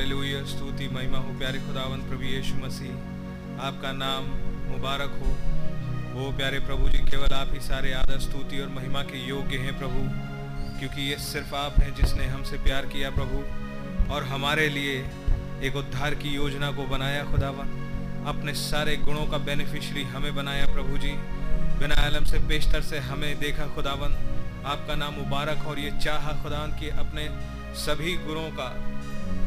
Hallelujah, स्तुति, महिमा हो, प्यारे खुदावंत प्रभु यीशु मसीह। आपका नाम मुबारक हो। वो प्यारे प्रभु जी, केवल आप ही सारे आदर, स्तुति और महिमा के योग्य हैं प्रभु, क्योंकि ये सिर्फ़ आप हैं जिसने हमसे प्यार किया प्रभु, और हमारे लिए एक उद्धार की योजना को बनाया खुदावन अपने सारे गुणों का बेनिफिशरी हमें बनाया प्रभु जी। बिना आलम से पेशतर से हमें देखा खुदावन आपका नाम मुबारक और ये चाह खुदावन कि अपने सभी गुणों का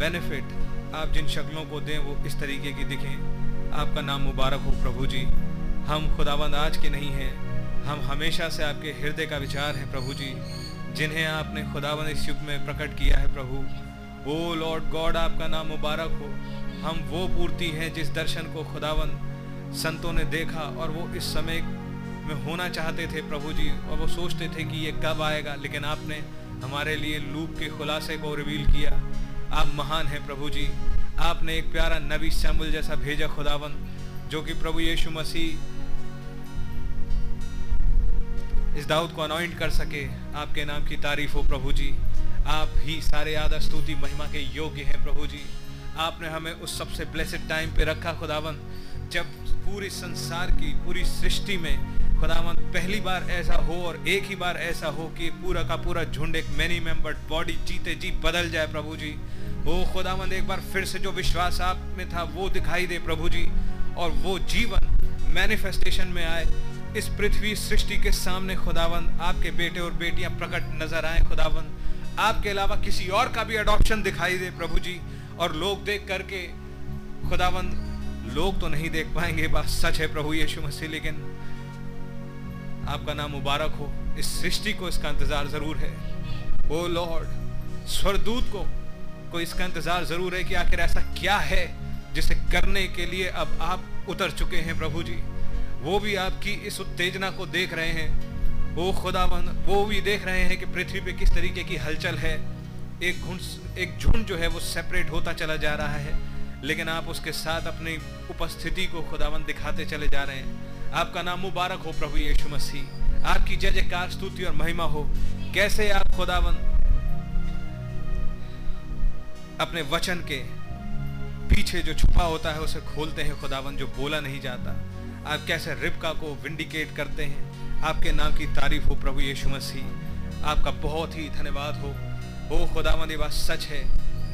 बेनिफिट आप जिन शक्लों को दें वो इस तरीके की दिखें। आपका नाम मुबारक हो प्रभु जी। हम खुदावंद आज के नहीं हैं। हम हमेशा से आपके हृदय का विचार हैं प्रभु जी। जिन्हें आपने खुदावंद इस युग में प्रकट किया है प्रभु। ओ लॉर्ड गॉड, आपका नाम मुबारक हो। हम वो पूर्ति हैं जिस दर्शन को खुदावंद संतों ने देखा और वो इस समय में होना चाहते थे प्रभु जी और वो सोचते थे कि ये कब आएगा, लेकिन आपने हमारे लिए लूप के खुलासे को रिवील किया। आप महान हैं प्रभु जी। आपने एक प्यारा नबी सैमुल जैसा भेजा खुदावन जो कि प्रभु यीशु मसीह इस दाऊद को अनॉइंट कर सके। आपके नाम की तारीफ़ हो प्रभु जी। आप ही सारे आदर, स्तुति, महिमा के योग्य हैं प्रभु जी। आपने हमें उस सबसे ब्लेसेड टाइम पे रखा खुदावन जब पूरे संसार की, पूरी सृष्टि में खुदावन पहली बार ऐसा हो और एक ही बार ऐसा हो कि पूरा का पूरा झुंड एक मैनी मेंबर्ड बॉडी जीते जी बदल जाए प्रभु जी। वो खुदावन एक बार फिर से जो विश्वास आप में था, वो दिखाई दे प्रभु जी, और वो जीवन मैनिफेस्टेशन में आए। इस पृथ्वी सृष्टि के सामने खुदावंद, आपके बेटे और बेटियाँ प्रकट नज़र आए खुदावंद। आपके अलावा किसी और का भी अडॉप्शन दिखाई दे प्रभु जी, और लोग देख करके, खुदावंद, लोग तो नहीं देख पाएँगे बात सच है प्रभु यीशु मसीह, लेकिन आपका नाम मुबारक हो। इस सृष्टि को इसका इंतज़ार ज़रूर है। ओ लॉर्ड स्वरदूत को को इसका इंतज़ार ज़रूर है कि आखिर ऐसा क्या है जिसे करने के लिए अब आप उतर चुके हैं प्रभु जी। वो भी आपकी इस उत्तेजना को देख रहे हैं। वो खुदावन वो भी देख रहे हैं कि पृथ्वी पे किस तरीके की हलचल है। एक झुंड एक झुंड जो है वो सेपरेट होता चला जा रहा है, लेकिन आप उसके साथ अपनी उपस्थिति को खुदावन दिखाते चले जा रहे हैं। आपका नाम मुबारक हो प्रभु यीशु मसीह। आपकी जय जयकार, स्तुति और महिमा हो। कैसे आप खुदावन अपने वचन के पीछे जो छुपा होता है, उसे खोलते हैं। खुदावन जो बोला नहीं जाता। आप कैसे रिबका को विंडिकेट करते हैं? आपके नाम की तारीफ़ हो प्रभु यीशु मसीह। आपका बहुत ही धन्यवाद हो। ओ खुदावन, ये बात सच है।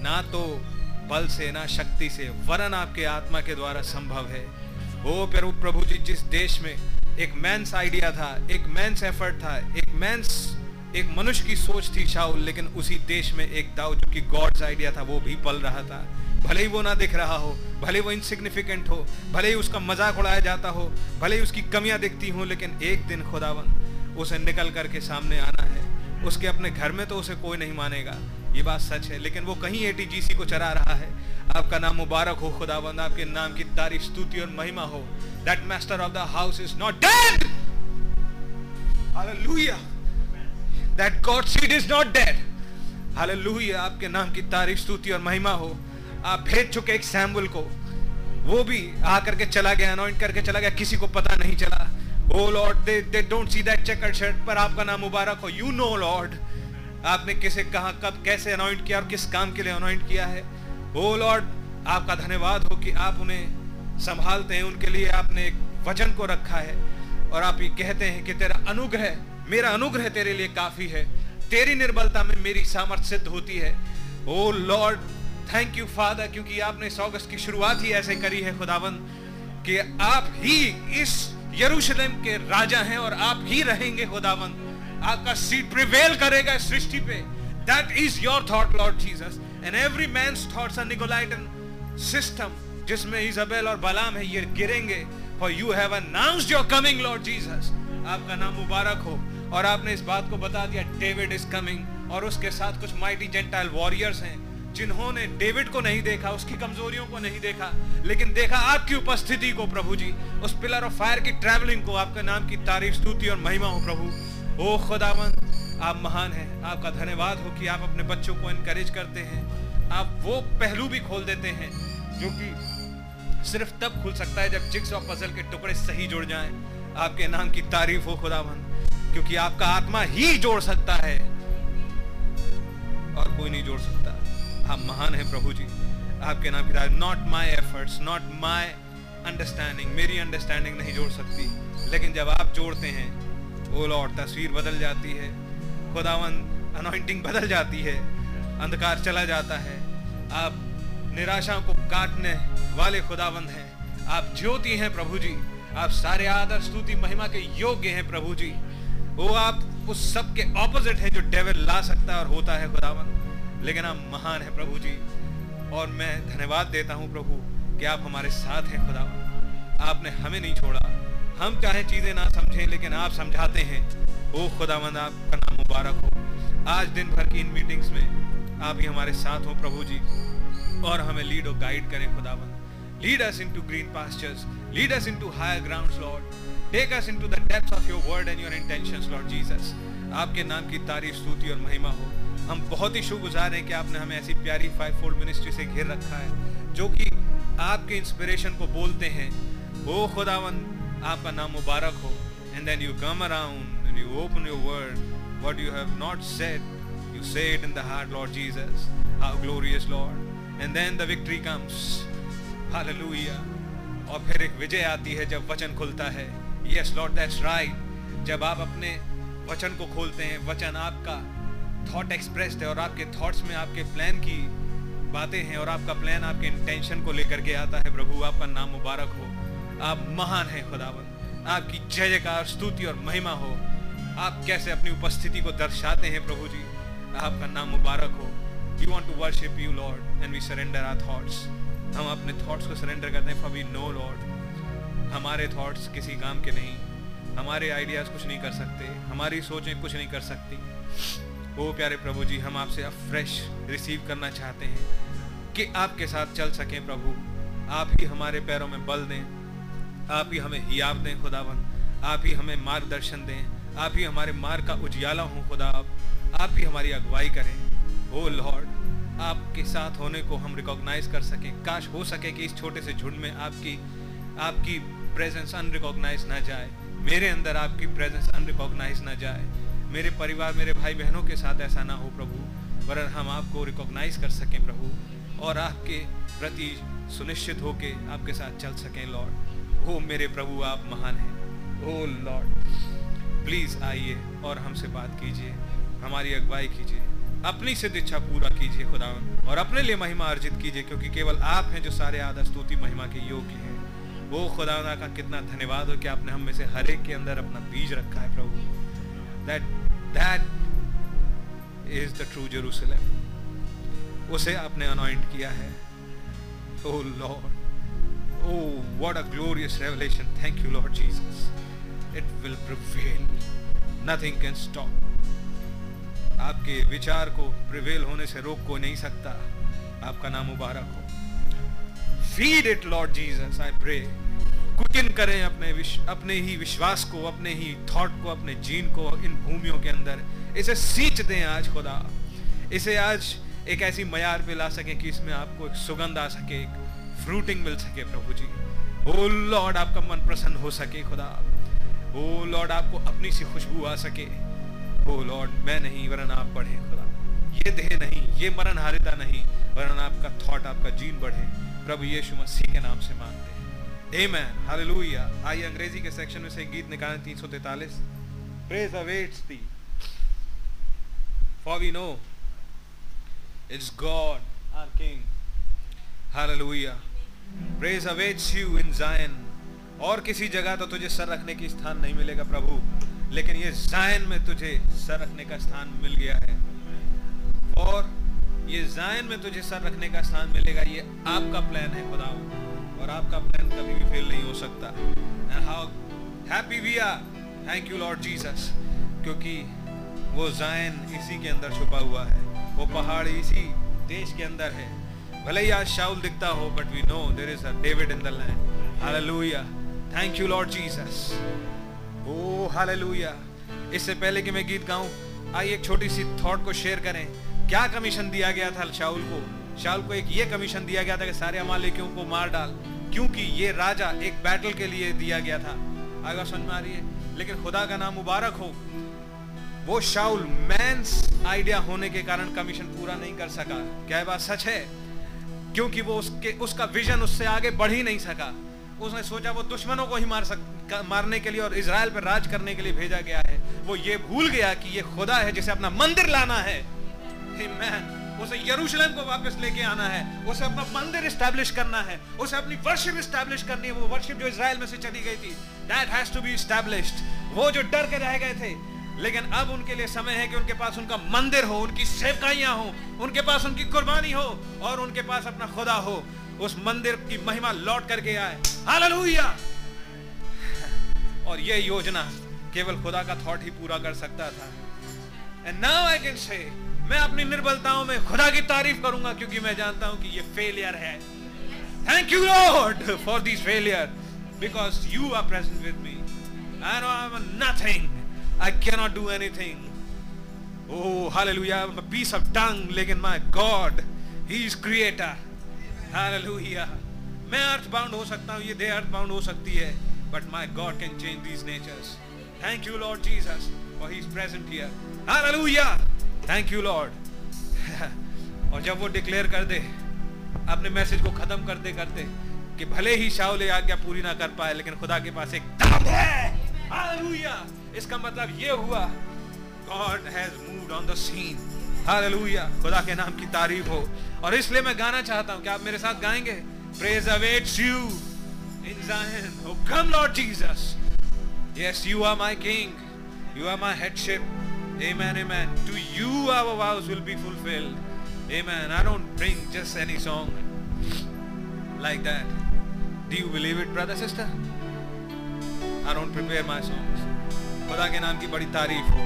ना तो बल से, ना शक्ति से, वरन आपके आत्मा के द्वारा संभव है। ओ प्रभु प्रभु जी, जिस देश में एक मैंस आइडिया था, एक मैंस एफर्ट था, एक मैंस एक मनुष्य की सोच थी शाहुल लेकिन उसी देश में एक दाऊ जो कि गॉड्स आइडिया था, वो भी पल रहा था। भले ही वो ना दिख रहा हो, भले वो इनसिग्निफिकेंट हो, भले ही उसका मज़ाक उड़ाया जाता हो, भले ही उसकी कमियाँ दिखती हों, लेकिन एक दिन खुदावन उसे निकल करके सामने आना है। उसके अपने घर में तो उसे कोई नहीं मानेगा, ये बात सच है, लेकिन वो कहीं एटीजीसी को चरा रहा है। आपका नाम मुबारक हो खुदावंद, आपके नाम की तारीफ़, स्तुति और महिमा हो। That master of the house is not dead hallelujah that God seed is not dead hallelujah आपके नाम की तारीफ़, स्तुति और महिमा हो। आप भेज चुके एक सैम्बल को। वो भी आकर के चला गया अनॉइंट करके चला गया, किसी को पता नहीं चला। ओ lord they they don't see that checker shirt पर आपका नाम मुबारक हो। यू नो लॉर्ड आपने किसे कहा, कब, कैसे अनॉइंट किया और किस काम के लिए अनॉइंट किया है। ओ लॉर्ड आपका धन्यवाद हो कि आप उन्हें संभालते हैं, उनके लिए आपने एक वचन को रखा है। और आप ये कहते हैं कि तेरा अनुग्रह मेरा अनुग्रह तेरे लिए काफ़ी है। तेरी निर्बलता में मेरी सामर्थ सिद्ध होती है। ओ लॉर्ड थैंक यू फादर क्योंकि आपने इस अगस्त की शुरुआत ही ऐसे करी है खुदावन कि आप ही इस यरूशलेम के राजा हैं और आप ही रहेंगे खुदावन आपका सीट प्रिवेल करेगा सृष्टि पे। That is your thought lord Jesus and every man's thoughts are Nicolaitan system जिसमें इजाबेल और बलाम है, ये गिरेंगे। For you have announced your coming lord Jesus आपका नाम मुबारक हो। और आपने इस बात को बता दिया डेविड इज़ कमिंग और उसके साथ कुछ माइटी जेंटाइल वॉरियर्स हैं, जिन्होंने डेविड को नहीं देखा, उसकी कमजोरियों को नहीं देखा, लेकिन देखा आपकी उपस्थिति को, प्रभु जी। उस पिलर ऑफ़ फायर की ट्रैवलिंग को, आपके नाम की तारीफ़, स्तुति और महिमा हो, प्रभु। ओ खुदावन आप महान हैं। आपका धन्यवाद हो कि आप अपने बच्चों को इनकरेज करते हैं। आप वो पहलू भी खोल देते हैं, जो कि सिर्फ़ तब खुल सकता है जब जिक्स और पजल के टुकड़े सही जुड़ जाएँ। आपके नाम की तारीफ़ हो खुदावन क्योंकि आपका आत्मा ही जोड़ सकता है। और कोई नहीं जोड़ सकता। आप महान हैं प्रभु जी। आपके नाम की तारीफ़ not my efforts not my understanding मेरी अंडरस्टैंडिंग नहीं जोड़ सकती। लेकिन जब आप जोड़ते हैं वो लॉर्ड, तस्वीर बदल जाती है। खुदावन अनॉइंटिंग बदल जाती है। अंधकार चला जाता है। आप निराशाओं को काटने वाले खुदावंद हैं। आप ज्योति हैं प्रभु जी। आप सारे आदर, स्तुति, महिमा के योग्य हैं प्रभु जी। वो आप उस सब के ऑपोजिट है जो डेविल ला सकता है और होता है खुदावन लेकिन आप महान है प्रभु जी। और मैं धन्यवाद देता हूँ प्रभु कि आप हमारे साथ हैं खुदावन आपने हमें नहीं छोड़ा। हम चाहे चीज़ें ना समझें, लेकिन आप समझाते हैं, ओ खुदावंद आपका नाम मुबारक हो। आज दिन भर की इन मीटिंग्स में आप ही हमारे साथ हो प्रभु जी। और हमें लीड और गाइड करें खुदावन lead us into green pastures lead us into higher grounds lord take us into the depths of your word and your intentions lord Jesus आपके नाम की तारीफ़, स्तुति और महिमा हो। हम बहुत ही शुक्रगुजार हैं कि आपने हमें ऐसी प्यारी फाइव फोल्ड मिनिस्ट्री से घेर रखा है, जो कि आपके इंस्पिरेशन को बोलते हैं। ओ खुदावन, आपका नाम मुबारक हो। And then you come around and you open your word what you have not said you say it in the heart, lord jesus. How glorious, lord. And then the victory comes. Hallelujah. और फिर एक विजय आती है जब वचन खुलता है। Yes Lord that's right जब आप अपने वचन को खोलते हैं, वचन आपका थॉट एक्सप्रेस्ड है और आपके थॉट्स में आपके प्लान की बातें हैं और आपका प्लान आपके इंटेंशन को लेकर के आता है, प्रभु, आपका नाम मुबारक हो। आप महान हैं, खुदावन। आपकी जय जयकार, स्तुति और महिमा हो। आप कैसे अपनी उपस्थिति को दर्शाते हैं, प्रभु जी? आपका नाम मुबारक हो। You want to worship you lord and we surrender our thoughts हम अपने थॉट्स को सरेंडर करते हैं फॉर वी नो लॉर्ड हमारे थॉट्स किसी काम के नहीं, हमारे आइडियाज़ कुछ नहीं कर सकते, हमारी सोचें कुछ नहीं कर सकती। ओ प्यारे प्रभु जी, हम आपसे अब फ्रेश रिसीव करना चाहते हैं कि आपके साथ चल सकें प्रभु। आप ही हमारे पैरों में बल दें, आप ही हमें हियाब दें खुदावन आप ही हमें मार्गदर्शन दें, आप ही हमारे मार्ग का उजियाला हो खुदा आप आप ही हमारी अगुवाई करें। ओ लॉर्ड, आपके साथ होने को हम रिकॉग्नाइज कर सकें। काश हो सके कि इस छोटे से झुंड में आपकी आपकी प्रेजेंस अनरिकॉग्नाइज ना जाए। मेरे अंदर आपकी प्रेजेंस अनरिकॉग्नाइज ना जाए। मेरे परिवार, मेरे भाई बहनों के साथ ऐसा ना हो प्रभु, वरन हम आपको रिकॉग्नाइज कर सकें प्रभु, और आपके प्रति सुनिश्चित होके आपके साथ चल सकें लॉर्ड ओ मेरे प्रभु, आप महान हैं। ओ लॉर्ड प्लीज़ आइए और हमसे बात कीजिए, हमारी अगुवाई कीजिए, अपनी सिद्ध इच्छा पूरा कीजिए खुदा और अपने लिए महिमा अर्जित कीजिए, क्योंकि केवल आप हैं जो सारे आदर, स्तुति, महिमा के योग्य हैं। वो खुदा का कितना धन्यवाद हो कि आपने हम में से हर एक के अंदर अपना बीज रखा है, प्रभु। That that is the true Jerusalem उसे आपने अनॉइंट किया है। ओ lord oh what a glorious revelation thank you lord Jesus it will prevail nothing can stop आपके विचार को प्रिवेल होने से रोक को नहीं सकता। आपका नाम मुबारक हो। Feed it lord Jesus I pray कुकिन करें अपने विश, अपने ही विश्वास को अपने ही थॉट को अपने जीन को इन भूमियों के अंदर। इसे सींच दें आज खुदा। इसे आज एक ऐसी मयार पे ला सके कि इसमें आपको एक सुगंध आ सके एक फ्रूटिंग मिल सके प्रभु जी। ओ लॉर्ड आपका मन प्रसन्न हो सके खुदा। ओ लॉर्ड आपको अपनी सी खुशबू आ सके। ओ लॉर्ड मैं नहीं वरन आप बढ़े खुदा। ये देह नहीं ये मरण हारिता नहीं वरन आपका थॉट आपका जीन बढ़े। प्रभु यीशु मसीह के नाम से मांगते हैं। आमेन हालेलुया आइए अंग्रेज़ी के सेक्शन में से गीत निकालें 343 praise awaits thee for we know it's God our king hallelujah praise awaits you in Zion और किसी जगह तो तुझे सर रखने की स्थान नहीं मिलेगा प्रभु, लेकिन ये जायन में तुझे सर रखने का स्थान मिल गया है। और ये जायन में तुझे सर रखने का स्थान मिलेगा, ये आपका प्लान है खुदा। और आपका प्लान कभी भी फेल नहीं हो सकता। And how happy we are thank you lord Jesus क्योंकि वो जायन इसी के अंदर छुपा हुआ है। वो पहाड़ इसी देश के अंदर है। भले ही आज शाउल दिखता हो but we know there is a David in the land hallelujah thank you lord Jesus oh hallelujah इससे पहले कि मैं गीत गाऊं, आइए एक छोटी सी थॉट को शेयर करें। क्या कमीशन दिया गया था शाउल को? शाउल को एक ये कमीशन दिया गया था कि सारे अमालिकियों को मार डाल, क्योंकि ये राजा एक बैटल के लिए दिया गया था। अगर समझ में आ रही है? लेकिन खुदा का नाम मुबारक हो। वो शाउल मैंस आइडिया होने के कारण कमीशन पूरा नहीं कर सका। क्या बात सच है? क्योंकि वो उसके, उसका विजन उससे आगे बढ़ ही नहीं सका। उसने सोचा वो दुश्मनों को ही मार सक मारने के लिए और इसराइल पर राज करने के लिए भेजा गया है। वो ये भूल गया कि ये खुदा है जिसे अपना मंदिर लाना है। Amen. उसे यरूशलेम को वापस लेके आना है, उसे अपना मंदिर स्टैब्लिश करना है, उसे अपनी वर्शिप स्टैब्लिश करनी है। वो वर्शिप जो इसराइल में से चली गई थी that has to be established वो जो डर के रह गए थे, लेकिन अब उनके लिए समय है कि उनके पास उनका मंदिर हो, उनकी सेवकाइयाँ हो, उनके पास उनकी कुर्बानी हो और उनके पास अपना खुदा हो। उस मंदिर की महिमा लौट करके आए। हालेलुया! और ये योजना केवल खुदा का थॉट ही पूरा कर सकता था। And now I can say मैं अपनी निर्बलताओं में खुदा की तारीफ़ करूँगा क्योंकि मैं जानता हूँ कि ये फेलियर है। Thank you lord for this failure because you are present with me I know I am nothing I can not do anything Oh, hallelujah. I'm a piece of dung, लेकिन my God, He is creator. Hallelujah. मैं earth bound हो सकता हूँ ये देह earth bound हो सकती है but my God can change these natures thank you lord Jesus for he is present here hallelujah thank you lord और जब वो डिक्लेयर कर दे, अपने मैसेज को खत्म करते करते कि भले ही शाओले आज्ञा पूरी ना कर पाए, लेकिन खुदा के पास एक दाम है। इसका मतलब ये हुआ God has moved on the scene hallelujah खुदा के नाम की तारीफ़ हो। और इसलिए मैं गाना चाहता हूँ कि आप मेरे साथ गाएँगे? Praise awaits you in Zion oh come lord Jesus yes you are my king you are my headship Amen, amen. To you our vows will be fulfilled. Amen. I don't bring just any song like that. Do you believe it, brother, sister? I don't prepare my songs. खुदा के नाम की बड़ी तारीफ़ हो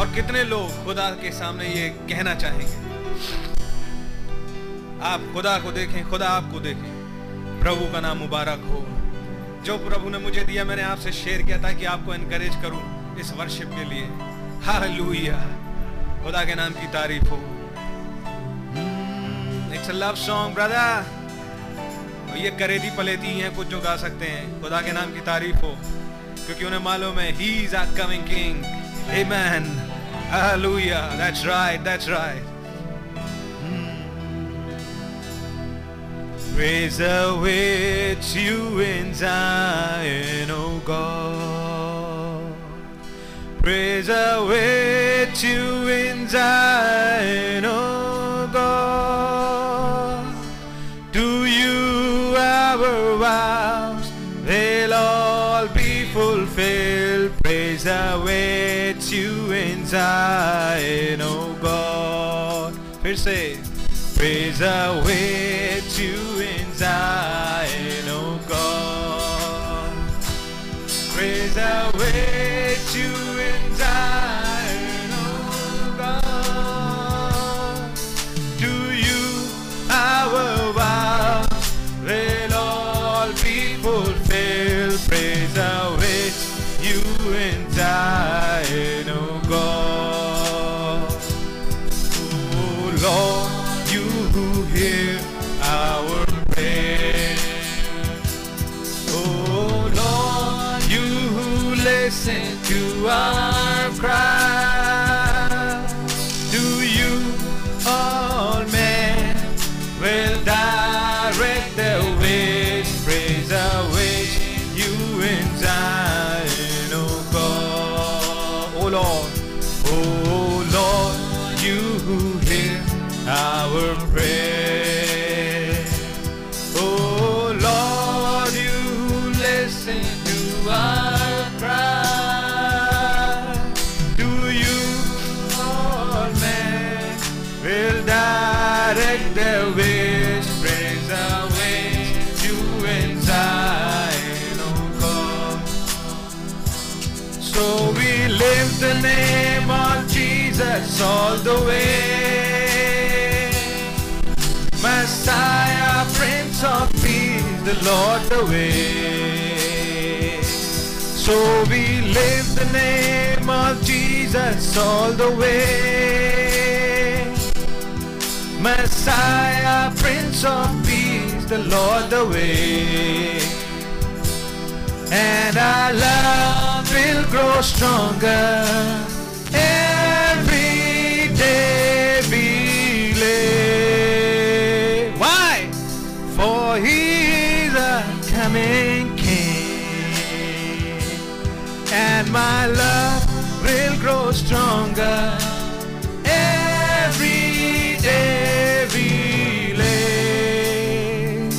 और कितने लोग खुदा के सामने ये कहना चाहेंगे आप खुदा को देखें खुदा आपको देखें प्रभु का नाम मुबारक हो जो प्रभु ने मुझे दिया, मैंने आपसे शेयर किया था कि आपको एनकरेज करूँ इस वर्शिप के लिए। हालेलुया खुदा के नाम की तारीफ़ हो। It's a love song brother ये करेदी पलेती हैं कुछ जो गा सकते हैं। खुदा के नाम की तारीफ़ हो, क्योंकि उन्हें मालूम है he is a coming king amen hallelujah that's right that's right Praise awaits you in Zion, O God. Praise awaits you in Zion, O God. To you our vows, they'll all be fulfilled. Praise awaits you in Zion, O God. Here say, Praise awaits you Praise awaits you in Zion, O God. To you our all awaits you in Zion, O God. Oh Lord run. All the way. Messiah, Prince of Peace, the Lord the way. So we lift the name of Jesus all the way. Messiah, Prince of Peace, the Lord the way. And our love will grow stronger coming King, and my love will grow stronger every day we live.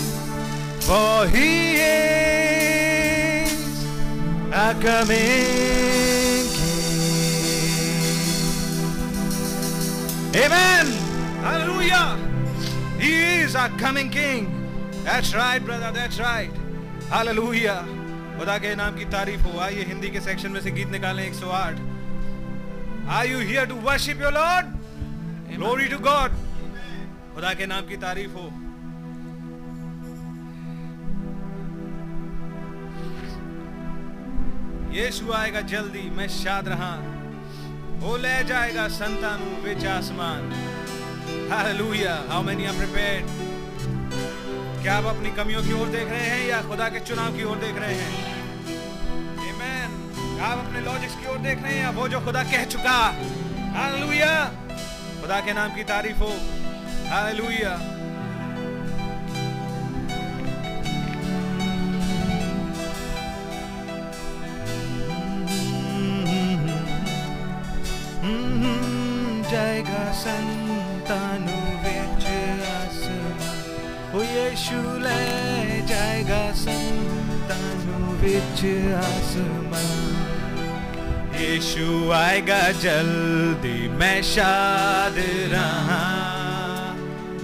For He is a coming King. Amen. Hallelujah. He is our coming King. That's right, brother. That's right. Hallelujah. खुदा के नाम की तारीफ़ हो। आइए हिंदी के section में से गीत निकालें 108 Are you here to worship your Lord? Glory to God. खुदा के नाम की तारीफ़ हो। यीशु आएगा जल्दी मैं शाद रहा। वो ले जाएगा संतानु विच आसमान। Hallelujah. How many are prepared क्या आप अपनी कमियों की ओर देख रहे हैं या खुदा के चुनाव की ओर देख रहे हैं? Amen. क्या आप अपने लॉजिक्स की ओर देख रहे हैं या वो जो खुदा कह चुका? हालेलुया खुदा के नाम की तारीफ़ हो। हालेलुया हम्म, हम्म, हम्म, जाएगा संग यीशु ले जाएगा संतानों विच आसमान। यीशु आएगा जल्दी, मैं शाद रहा।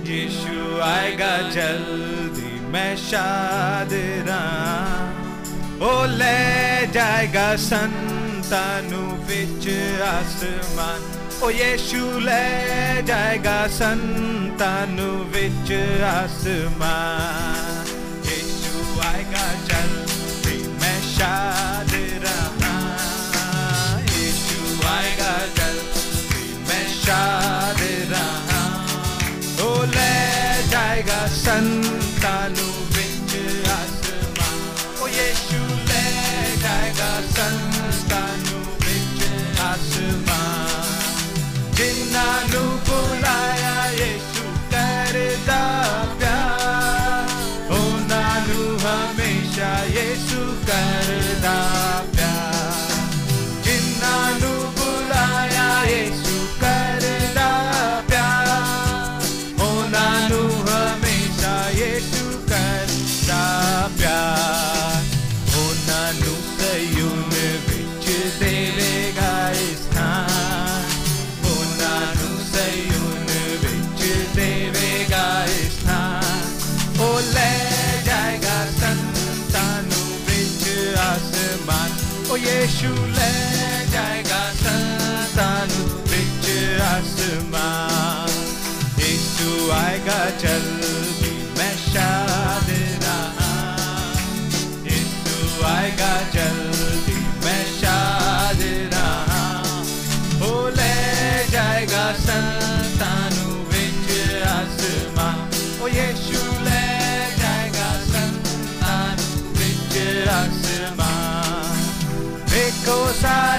यीशु आएगा जल्दी, मैं शाद रहा। ओ, ले जाएगा संतानों विच आसमान। ओ यीशु ले जाएगा संतानु विच आसमान। यीशु आएगा जल्दी मैं शाद रहा। यीशु आएगा जल्दी मैं शाद रहा। ओ ले जाएगा संतानु shoes. side.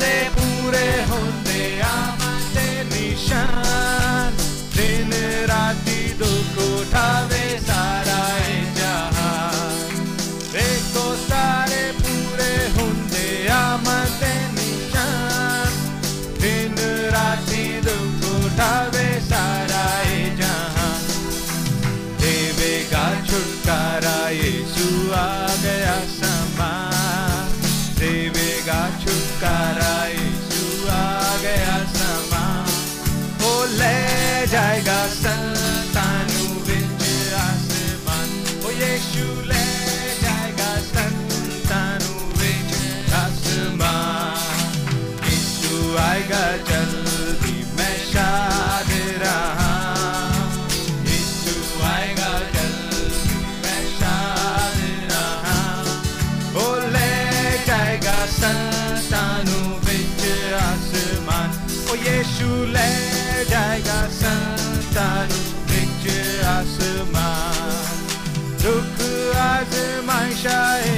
sky.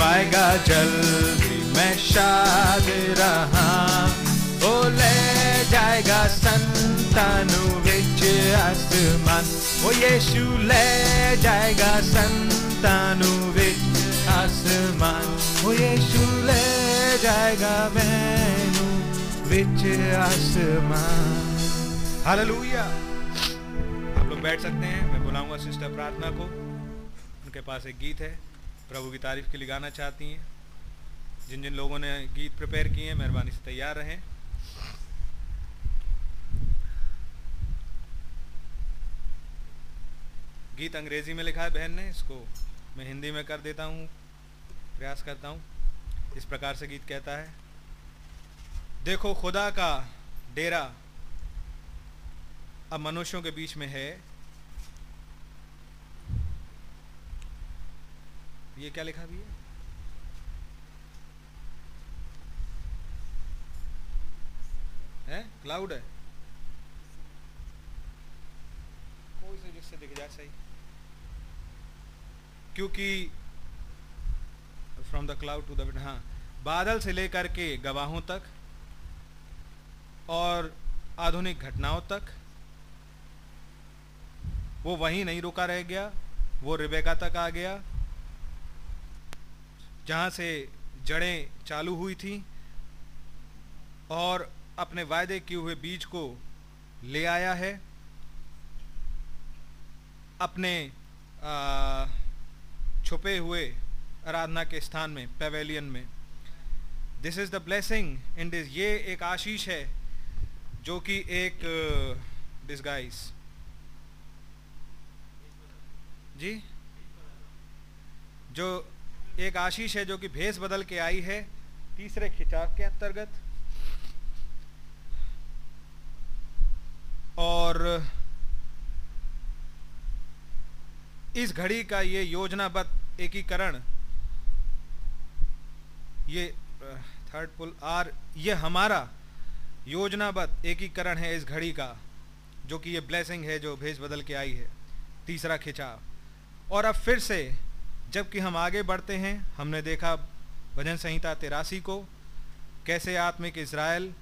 आएगा जल्दी। मैं शाद रहा। ओ, ले जाएगा संतानु बिच आसमान। ओ, यीशु, ले जाएगा संतानु बिच आसमान। ओ, यीशु, ले जाएगा मैनू बिच आसमान। हालेलुया। आप लोग बैठ सकते हैं। मैं बुलाऊँगा सिस्टर प्रार्थना को। उनके पास एक गीत है। प्रभु की तारीफ़ के लिए गाना चाहती हैं। जिन जिन लोगों ने गीत प्रिपेयर किए हैं, मेहरबानी से तैयार रहें। गीत अंग्रेज़ी में लिखा है बहन ने, इसको मैं हिंदी में कर देता हूँ, प्रयास करता हूँ। इस प्रकार से गीत कहता है, देखो खुदा का डेरा अब मनुष्यों के बीच में है ये क्या लिखा भी है? है? क्लाउड है? कोई से जिससे दिख जाए सही। क्योंकि from the cloud to the हाँ। बादल से लेकर के गवाहों तक और आधुनिक घटनाओं तक वो वहीं नहीं रुका रह गया वो रिबेका तक आ गया जहाँ से जड़ें चालू हुई थी और अपने वायदे किए हुए बीज को ले आया है। अपने छुपे हुए आराधना के स्थान में पेवेलियन में। This is the blessing in this ये एक आशीष है जो कि एक डिस्गाइज जी? जो एक आशीष है जो कि भेस बदल के आई है। तीसरे खिंचाव के अंतर्गत। और इस घड़ी का ये योजनाबद्ध एकीकरण, ये थर्ड पुल आर ये हमारा योजनाबद्ध एकीकरण है इस घड़ी का, जो कि ये ब्लेसिंग है जो भेज बदल के आई है। तीसरा खिंचाव और अब फिर से जबकि हम आगे बढ़ते हैं, हमने देखा भजन संहिता तिरासी को, कैसे आत्मिक इसराइल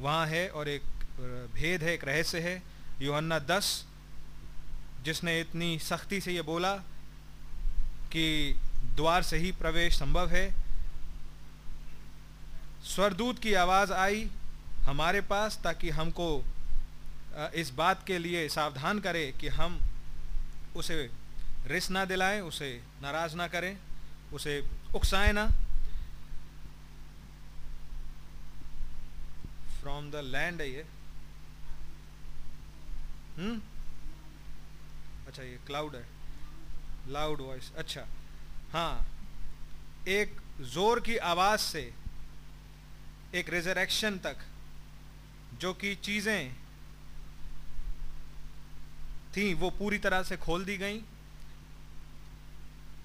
वहाँ है और एक भेद है, एक रहस्य है। योहन्ना दस, जिसने इतनी सख्ती से ये बोला कि द्वार से ही प्रवेश संभव है। स्वरदूत की आवाज़ आई हमारे पास ताकि हमको इस बात के लिए सावधान करे कि हम उसे रिस ना दिलाएँ, उसे नाराज़ ना करें, उसे उकसाएँ ना। फ्रॉम द लैंड है ये। हम्म? अच्छा ये क्लाउड है। लाउड वॉइस अच्छा। हाँ एक ज़ोर की आवाज़ से, एक रिजरेक्शन तक, जो कि चीज़ें थी, वो पूरी तरह से खोल दी गई।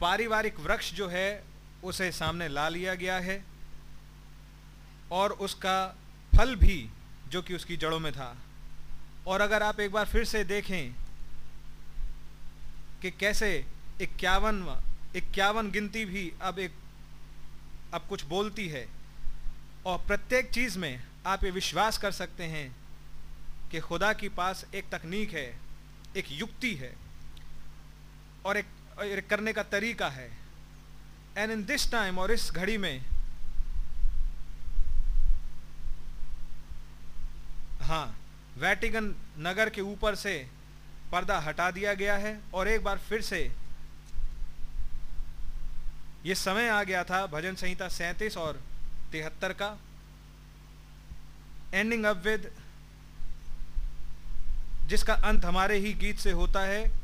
पारिवारिक वृक्ष जो है उसे सामने ला लिया गया है और उसका फल भी जो कि उसकी जड़ों में था। और अगर आप एक बार फिर से देखें कि कैसे इक्यावन इक्यावन गिनती भी अब एक अब कुछ बोलती है और प्रत्येक चीज़ में आप ये विश्वास कर सकते हैं कि खुदा के पास एक तकनीक है एक युक्ति है और एक, करने का तरीका है। एंड इन दिस टाइम और इस घड़ी में हाँ वैटिकन नगर के ऊपर से पर्दा हटा दिया गया है और एक बार फिर से ये समय आ गया था भजन संहिता सैंतीस और तिहत्तर का। एंडिंग अप विद जिसका अंत हमारे ही गीत से होता है।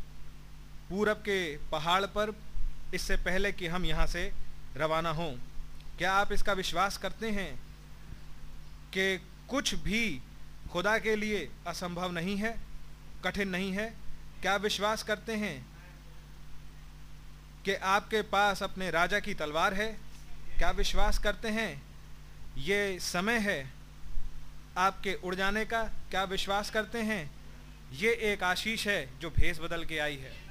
पूरब के पहाड़ पर इससे पहले कि हम यहाँ से रवाना हों। क्या आप इसका विश्वास करते हैं कि कुछ भी खुदा के लिए असंभव नहीं है, कठिन नहीं है? क्या विश्वास करते हैं कि आपके पास अपने राजा की तलवार है? क्या विश्वास करते हैं ये समय है आपके उड़ जाने का? क्या विश्वास करते हैं ये एक आशीष है जो भेस बदल के आई है?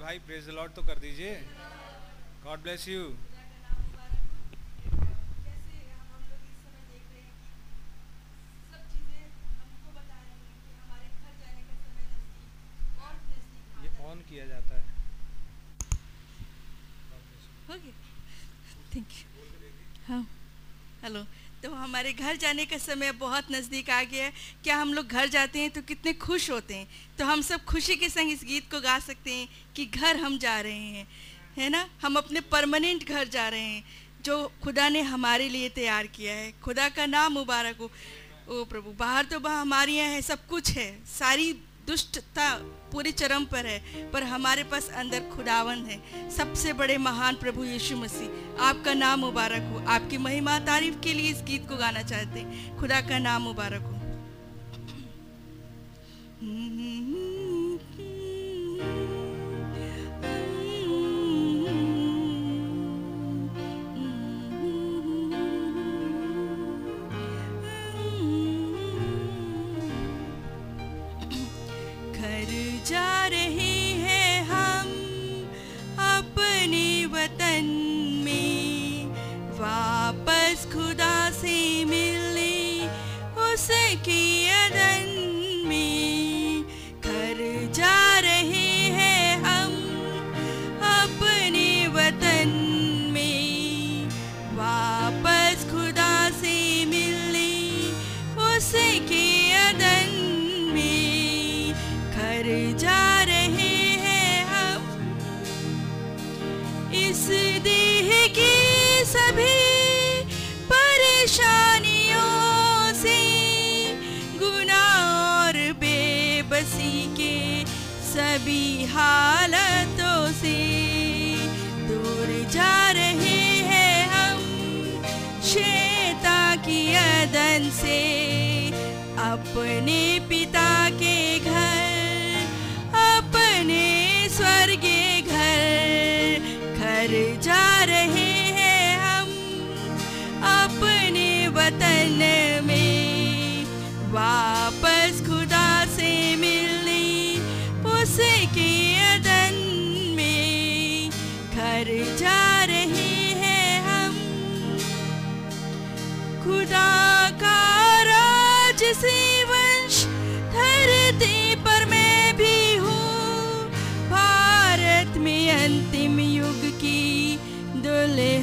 भाई प्रेज लॉर्ड तो कर दीजिए। गॉड ब्लेस यू ऑन किया जाता है हो गया थैंक यू हाँ हेलो तो हमारे घर जाने का समय बहुत नज़दीक आ गया है। क्या हम लोग घर जाते हैं तो कितने खुश होते हैं? तो हम सब खुशी के संग इस गीत को गा सकते हैं कि घर हम जा रहे हैं, है ना? हम अपने परमानेंट घर जा रहे हैं, जो खुदा ने हमारे लिए तैयार किया है। खुदा का नाम मुबारक हो। ओ प्रभु, बाहर तो हमारे यहाँ है, सब कुछ है। सारी दुष्टता पूरी चरम पर है, पर हमारे पास अंदर खुदावन है। सबसे बड़े महान प्रभु यीशु मसीह, आपका नाम मुबारक हो। आपकी महिमा, तारीफ़ के लिए इस गीत को गाना चाहते हैं। खुदा का नाम मुबारक हो। घर अपने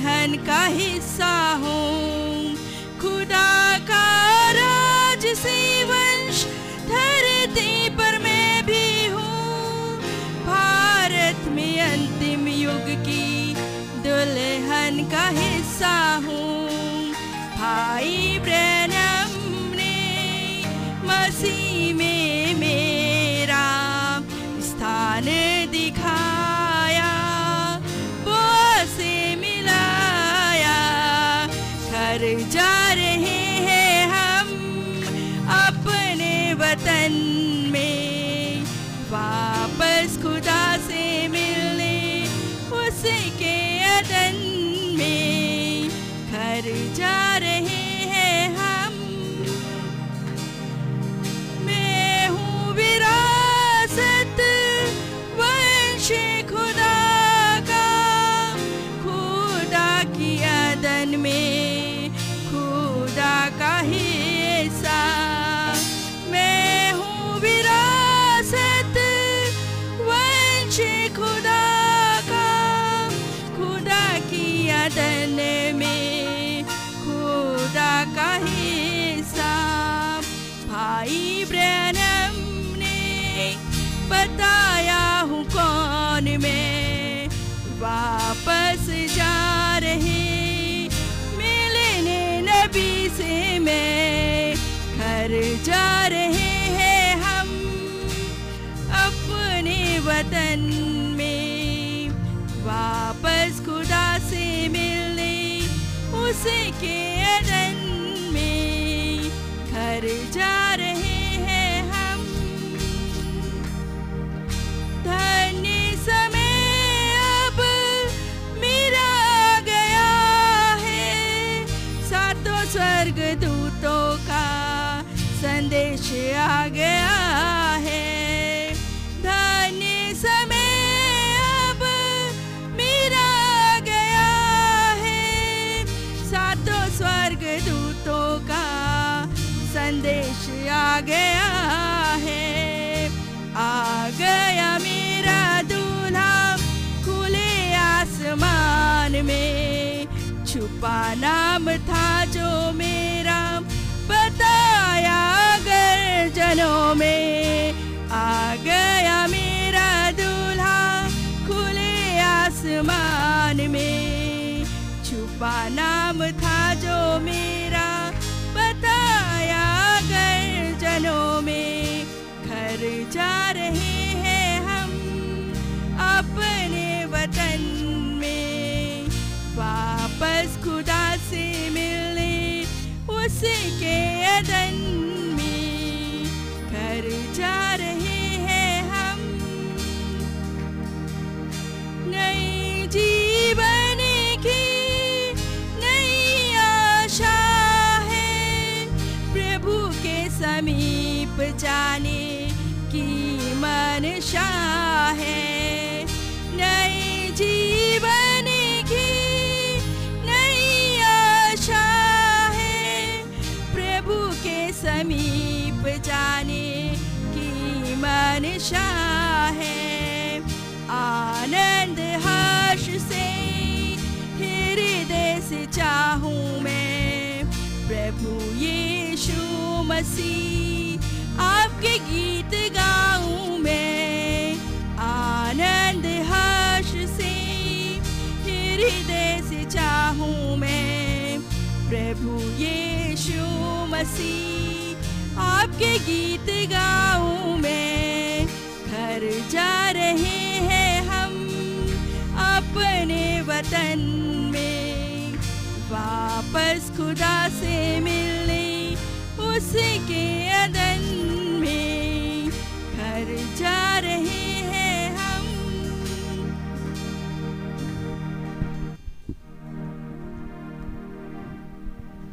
दुल्हन का हिस्सा हूँ। मसीह, आपके गीत गाऊं मैं। आनंद हर्ष से हृदय से चाहूँ मैं। प्रभु यीशु मसीह, आपके गीत गाऊं मैं। घर जा रहे हैं हम अपने वतन में। वापस खुदा से मिलने उसके अदन में घर जा रहे हैं हम।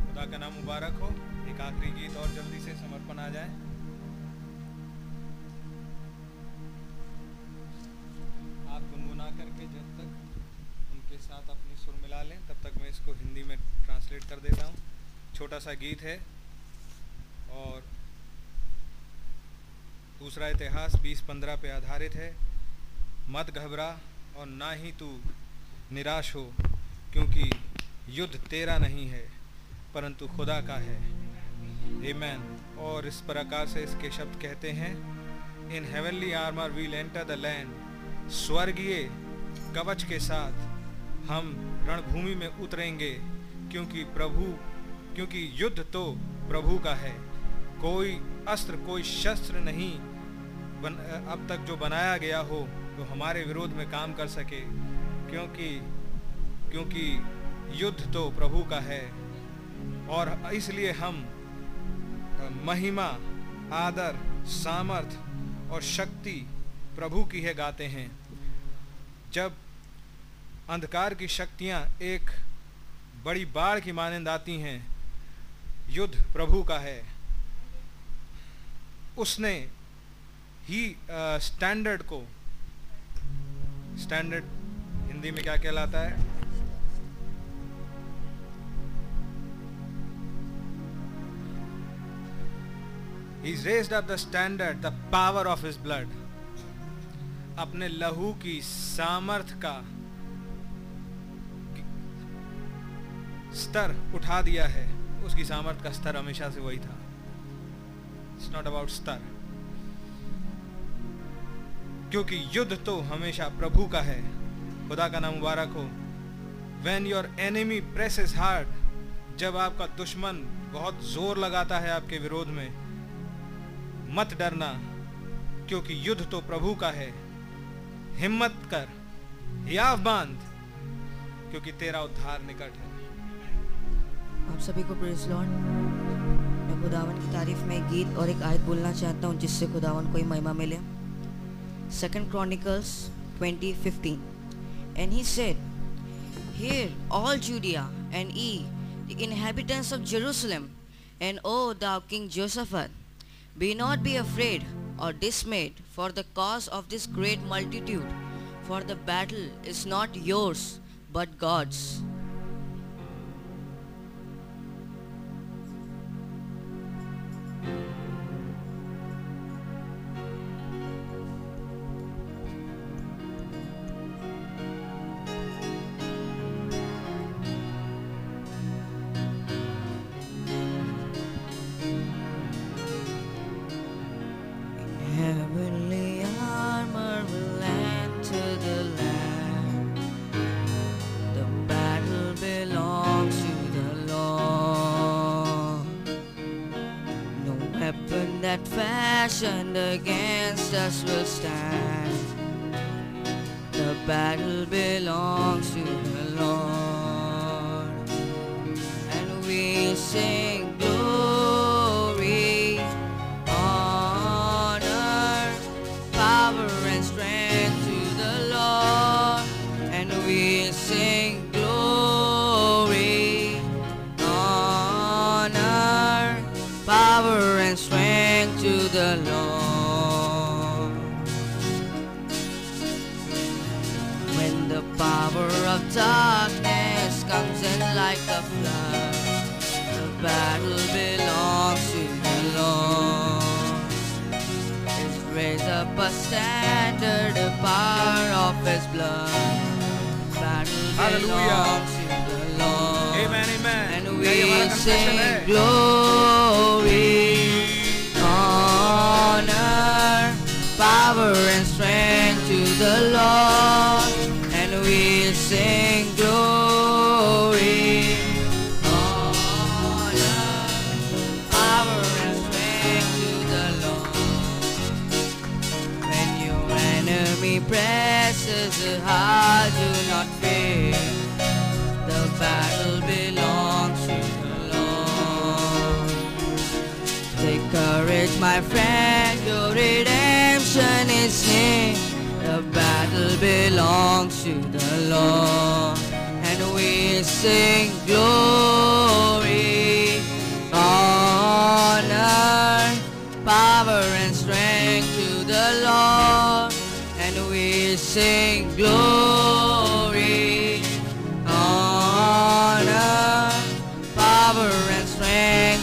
खुदा का नाम मुबारक हो। एक आखिरी गीत और जल्दी से समर्पण आ जाए। आप गुनगुना करके जब तक उनके साथ अपनी सुर मिला लें, तब तक मैं इसको हिंदी में ट्रांसलेट कर देता हूँ। छोटा सा गीत है। और दूसरा इतिहास 20-15 पे आधारित है। मत घबरा और ना ही तू निराश हो, क्योंकि युद्ध तेरा नहीं है, परंतु खुदा का है। Amen. और इस प्रकार से इसके शब्द कहते हैं in heavenly armour we'll enter the land स्वर्गीय कवच के साथ हम रणभूमि में उतरेंगे, क्योंकि प्रभु, क्योंकि युद्ध तो प्रभु का है। कोई अस्त्र कोई शस्त्र नहीं बन, अब तक जो बनाया गया हो जो हमारे विरोध में काम कर सके। क्योंकि क्योंकि युद्ध तो प्रभु का है और इसलिए हम महिमा आदर सामर्थ और शक्ति प्रभु की है गाते हैं। जब अंधकार की शक्तियाँ एक बड़ी बाढ़ की मानंद आती हैं युद्ध प्रभु का है। उसने ही स्टैंडर्ड को स्टैंडर्ड हिंदी में क्या कहलाता है? He's raised up the standard, the power of his. अपने लहू की सामर्थ का स्तर उठा दिया है। उसकी सामर्थ का स्तर हमेशा से वही था। इट्स नॉट अबाउट स्तर क्योंकि युद्ध तो हमेशा प्रभु का है। खुदा का नाम मुबारक हो। When your enemy press is hard जब आपका दुश्मन बहुत ज़ोर लगाता है आपके विरोध में, मत डरना, क्योंकि युद्ध तो प्रभु का है। हिम्मत कर, हियाव बाँध, क्योंकि तेरा उद्धार निकट है। आप सभी को प्रेज लॉर्ड खुदावन की तारीफ़ में गीत और एक आयत बोलना चाहता हूँ, जिससे खुदावन कोई महिमा मिले। Second Chronicles 2015 and he said hear all Judea and ye the inhabitants of Jerusalem and oh the king Jehoshaphat be not be afraid or dismayed for the cause of this great multitude for the battle is not yours but God's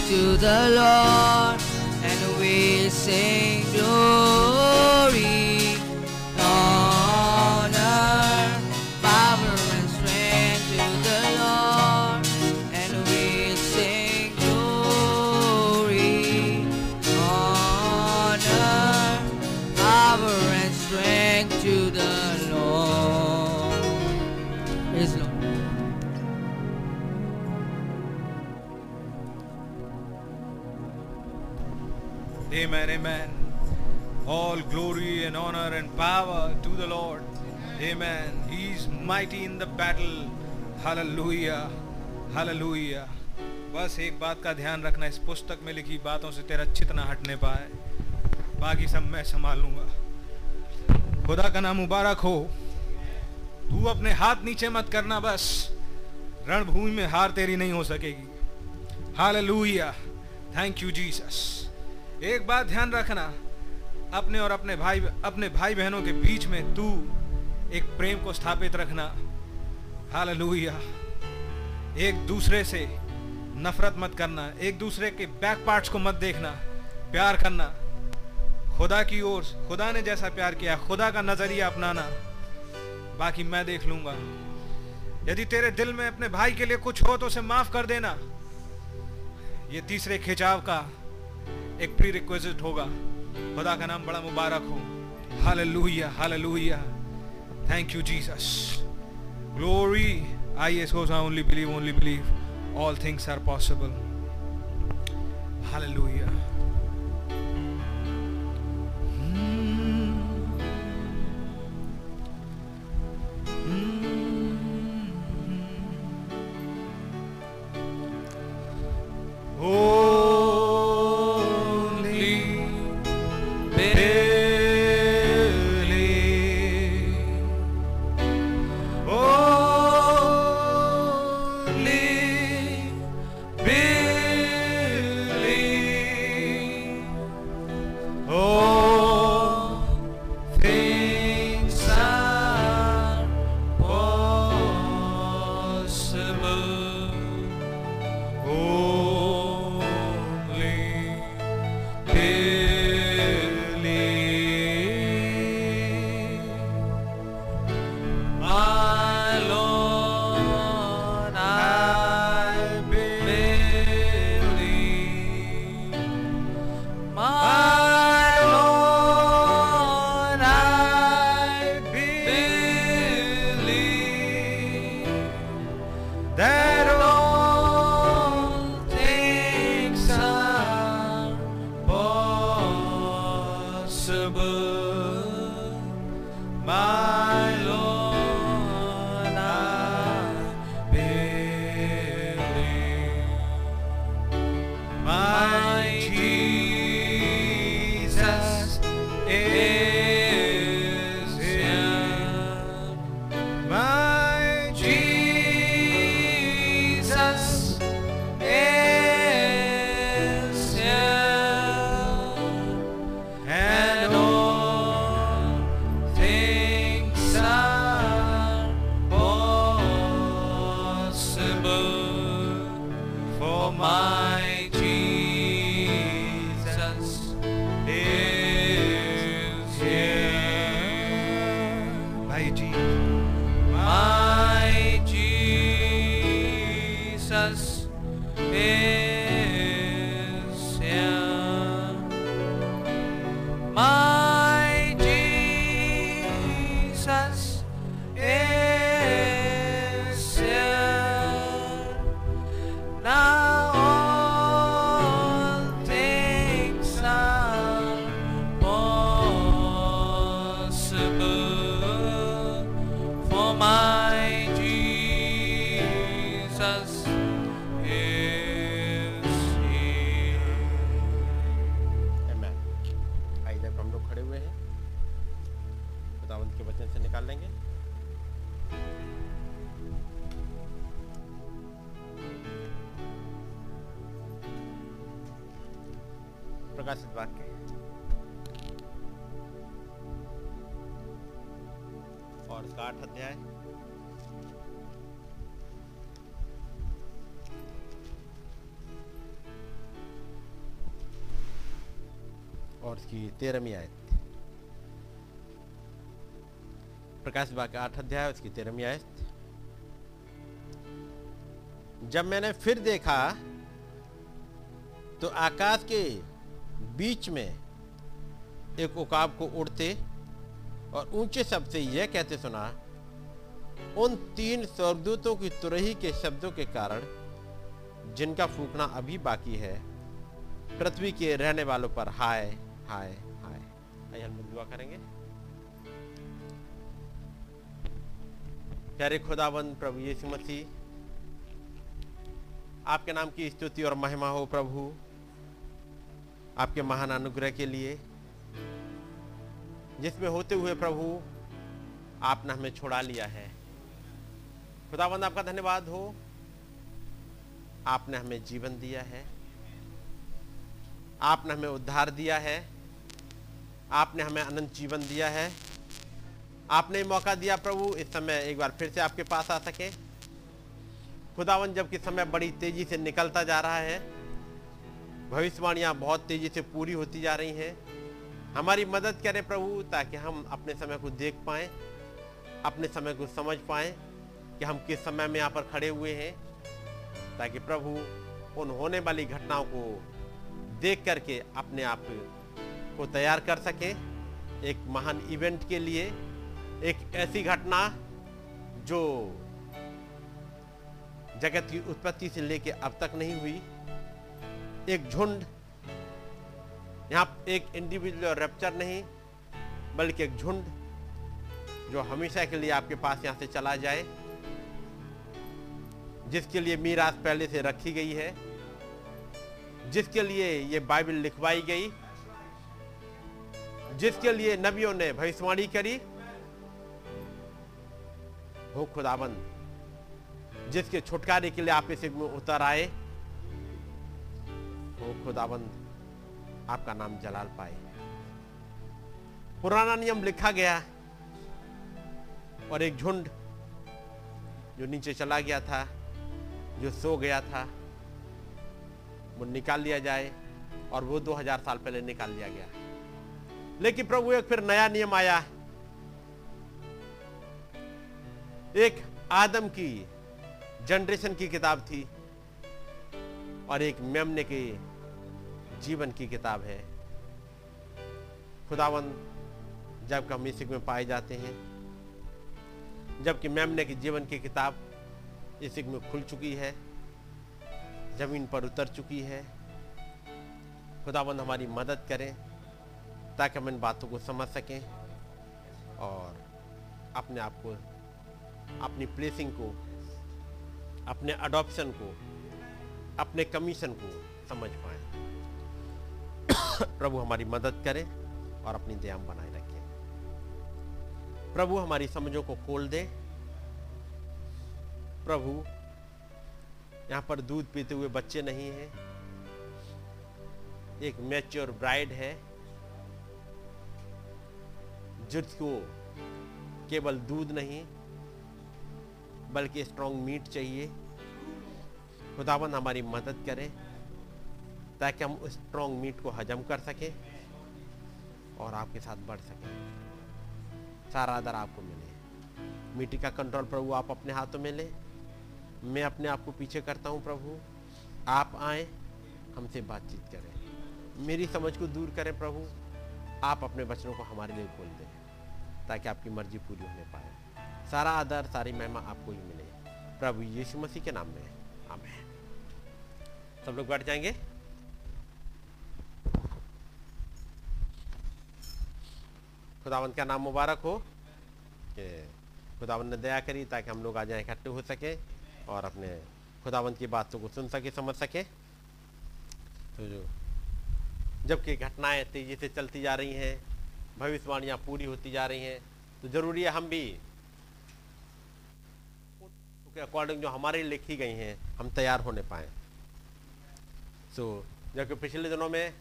to the Lord. And we sing mighty in the battle. Hallelujah. Hallelujah. बस एक बात का ध्यान रखना, इस पुस्तक में लिखी बातों से तेरा चित ना हटने पाए। बाकी सब मैं संभाल लूँगा खुदा का नाम मुबारक हो। तू अपने हाथ नीचे मत करना बस। रणभूमि में हार तेरी नहीं हो सकेगी। हालेलुया थैंक यू जीसस एक बात ध्यान रखना। अपने और अपने भाई अपने भाई बहनों के बीच में तू एक प्रेम को स्थापित रखना। हालेलुया। एक दूसरे से नफरत मत करना। एक दूसरे के बैक पार्ट्स को मत देखना। प्यार करना। खुदा की ओर, खुदा ने जैसा प्यार किया, खुदा का नज़रिया अपनाना। बाकी मैं देख लूँगा। यदि तेरे दिल में अपने भाई के लिए कुछ हो तो उसे माफ़ कर देना। ये तीसरे खिंचाव का एक प्री रिक्वेस्ट होगा। खुदा का नाम बड़ा मुबारक हो। Hallelujah hallelujah. Thank you, Jesus. Glory. I, yes, I only believe, only believe. All things are possible. Hallelujah. तेरहवीं आयत प्रकाश बाग का आठ अध्याय, उसकी तेरहवीं आयत जब मैंने फिर देखा तो आकाश के बीच में एक उकाब को उड़ते और ऊँचे शब्द से यह कहते सुना, उन तीन स्वर्गदूतों की तुरही के शब्दों के कारण, जिनका फूकना अभी बाकी है, पृथ्वी के रहने वालों पर हाय हाय। आइए हम लोग दुआ करेंगे। प्यारे खुदाबंद प्रभु यीशु मसीह, आपके नाम की स्तुति और महिमा हो प्रभु। आपके महान अनुग्रह के लिए, जिसमें होते हुए प्रभु, आपने हमें छोड़ा लिया है। खुदाबंद आपका धन्यवाद हो। आपने हमें जीवन दिया है। आपने हमें उद्धार दिया है। आपने हमें अनंत जीवन दिया है। आपने मौका दिया प्रभु, इस समय एक बार फिर से आपके पास आ सके। खुदावन, जबकि समय बड़ी तेज़ी से निकलता जा रहा है, भविष्यवाणियाँ बहुत तेज़ी से पूरी होती जा रही हैं। हमारी मदद करें प्रभु, ताकि हम अपने समय को देख पाएँ, अपने समय को समझ पाएँ कि हम किस समय में यहाँ पर खड़े हुए हैं, ताकि प्रभु उन होने वाली घटनाओं को देख करके अपने आप को तैयार कर सके एक महान इवेंट के लिए, एक ऐसी घटना जो जगत की उत्पत्ति से लेकर अब तक नहीं हुई। एक झुंड, यहाँ एक इंडिविजुअल रैप्चर नहीं, बल्कि एक झुंड जो हमेशा के लिए आपके पास यहाँ से चला जाए, जिसके लिए मीरास पहले से रखी गई है, जिसके लिए ये बाइबल लिखवाई गई। जिसके लिए नबियों ने भविष्यवाणी करी। हो खुदाबंद जिसके छुटकारे के लिए आप इस में उतर आए। हो खुदाबंद, आपका नाम जलाल पाए। पुराना नियम लिखा गया और एक झुंड जो नीचे चला गया था, जो सो गया था, वो निकाल लिया जाए और वो 2000 साल पहले निकाल लिया गया। लेकिन प्रभु, एक फिर नया नियम आया। है एक आदम की जनरेशन की किताब थी और एक मेमने के जीवन की किताब है। खुदावन, जब हम इस में पाए जाते हैं जबकि मेमने की जीवन की किताब इस में खुल चुकी है, ज़मीन पर उतर चुकी है, खुदावन हमारी मदद करें। ताकि हम इन बातों को समझ सकें और अपने आप को, अपनी प्लेसिंग को, अपने अडॉप्शन को, अपने कमीशन को समझ पाए। प्रभु हमारी मदद करें और अपनी दयाम बनाए रखें। प्रभु हमारी समझों को खोल दे। प्रभु, यहाँ पर दूध पीते हुए बच्चे नहीं हैं। एक मैच्योर ब्राइड है। जिसको केवल दूध नहीं, बल्कि स्ट्रॉन्ग मीट चाहिए। खुदाबंद हमारी मदद करे, ताकि हम उस स्ट्रॉन्ग मीट को हजम कर सकें और आपके साथ बढ़ सकें। सारा आदर आपको मिले। मिट्टी का कंट्रोल प्रभु, आप अपने हाथों में ले। मैं अपने आप को पीछे करता हूँ प्रभु। आप आए, हमसे बातचीत करें। मेरी समझ को दूर करें प्रभु। आप अपने बचनों को हमारे लिए खोल दें। ताकि आपकी मर्ज़ी पूरी होने पाए। सारा आदर, सारी महिमा आपको ही मिले। प्रभु यीशु मसीह के नाम में। आमेन। सब लोग बैठ जाएँगे। खुदावंत का नाम मुबारक हो? कि खुदावंत ने दया करी ताकि हम लोग आ जाए इकट्ठे हो सके और अपने खुदावंत की बातों को सुन सके, समझ सके। तो जो जबकि घटनाएँ तेज़ी से चलती जा रही हैं भविष्यवाणियाँ पूरी होती जा रही हैं तो ज़रूरी है हम भी के अकॉर्डिंग जो हमारे लिखी गई हैं हम तैयार होने पाए। सो so, जबकि पिछले दिनों में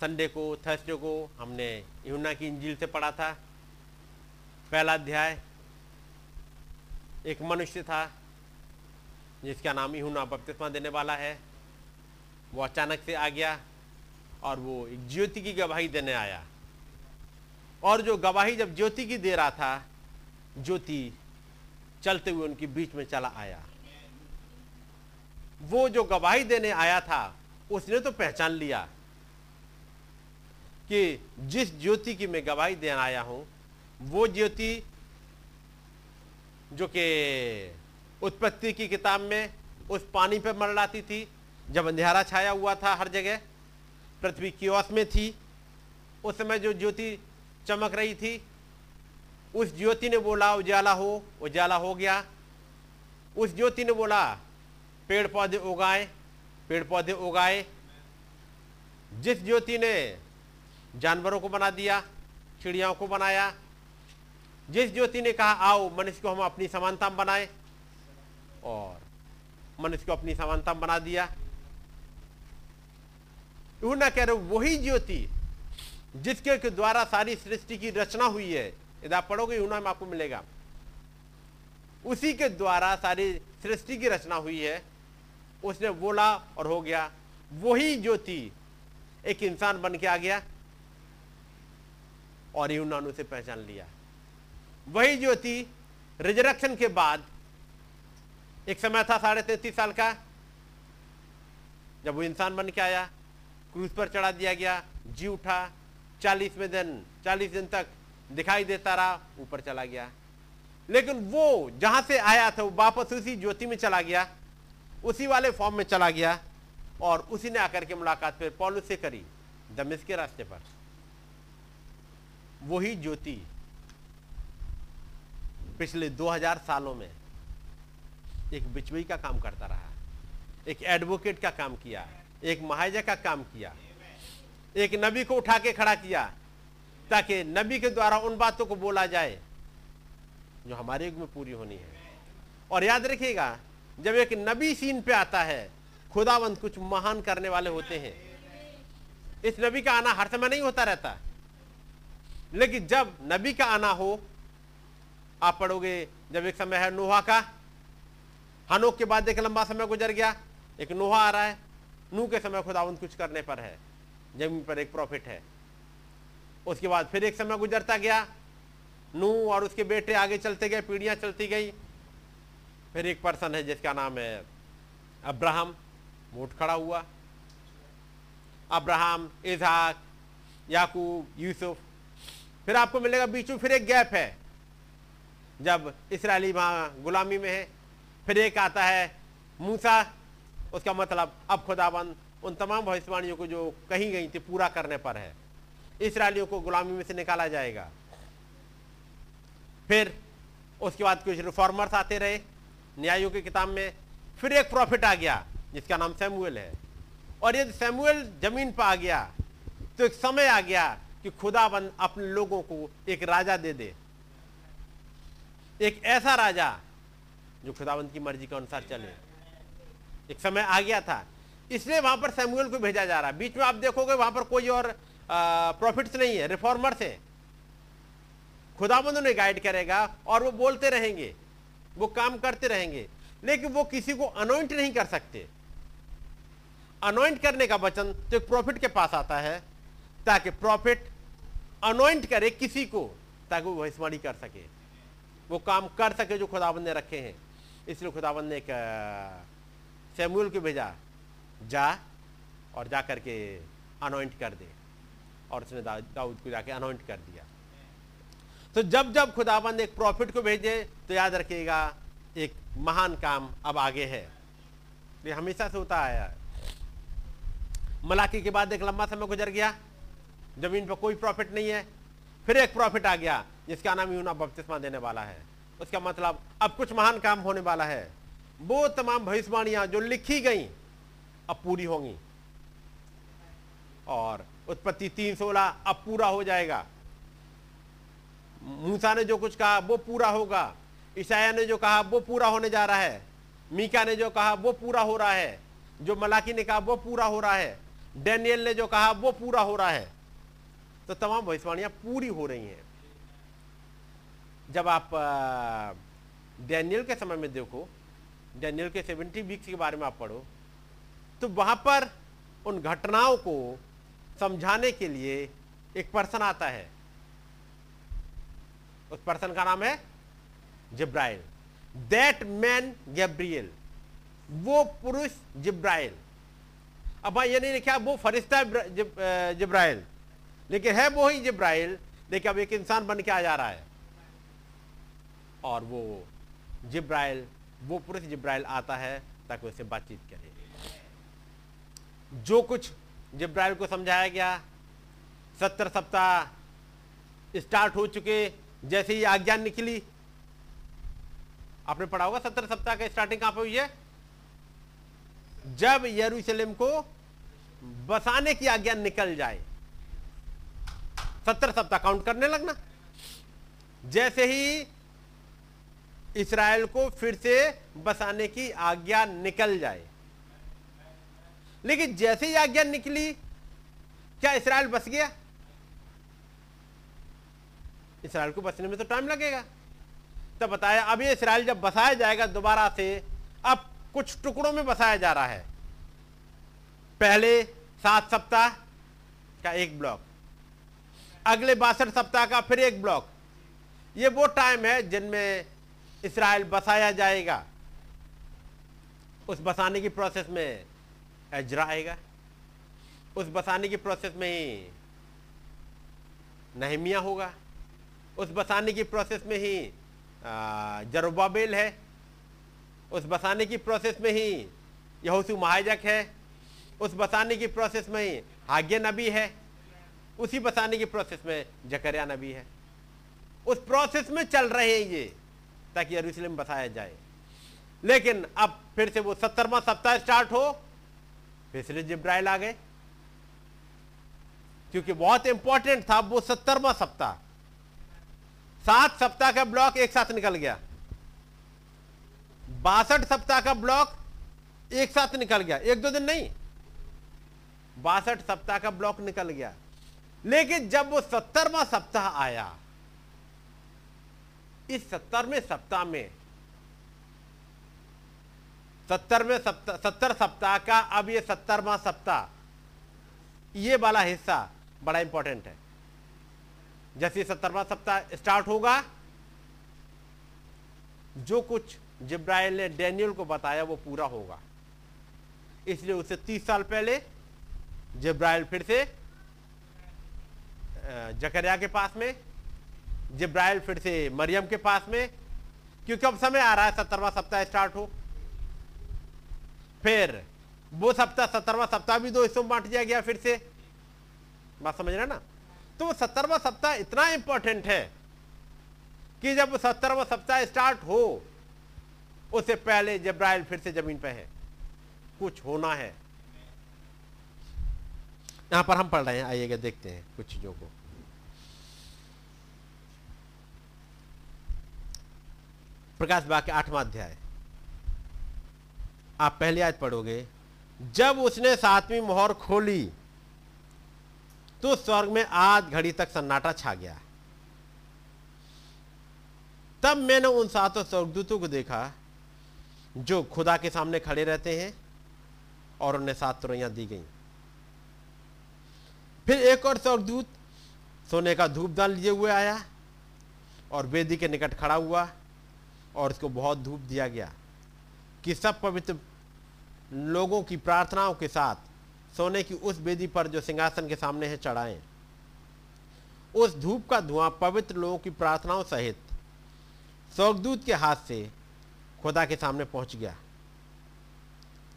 संडे को थर्सडे को हमने यूना की इंजील से पढ़ा था। पहला अध्याय एक मनुष्य था जिसका नाम यूना बपतिस्मा देने वाला है। वो अचानक से आ गया। और वो एक ज्योति की गवाही देने आया। और जो गवाही जब ज्योति की दे रहा था, ज्योति चलते हुए उनके बीच में चला आया। वो जो गवाही देने आया था, उसने तो पहचान लिया कि जिस ज्योति की मैं गवाही देने आया हूँ, वो ज्योति जो कि उत्पत्ति की किताब में उस पानी पर मरलाती थी, जब अंधेरा छाया हुआ था हर जगह पृथ्वी कियोस में थी। उस समय जो ज्योति चमक रही थी, उस ज्योति ने बोला, उजाला हो उजाला हो गया। उस ज्योति ने बोला पेड़ पौधे उगाए पेड़ पौधे उगाए। जिस ज्योति ने जानवरों को बना दिया, चिड़ियाओं को बनाया, जिस ज्योति ने कहा, आओ, मनुष्य को हम अपनी समानता में बनाए, और मनुष्य को अपनी समानता में बना दिया ना कह रहे वही ज्योति जिसके द्वारा सारी सृष्टि की रचना हुई है, यदि आप पढ़ोगे यूना में आपको मिलेगा। उसी के द्वारा सारी सृष्टि की रचना हुई है, उसने बोला और हो गया। वही ज्योति एक इंसान बन के आ गया और यूनान उसे पहचान लिया। वही ज्योति रिजरक्शन के बाद, एक समय था साढ़े तैतीस साल का, जब वो इंसान बन के आया क्रूज पर चढ़ा दिया गया, जी उठा चालीसवें दिन, चालीस दिन तक दिखाई देता रहा, ऊपर चला गया। लेकिन वो जहाँ से आया था, वो वापस उसी ज्योति में चला गया, उसी वाले फॉर्म में चला गया और उसी ने आकर के मुलाकात फिर पौलुस से करी दमिश के रास्ते पर। वही ज्योति पिछले 2000 सालों में एक बिचवई का काम करता रहा, एक एडवोकेट का काम किया एक महाजा का काम किया। एक नबी को उठा के खड़ा किया, ताकि नबी के द्वारा उन बातों को बोला जाए जो हमारे युग में पूरी होनी है। और याद रखिएगा, जब एक नबी सीन पे आता है, खुदावंत कुछ महान करने वाले होते हैं। इस नबी का आना हर समय नहीं होता रहता। लेकिन जब नबी का आना हो, आप पढ़ोगे, जब एक समय है नोहा का, हनोक के बाद एक लंबा समय गुजर गया, एक नोहा आ रहा है। नू के समय खुदावंत कुछ करने पर है, ज़मीन पर एक प्रॉफिट है। उसके बाद फिर एक समय गुजरता गया, नू और उसके बेटे आगे चलते गए, पीढ़ियाँ चलती गई। फिर एक पर्सन है जिसका नाम है अब्राहम मोट खड़ा हुआ। अब्राहम, इजहाक, याकूब, यूसुफ। फिर आपको मिलेगा बीच फिर एक गैप है, जब इसराइली वहाँ गुलामी में है। फिर एक आता है मूसा उसका मतलब अब खुदाबंद उन तमाम भविष्यवाणियों को जो कही गई थी, पूरा करने पर है। इसराइलियों को गुलामी में से निकाला जाएगा। फिर उसके बाद कुछ रिफॉर्मर्स आते रहे, न्यायों की किताब में। फिर एक प्रॉफिट आ गया, जिसका नाम सैमुअल है। और यदि सैमुअल ज़मीन पर आ गया तो एक समय आ गया कि खुदाबंद अपने लोगों को एक राजा दे दे। एक ऐसा राजा जो खुदाबंद की मर्ज़ी के अनुसार चले। एक समय आ गया था। इसलिए वहाँ पर सैमुअल को भेजा जा रहा बीच में आप देखोगे वहाँ पर कोई और प्रॉफिट्स नहीं है रिफॉर्मर्स है खुदाबंद उन्हें गाइड करेगा और वो बोलते रहेंगे, वो काम करते रहेंगे, लेकिन वो किसी को अनोइंट नहीं कर सकते। अनोइंट करने का वचन तो एक प्रॉफिट के पास आता है, ताकि प्रॉफिट अनोइंट करे किसी को, ताकि वो भविष्यवाणी कर सके। वो काम कर सके जो खुदाबंद ने रखे हैं। इसलिए खुदाबंद ने एक सैमुअल को भेजा जा और जा करके अनोइंट कर दे। और उसने दाऊद को जाके अनोइंट कर दिया। तो जब जब खुदाबंद एक प्रॉफिट को भेजे तो याद रखिएगा, एक महान काम अब आगे है। ये हमेशा से होता आया मलाकी के बाद एक लंबा समय गुजर गया। ज़मीन पर कोई प्रॉफिट नहीं है। फिर एक प्रॉफिट आ गया, जिसका नाम यूना बपतिस्मा देने वाला है। उसका मतलब अब कुछ महान काम होने वाला है। वो तमाम भविष्यवाणियाँ जो लिखी गई, अब पूरी होंगी। और उत्पत्ति तीन सोलह अब पूरा हो जाएगा। मूसा ने जो कुछ कहा, वो पूरा होगा। ईसाया ने जो कहा, वो पूरा होने जा रहा है। मीका ने जो कहा, वो पूरा हो रहा है। जो मलाकी ने कहा, वो पूरा हो रहा है। डैनियल ने जो कहा, वो पूरा हो रहा है। तो तमाम भविष्यवाणियाँ पूरी हो रही हैं। जब आप डैनियल के समय में देखो डैनियल के सेवेंटी वीक्स के बारे में आप पढ़ो तो वहाँ पर उन घटनाओं को समझाने के लिए एक पर्सन आता है। उस पर्सन का नाम है जिब्राइल। दैट मैन गैब्रियल वो पुरुष जिब्राइल। अब भाई ये नहीं लिखा, वो फरिश्ता जिब्राइल। लेकिन है वो ही जिब्राइल। लेकिन अब एक इंसान बन के आ जा रहा है। और वो जिब्राइल वो पुरुष जिब्राइल आता है ताकि उससे बातचीत करे। जो कुछ जिब्राइल को समझाया गया, सत्तर सप्ताह स्टार्ट हो चुके, जैसे ही आज्ञा निकली। आपने पढ़ा होगा सत्तर सप्ताह का स्टार्टिंग कहाँ पर हुई है? जब यरूशलेम को बसाने की आज्ञा निकल जाए, सत्तर सप्ताह काउंट करने लगना। जैसे ही इसराइल को फिर से बसाने की आज्ञा निकल जाए। लेकिन जैसे ही आज्ञा निकली, क्या इसराइल बस गया? इसराइल को बसने में तो टाइम लगेगा। तब बताया, अब ये इसराइल जब बसाया जाएगा दोबारा से, अब कुछ टुकड़ों में बसाया जा रहा है। पहले सात सप्ताह का एक ब्लॉक, अगले बासठ सप्ताह का फिर एक ब्लॉक। ये वो टाइम है जिनमें इसराइल बसाया जाएगा, उस बसाने की प्रोसेस में एजरा आएगा, उस बसाने की प्रोसेस में ही नहमिया होगा, उस बसाने की प्रोसेस में ही जरुबाबेल है, उस बसाने की प्रोसेस में ही यहोसू महाजक है, उस बसाने की प्रोसेस में ही हाग्य नबी है, उसी बसाने की प्रोसेस में जकरिया नबी है। उस प्रोसेस में चल रहे हैं ये। ताकि यरूशलेम बसाया जाए। लेकिन अब फिर से वो सत्तरवा सप्ताह स्टार्ट हो, फिर से जिब्राइल आ गए। क्योंकि बहुत इंपॉर्टेंट था वो सत्तरवा सप्ताह। सात सप्ताह का ब्लॉक एक साथ निकल गया। बासठ सप्ताह का ब्लॉक एक साथ निकल गया। एक दो दिन नहीं। बासठ सप्ताह का ब्लॉक निकल गया। लेकिन जब वो सत्तरवा सप्ताह आया इस सत्तरवें सप्ताह में। सत्तरवें सप्ताह सत्तर सप्ताह का, अब ये सत्तरवा सप्ताह। ये वाला हिस्सा बड़ा इंपॉर्टेंट है। जैसे सत्तरवा सप्ताह स्टार्ट होगा, जो कुछ जिब्राइल ने डैनियल को बताया वो पूरा होगा। इसलिए उससे तीस साल पहले जिब्राइल फिर से जकरिया के पास में जिब्राइल फिर से मरियम के पास में, क्योंकि अब समय आ रहा है सत्तरवा सप्ताह स्टार्ट हो। फिर वो सप्ताह सत्तरवा सप्ताह भी दो हिस्सों में बांट दिया गया फिर से। बात समझ रहे ना? तो वो सत्तरवा सप्ताह इतना इंपॉर्टेंट है कि जब सत्तरवा सप्ताह स्टार्ट हो, उससे पहले जब्राइल फिर से ज़मीन पे है। कुछ होना है। यहाँ पर हम पढ़ रहे हैं आइएगा देखते हैं कुछ चीज़ों को। प्रकाश वाक्य आठवां अध्याय। आप पहले आज पढ़ोगे, जब उसने सातवीं मोहर खोली तो स्वर्ग में आध घड़ी तक सन्नाटा छा गया। तब मैंने उन सातों स्वर्गदूतों को देखा, जो खुदा के सामने खड़े रहते हैं और उन्हें सात तुरैयां दी गई। फिर एक और स्वर्गदूत सोने का धूप दान लिए हुए आया और वेदी के निकट खड़ा हुआ। और उसको बहुत धूप दिया गया कि सब पवित्र लोगों की प्रार्थनाओं के साथ सोने की उस वेदी पर जो सिंहासन के सामने है चढ़ाएँ। उस धूप का धुआँ पवित्र लोगों की प्रार्थनाओं सहित स्वर्गदूत के हाथ से खुदा के सामने पहुँच गया।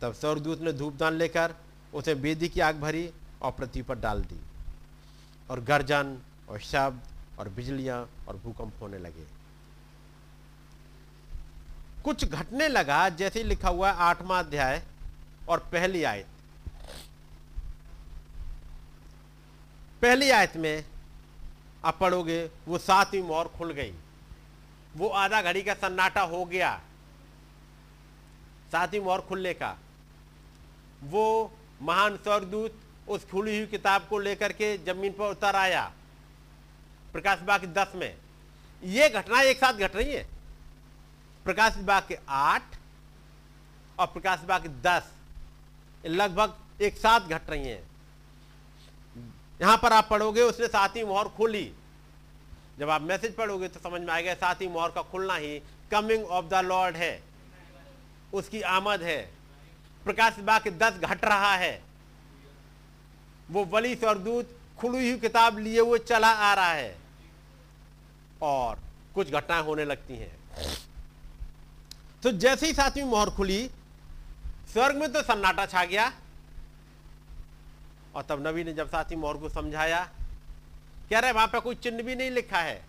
तब स्वर्गदूत ने धूपदान लेकर उसे वेदी की आग भरी और पृथ्वी पर डाल दी और गर्जन और शब्द और बिजलियाँ और भूकंप होने लगे। कुछ घटने लगा, जैसे लिखा हुआ है, आठवां अध्याय और पहली आयत। पहली आयत में आप पढ़ोगे, वो सातवीं मोहर खुल गई। वो आधा घड़ी का सन्नाटा हो गया, सातवीं मोहर खुलने का। वो महान स्वर्गदूत उस खुली हुई किताब को लेकर के ज़मीन पर उतर आया, प्रकाश बाग दस में। ये घटना एक साथ घट रही है? प्रकाश विभाग के आठ और प्रकाश बाग दस लगभग एक साथ घट रही हैं। यहाँ पर आप पढ़ोगे, उसने सातवीं मोहर खोली। जब आप मैसेज पढ़ोगे तो समझ में आएगा, सातवीं मोहर का खुलना ही कमिंग ऑफ़ द लॉर्ड है। उसकी आमद है। प्रकाश बाग दस घट रहा है। वो वली स्वर्गदूत खुली हुई किताब लिए हुए चला आ रहा है। और कुछ घटनाएँ होने लगती हैं। तो जैसे ही सातवीं मोहर खुली, स्वर्ग में तो सन्नाटा छा गया। और तब नबी ने जब सातवीं मोहर को समझाया, कह रहे, वहाँ पर कोई चिन्ह भी नहीं लिखा है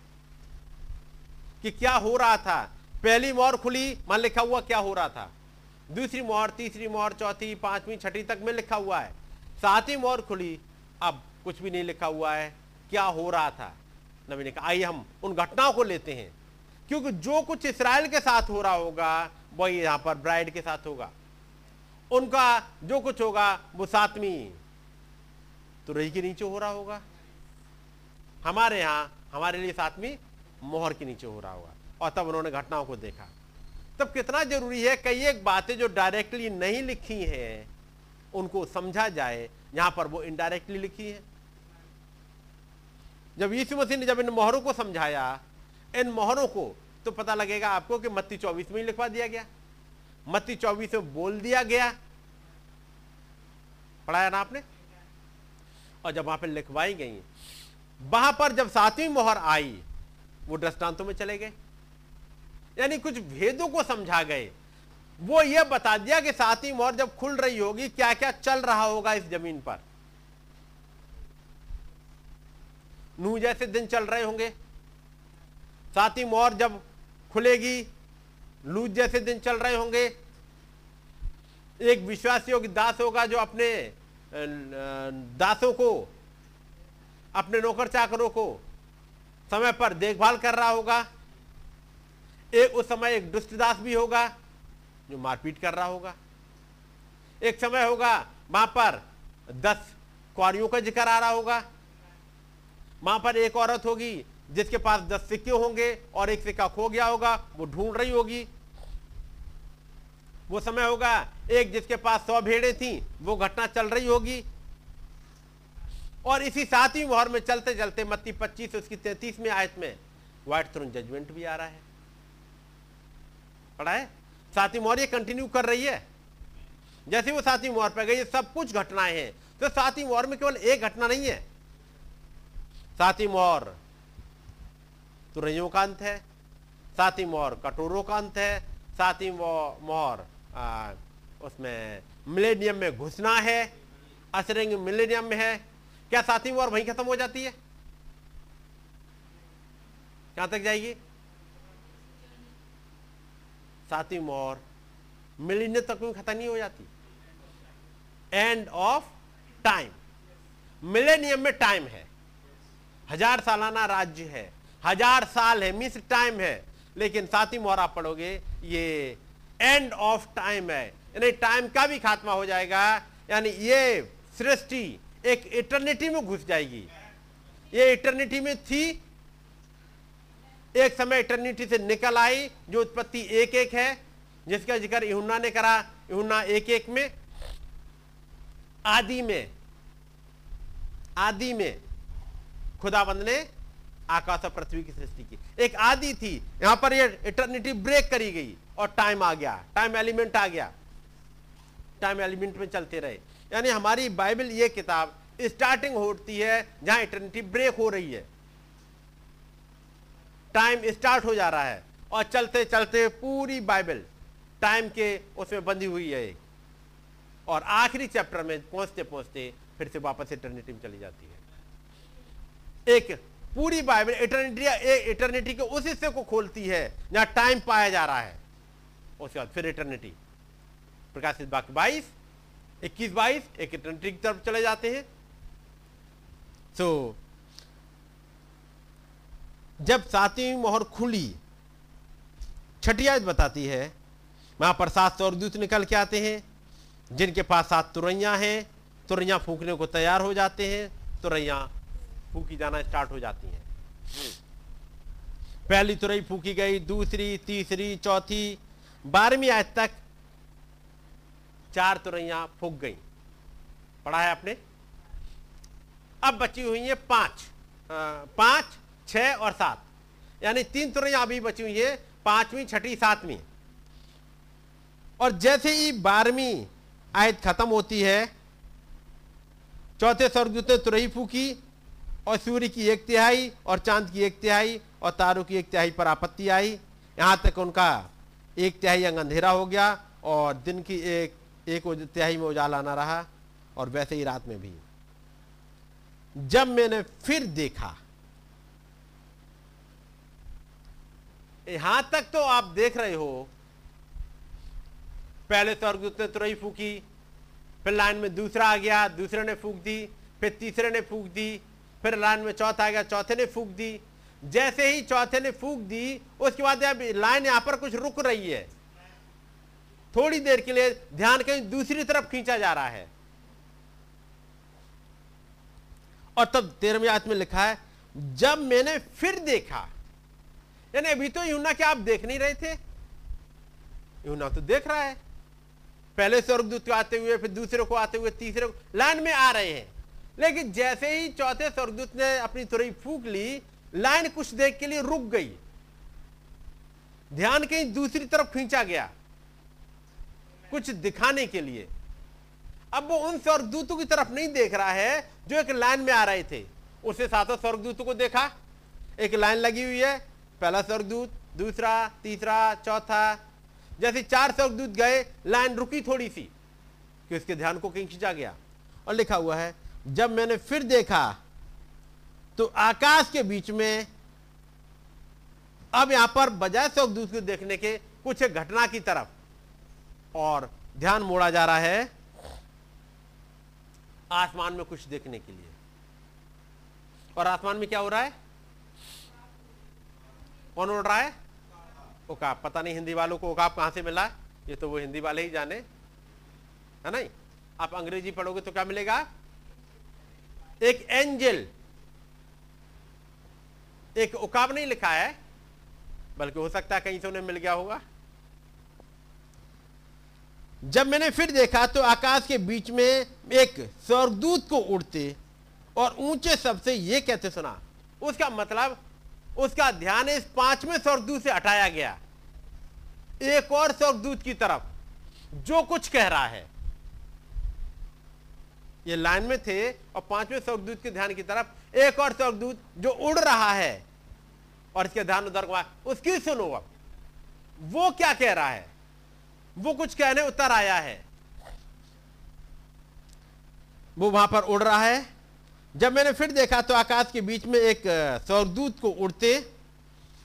कि क्या हो रहा था। पहली मोहर खुली मान लिखा हुआ क्या हो रहा था। दूसरी मोहर, तीसरी मोहर, चौथी, पांचवी, छठी तक में लिखा हुआ है। सातवीं मोहर खुली, अब कुछ भी नहीं लिखा हुआ है। क्या हो रहा था? नबी ने कहा, आइए हम उन घटनाओं को लेते हैं। क्योंकि जो कुछ इसराइल के साथ हो रहा होगा, वही यहाँ पर ब्राइड के साथ होगा। उनका जो कुछ होगा, वो सातवीं। तो रही के नीचे हो रहा होगा। हमारे यहाँ, हमारे लिए सातवीं मोहर के नीचे हो रहा होगा। और तब उन्होंने घटनाओं को देखा। तब कितना ज़रूरी है कई एक बातें जो डायरेक्टली नहीं लिखी हैं, उनको समझा जाए। यहाँ पर वो इनडायरेक्टली लिखी है। जब यीशु मसीह ने जब इन मोहरों को समझाया इन मोहरों को तो पता लगेगा आपको कि मत्ती चौबीस में ही लिखवा दिया गया। मत्ती चौबीस में बोल दिया गया। पढ़ाया ना आपने? और जब वहाँ पर लिखवाई गई, वहाँ पर जब सातवीं मोहर आई, वो दृष्टांतों में चले गए। यानी कुछ भेदों को समझा गए। वो ये बता दिया कि सातवीं मोहर जब खुल रही होगी क्या क्या चल रहा होगा इस ज़मीन पर? नू जैसे दिन चल रहे होंगे। सातवीं मोहर जब खुलेगी, लूज जैसे दिन चल रहे होंगे। एक विश्वास योग्य दास होगा जो अपने दासों को, अपने नौकर चाकरों को समय पर देखभाल कर रहा होगा। एक उस समय एक दुष्ट दास भी होगा जो मारपीट कर रहा होगा। एक समय होगा, वहाँ पर दस कुआरियों का ज़िक्र आ रहा होगा। वहाँ पर एक औरत होगी जिसके पास दस सिक्के होंगे और एक सिक्का खो गया होगा, वो ढूंढ रही होगी। वो समय होगा, एक जिसके पास सौ भेड़े थी, वो घटना चल रही होगी। और इसी सातवीं मोहर में चलते चलते मत्ती पच्चीस, उसकी तैतीस में आयत में व्हाइट थ्रोन जजमेंट भी आ रहा है। पढ़ा है? सातवीं मोहर ये कंटिन्यू कर रही है। जैसे वो सातवीं मोहर पर गई सब कुछ घटनाएँ हैं। तो सातवीं मोहर में केवल एक घटना नहीं है। सातवीं मोहर तुरैयों का अंत है सातवीं मोहर कटोरों का अंत है सातवीं मोहर उसमें मिलेनियम में घुसना है, असरेंग मिलेनियम में है, क्या सातवीं वॉर वहीं खत्म हो जाती है? कहाँ तक जाएगी? सातवीं वॉर मिलेनियम तक में खत्म नहीं हो जाती? एंड ऑफ़ टाइम मिलेनियम में टाइम है। हज़ार सालाना राज्य है। हज़ार साल है मिस टाइम है। लेकिन सातवीं मोहर आप पढ़ोगे, ये एंड ऑफ़ टाइम है। यानी टाइम का भी खात्मा हो जाएगा। यानी ये सृष्टि एक इटर्निटी में घुस जाएगी। ये इटर्निटी में थी। एक समय इटर्निटी से निकल आई, जो उत्पत्ति एक एक है, जिसका ज़िक्र इहुन्ना ने करा इहुन्ना एक एक में। आदि में आदि में खुदाबंद ने आकाश और पृथ्वी की सृष्टि की। एक आदि थी, यहाँ पर ये इटर्निटी ब्रेक करी गई और टाइम आ गया टाइम एलिमेंट आ गया। टाइम एलिमेंट में चलते रहे। यानी हमारी बाइबल ये किताब स्टार्टिंग होती है, जहाँ इटर्निटी ब्रेक हो रही है। टाइम स्टार्ट हो जा रहा है और चलते चलते पूरी बाइबल टाइम के उसमें बंधी हुई है और आखिरी चैप्टर में पहुँचते पहुँचते फिर से वापस इटर्निटी में चली जाती है। एक पूरी बाइबल इटर्निटी इटर्निटी के उस हिस्से को खोलती है जहाँ टाइम पाया जा रहा है। उसके बाद फिर इटर्निटी। प्रकाशित बाकी बाईस इक्कीस बाईस एक इटर्निटी की तरफ़ चले जाते हैं। सो so, जब सातवीं मोहर खुली छठी आयत बताती है वहाँ पर सात स्वर्गदूत निकल के आते हैं जिनके पास सात तुरैया हैं। तुरैया फूकने को तैयार हो जाते हैं। तुरैया फूकी जाना स्टार्ट हो जाती हैं। पहली तुरई फूकी गई, दूसरी, तीसरी, चौथी, बारहवीं आयत तक चार तुरैया फूक गई। पढ़ा है आपने? अब बची हुई है पाँच। पाँच छ और सात। यानी तीन तुरैया अभी बची हुई है, पांचवी, छठी, सातवीं। और जैसे ही बारहवीं आयत खत्म होती है, चौथे स्वर्गदूत ने तुरही फूकी और सूर्य की एक तिहाई और चाँद की एक तिहाई और तारों की एक तिहाई पर आपत्ति आई। यहाँ तक उनका एक तिहाई अंग अंधेरा हो गया और दिन की एक एक तिहाई में उजाला ना रहा और वैसे ही रात में भी। जब मैंने फिर देखा, यहाँ तक तो आप देख रहे हो, पहले स्वर्गदूत ने तुरई फूकी, फिर लाइन में दूसरा आ गया, दूसरे ने फूक दी, फिर तीसरे ने फूक दी फिर लाइन में चौथा आ गया, चौथे ने फूक दी। जैसे ही चौथे ने फूक दी, उसके बाद अब लाइन यहाँ पर कुछ रुक रही है। थोड़ी देर के लिए ध्यान कहीं दूसरी तरफ़ खींचा जा रहा है। और तब आयत में लिखा है, जब मैंने फिर देखा, यानी अभी तो यूना क्या आप देख नहीं रहे थे। यूना तो देख रहा है। पहले स्वर्गदूत को आते हुए, फिर दूसरे को आते हुए, तीसरे को लाइन में आ रहे हैं। लेकिन जैसे ही चौथे स्वर्गदूत ने अपनी तुरई फूक ली, लाइन कुछ देख के लिए रुक गई। ध्यान कहीं दूसरी तरफ़ खींचा गया, कुछ दिखाने के लिए। अब वो उन स्वर्गदूतों की तरफ़ नहीं देख रहा है जो एक लाइन में आ रहे थे। उसे सातों स्वर्गदूतों को देखा। एक लाइन लगी हुई है, पहला स्वर्गदूत, दूसरा, तीसरा, चौथा। जैसे चार स्वर्गदूत गए, लाइन रुकी थोड़ी सी, कि उसके ध्यान को कहीं खींचा गया। और लिखा हुआ है जब मैंने फिर देखा तो आकाश के बीच में, अब यहाँ पर बजाय स्वर्गदूत को देखने के, कुछ घटना की तरफ़, और ध्यान मोड़ा जा रहा है, आसमान में कुछ देखने के लिए। और आसमान में क्या हो रहा है? कौन उड़ रहा है? उकाब। पता नहीं हिंदी वालों को उकाब कहाँ से मिला ये तो वो हिंदी वाले ही जाने। है नहीं आप अंग्रेज़ी पढ़ोगे तो क्या मिलेगा? एक एंजल, एक उकाब नहीं लिखा है, बल्कि हो सकता है कहीं से उन्हें मिल गया होगा। जब मैंने फिर देखा तो आकाश के बीच में एक स्वर्गदूत को उड़ते और ऊँचे शब्द से यह कहते सुना, उसका मतलब उसका ध्यान इस पाँचवें स्वर्गदूत से हटाया गया। एक और स्वर्गदूत की तरफ़, जो कुछ कह रहा है। ये लाइन में थे और पाँचवें स्वर्गदूत के ध्यान की तरफ़ एक और स्वर्गदूत जो उड़ रहा है और इसके ध्यान उधर उसकी सुनो अब। वो क्या कह रहा है? वो कुछ कहने उतर आया है। वो वहाँ पर उड़ रहा है। जब मैंने फिर देखा तो आकाश के बीच में एक स्वर्गदूत को उड़ते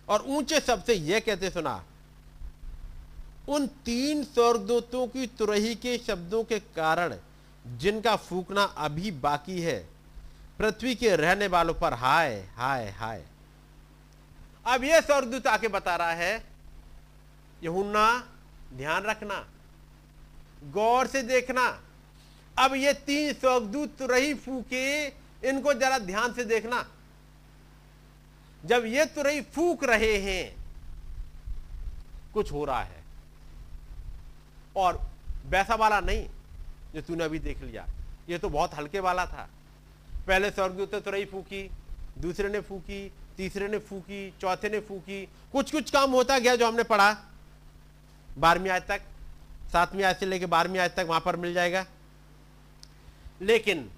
और ऊँचे शब्द से यह कहते सुना, उन तीन स्वर्गदूतों की तुरही के शब्दों के कारण जिनका फूकना अभी बाकी है, पृथ्वी के रहने वालों पर हाय हाय हाय। अब यह स्वर्गदूत आके बता रहा है, यहुन्ना, ध्यान रखना, गौर से देखना। अब ये तीन स्वर्गदूत रही फूके, इनको जरा ध्यान से देखना। जब ये तुरई फूक रहे हैं, कुछ हो रहा है। और वैसा वाला नहीं। जो तूने अभी देख लिया। ये तो बहुत हल्के वाला था। पहले स्वर्गदूत तुरई फूकी, दूसरे ने फूकी, तीसरे ने फूकी, चौथे ने फूकी कुछ कुछ काम होता गया जो हमने पढ़ा। बारहवीं आज तक, सातवीं आज से लेकर बारहवीं आज तक वहाँ पर मिल जाएगा। लेकिन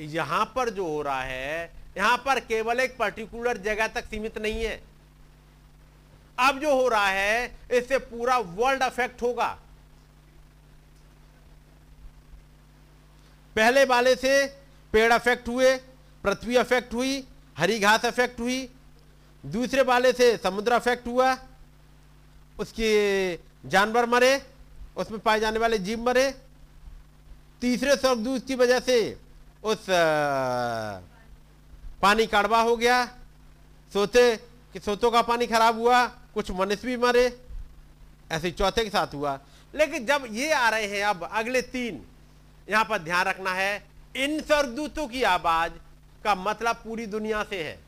यहाँ पर जो हो रहा है, यहाँ पर केवल एक पर्टिकुलर जगह तक सीमित नहीं है। अब जो हो रहा है, इससे पूरा वर्ल्ड अफेक्ट होगा। पहले वाले से पेड़ अफेक्ट हुए, पृथ्वी अफेक्ट हुई, हरी घास अफेक्ट हुई। दूसरे वाले से समुद्र अफेक्ट हुआ, उसके जानवर मरे, उसमें पाए जाने वाले जीव मरे। तीसरे स्वर्गदूत की वजह से उस पानी कड़वा हो गया। सोते कि सोतों का पानी खराब हुआ, कुछ मनुष्य भी मरे। ऐसे चौथे के साथ हुआ। लेकिन जब ये आ रहे हैं अब अगले तीन यहाँ पर ध्यान रखना है, इन स्वर्गदूतों की आवाज़ का मतलब पूरी दुनिया से है।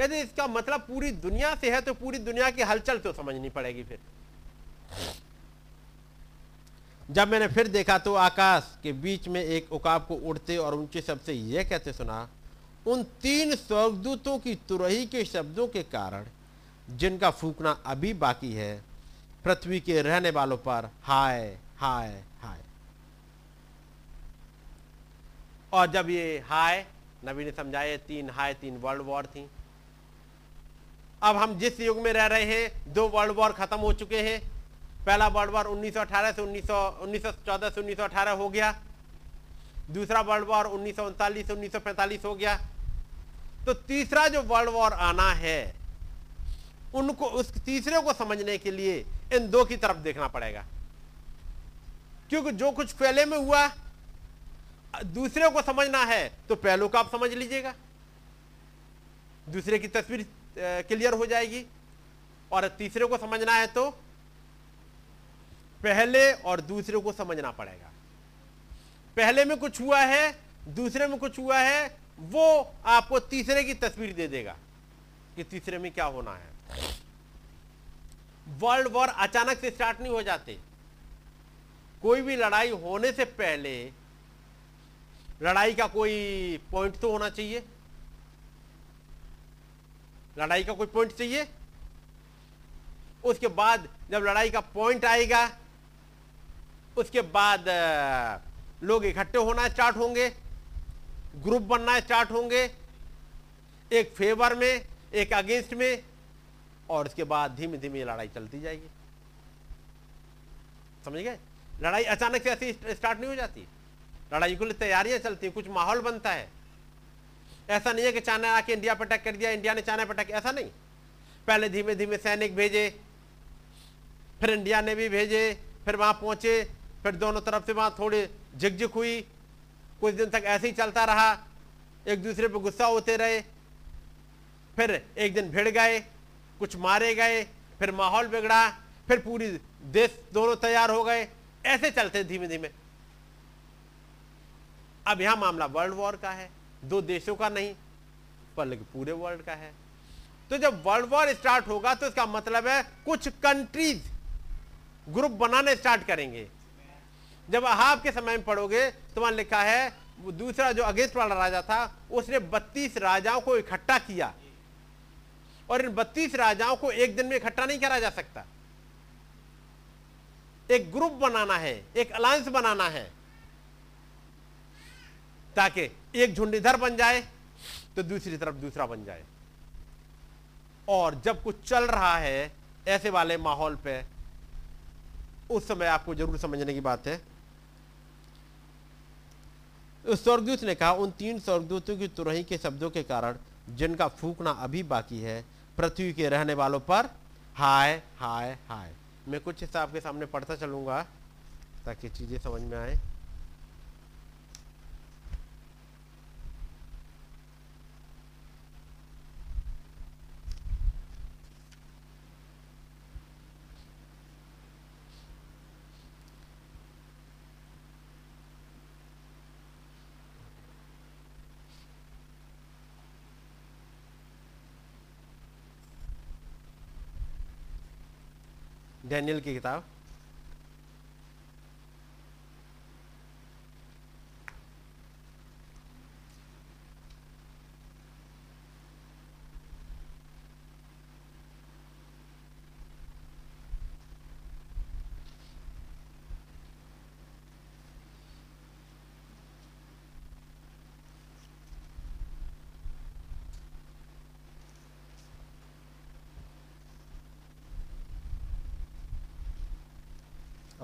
यदि इसका मतलब पूरी दुनिया से है तो पूरी दुनिया की हलचल तो समझनी पड़ेगी फिर। जब मैंने फिर देखा तो आकाश के बीच में एक उकाब को उड़ते और ऊँचे शब्द से यह कहते सुना, उन तीन स्वर्गदूतों की तुरही के शब्दों के कारण, जिनका फूकना अभी बाकी है, पृथ्वी के रहने वालों पर हाय हाय हाय और जब ये हाय, नबी ने समझाए तीन हाय, तीन वर्ल्ड वॉर थी। अब हम जिस युग में रह रहे हैं, दो वर्ल्ड वॉर खत्म हो चुके हैं। पहला वर्ल्ड वॉर 1918 से 1914 से 1918 हो गया। दूसरा वर्ल्ड वॉर उन्नीस से उन्नीस हो गया। तो तीसरा जो वर्ल्ड वॉर आना है, उनको, उस तीसरे को समझने के लिए इन दो की तरफ़ देखना पड़ेगा। क्योंकि जो कुछ पहले में हुआ दूसरे को समझना है तो पहलू का आप समझ लीजिएगा। दूसरे की तस्वीर क्लियर हो जाएगी। और तीसरे को समझना है तो पहले और दूसरे को समझना पड़ेगा। पहले में कुछ हुआ है, दूसरे में कुछ हुआ है, वो आपको तीसरे की तस्वीर दे देगा कि तीसरे में क्या होना है। वर्ल्ड वॉर अचानक से स्टार्ट नहीं हो जाते। कोई भी लड़ाई होने से पहले लड़ाई का कोई पॉइंट तो होना चाहिए? लड़ाई का कोई पॉइंट चाहिए? उसके बाद जब लड़ाई का पॉइंट आएगा, उसके बाद लोग इकट्ठे होना स्टार्ट होंगे ग्रुप बनना स्टार्ट होंगे, एक फेवर में, एक अगेंस्ट में, और उसके बाद धीमे धीमे लड़ाई चलती जाएगी। समझ गए? लड़ाई अचानक से ऐसी स्टार्ट नहीं हो जाती। लड़ाई के लिए तैयारियाँ चलती कुछ माहौल बनता है। ऐसा नहीं है कि चाइना आके इंडिया पर अटैक कर दिया, इंडिया ने चाइना पर अटैक, ऐसा नहीं। पहले धीमे धीमे सैनिक भेजे, फिर इंडिया ने भी भेजे, फिर वहाँ पहुँचे, फिर दोनों तरफ़ से वहाँ थोड़ी झिकझिक हुई। कुछ दिन तक ऐसे ही चलता रहा, एक दूसरे पर गुस्सा होते रहे, फिर एक दिन भिड़ गए, कुछ मारे गए, फिर माहौल बिगड़ा, फिर पूरी देश दोनों तैयार हो गए। ऐसे चलते धीमे धीमे अब यहाँ मामला वर्ल्ड वॉर का है, दो देशों का नहीं बल्कि पूरे वर्ल्ड का है। तो जब वर्ल्ड वॉर स्टार्ट होगा तो इसका मतलब है कुछ कंट्रीज़ ग्रुप बनाने स्टार्ट करेंगे। जब अहाब के समय में पढ़ोगे तो वहाँ लिखा है दूसरा जो अगेंस्ट वाला राजा था, उसने 32 राजाओं को इकट्ठा किया। और इन 32 राजाओं को एक दिन में इकट्ठा नहीं करा जा सकता। एक ग्रुप बनाना है, एक अलायंस बनाना है। ताकि एक झुंड इधर बन जाए तो दूसरी तरफ़ दूसरा बन जाए। और जब कुछ चल रहा है, ऐसे वाले माहौल पे, उस समय आपको ज़रूर समझने की बात है। उस स्वर्गदूत ने कहा, उन तीन स्वर्गदूतों की तुरही के शब्दों के कारण, जिनका फूकना अभी बाकी है, पृथ्वी के रहने वालों पर, हाय हाय हाय। मैं कुछ हिस्सा आपके सामने पढ़ता चलूँगा, ताकि चीज़ें समझ में आए। डैनियल की किताब।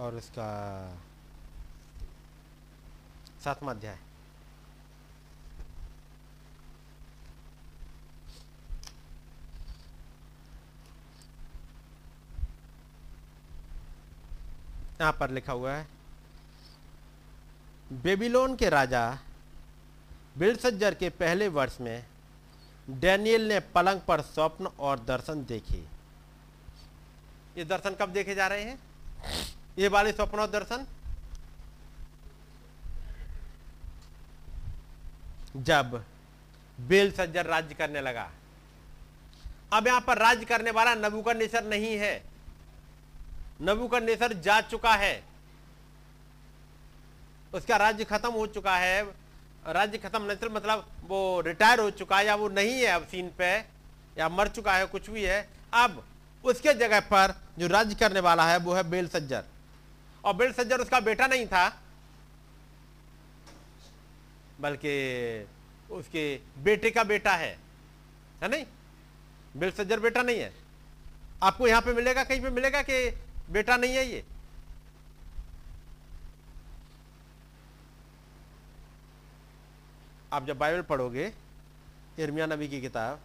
और इसका सातवां अध्याय। यहाँ पर लिखा हुआ है, बेबीलोन के राजा बिलसज्जर के पहले वर्ष में डैनियल ने पलंग पर स्वप्न और दर्शन देखे। ये दर्शन कब देखे जा रहे हैं? ये वाले स्वप्न दर्शन? जब बेल सज्जर राज्य करने लगा। अब यहाँ पर राज्य करने वाला नबूकरनेसर नहीं है। नबूकरनेसर जा चुका है। उसका राज्य खत्म हो चुका है। राज्य खत्म नहीं मतलब वो रिटायर हो चुका है या वो नहीं है अब सीन पे, या मर चुका है, कुछ भी है। अब उसके जगह पर जो राज्य करने वाला है, वो है बेल सज्जर और बेल सज्जर उसका बेटा नहीं था, बल्कि उसके बेटे का बेटा है। है नहीं? बेल सज्जर बेटा नहीं है। आपको यहाँ पे मिलेगा, कहीं पे मिलेगा कि बेटा नहीं है ये? आप जब बाइबल पढ़ोगे इर्मिया नबी की किताब,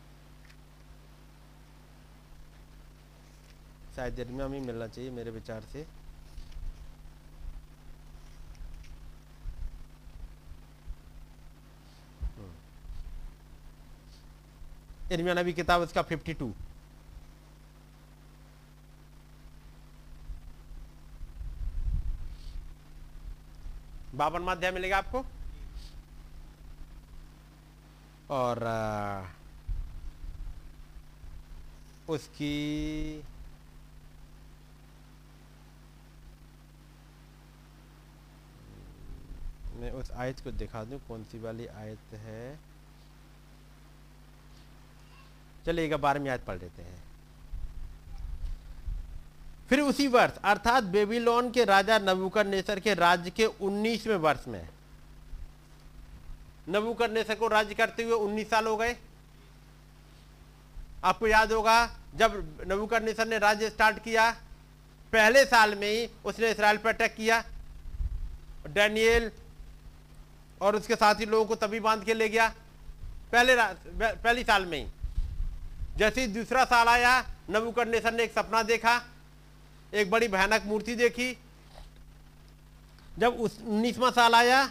शायद इर्मिया में मिलना चाहिए मेरे विचार से। इर्मिया नबी किताब उसका 52 बावन अध्याय मिलेगा आपको? और उसकी मैं उस आयत को दिखा दूँ, कौन सी वाली आयत है? चलिए एक बारहवीं आयत पढ़ लेते हैं। फिर उसी वर्ष, अर्थात बेबीलोन के राजा नबूकर नेसर के राज्य के 19वें वर्ष में। नबूकर नेसर को राज्य करते हुए 19 साल हो गए। आपको याद होगा, जब नबूकदनेस्सर ने राज्य स्टार्ट किया, पहले साल में ही उसने इसराइल पर अटैक किया। डैनियल और उसके साथी लोगों को तभी बाँध के ले गया। पहले पहली साल में ही। जैसे ही दूसरा साल आया नबूकदनेस्सर ने एक सपना देखा, एक बड़ी भयानक मूर्ति देखी। जब उस उन्नीसवा साल आया,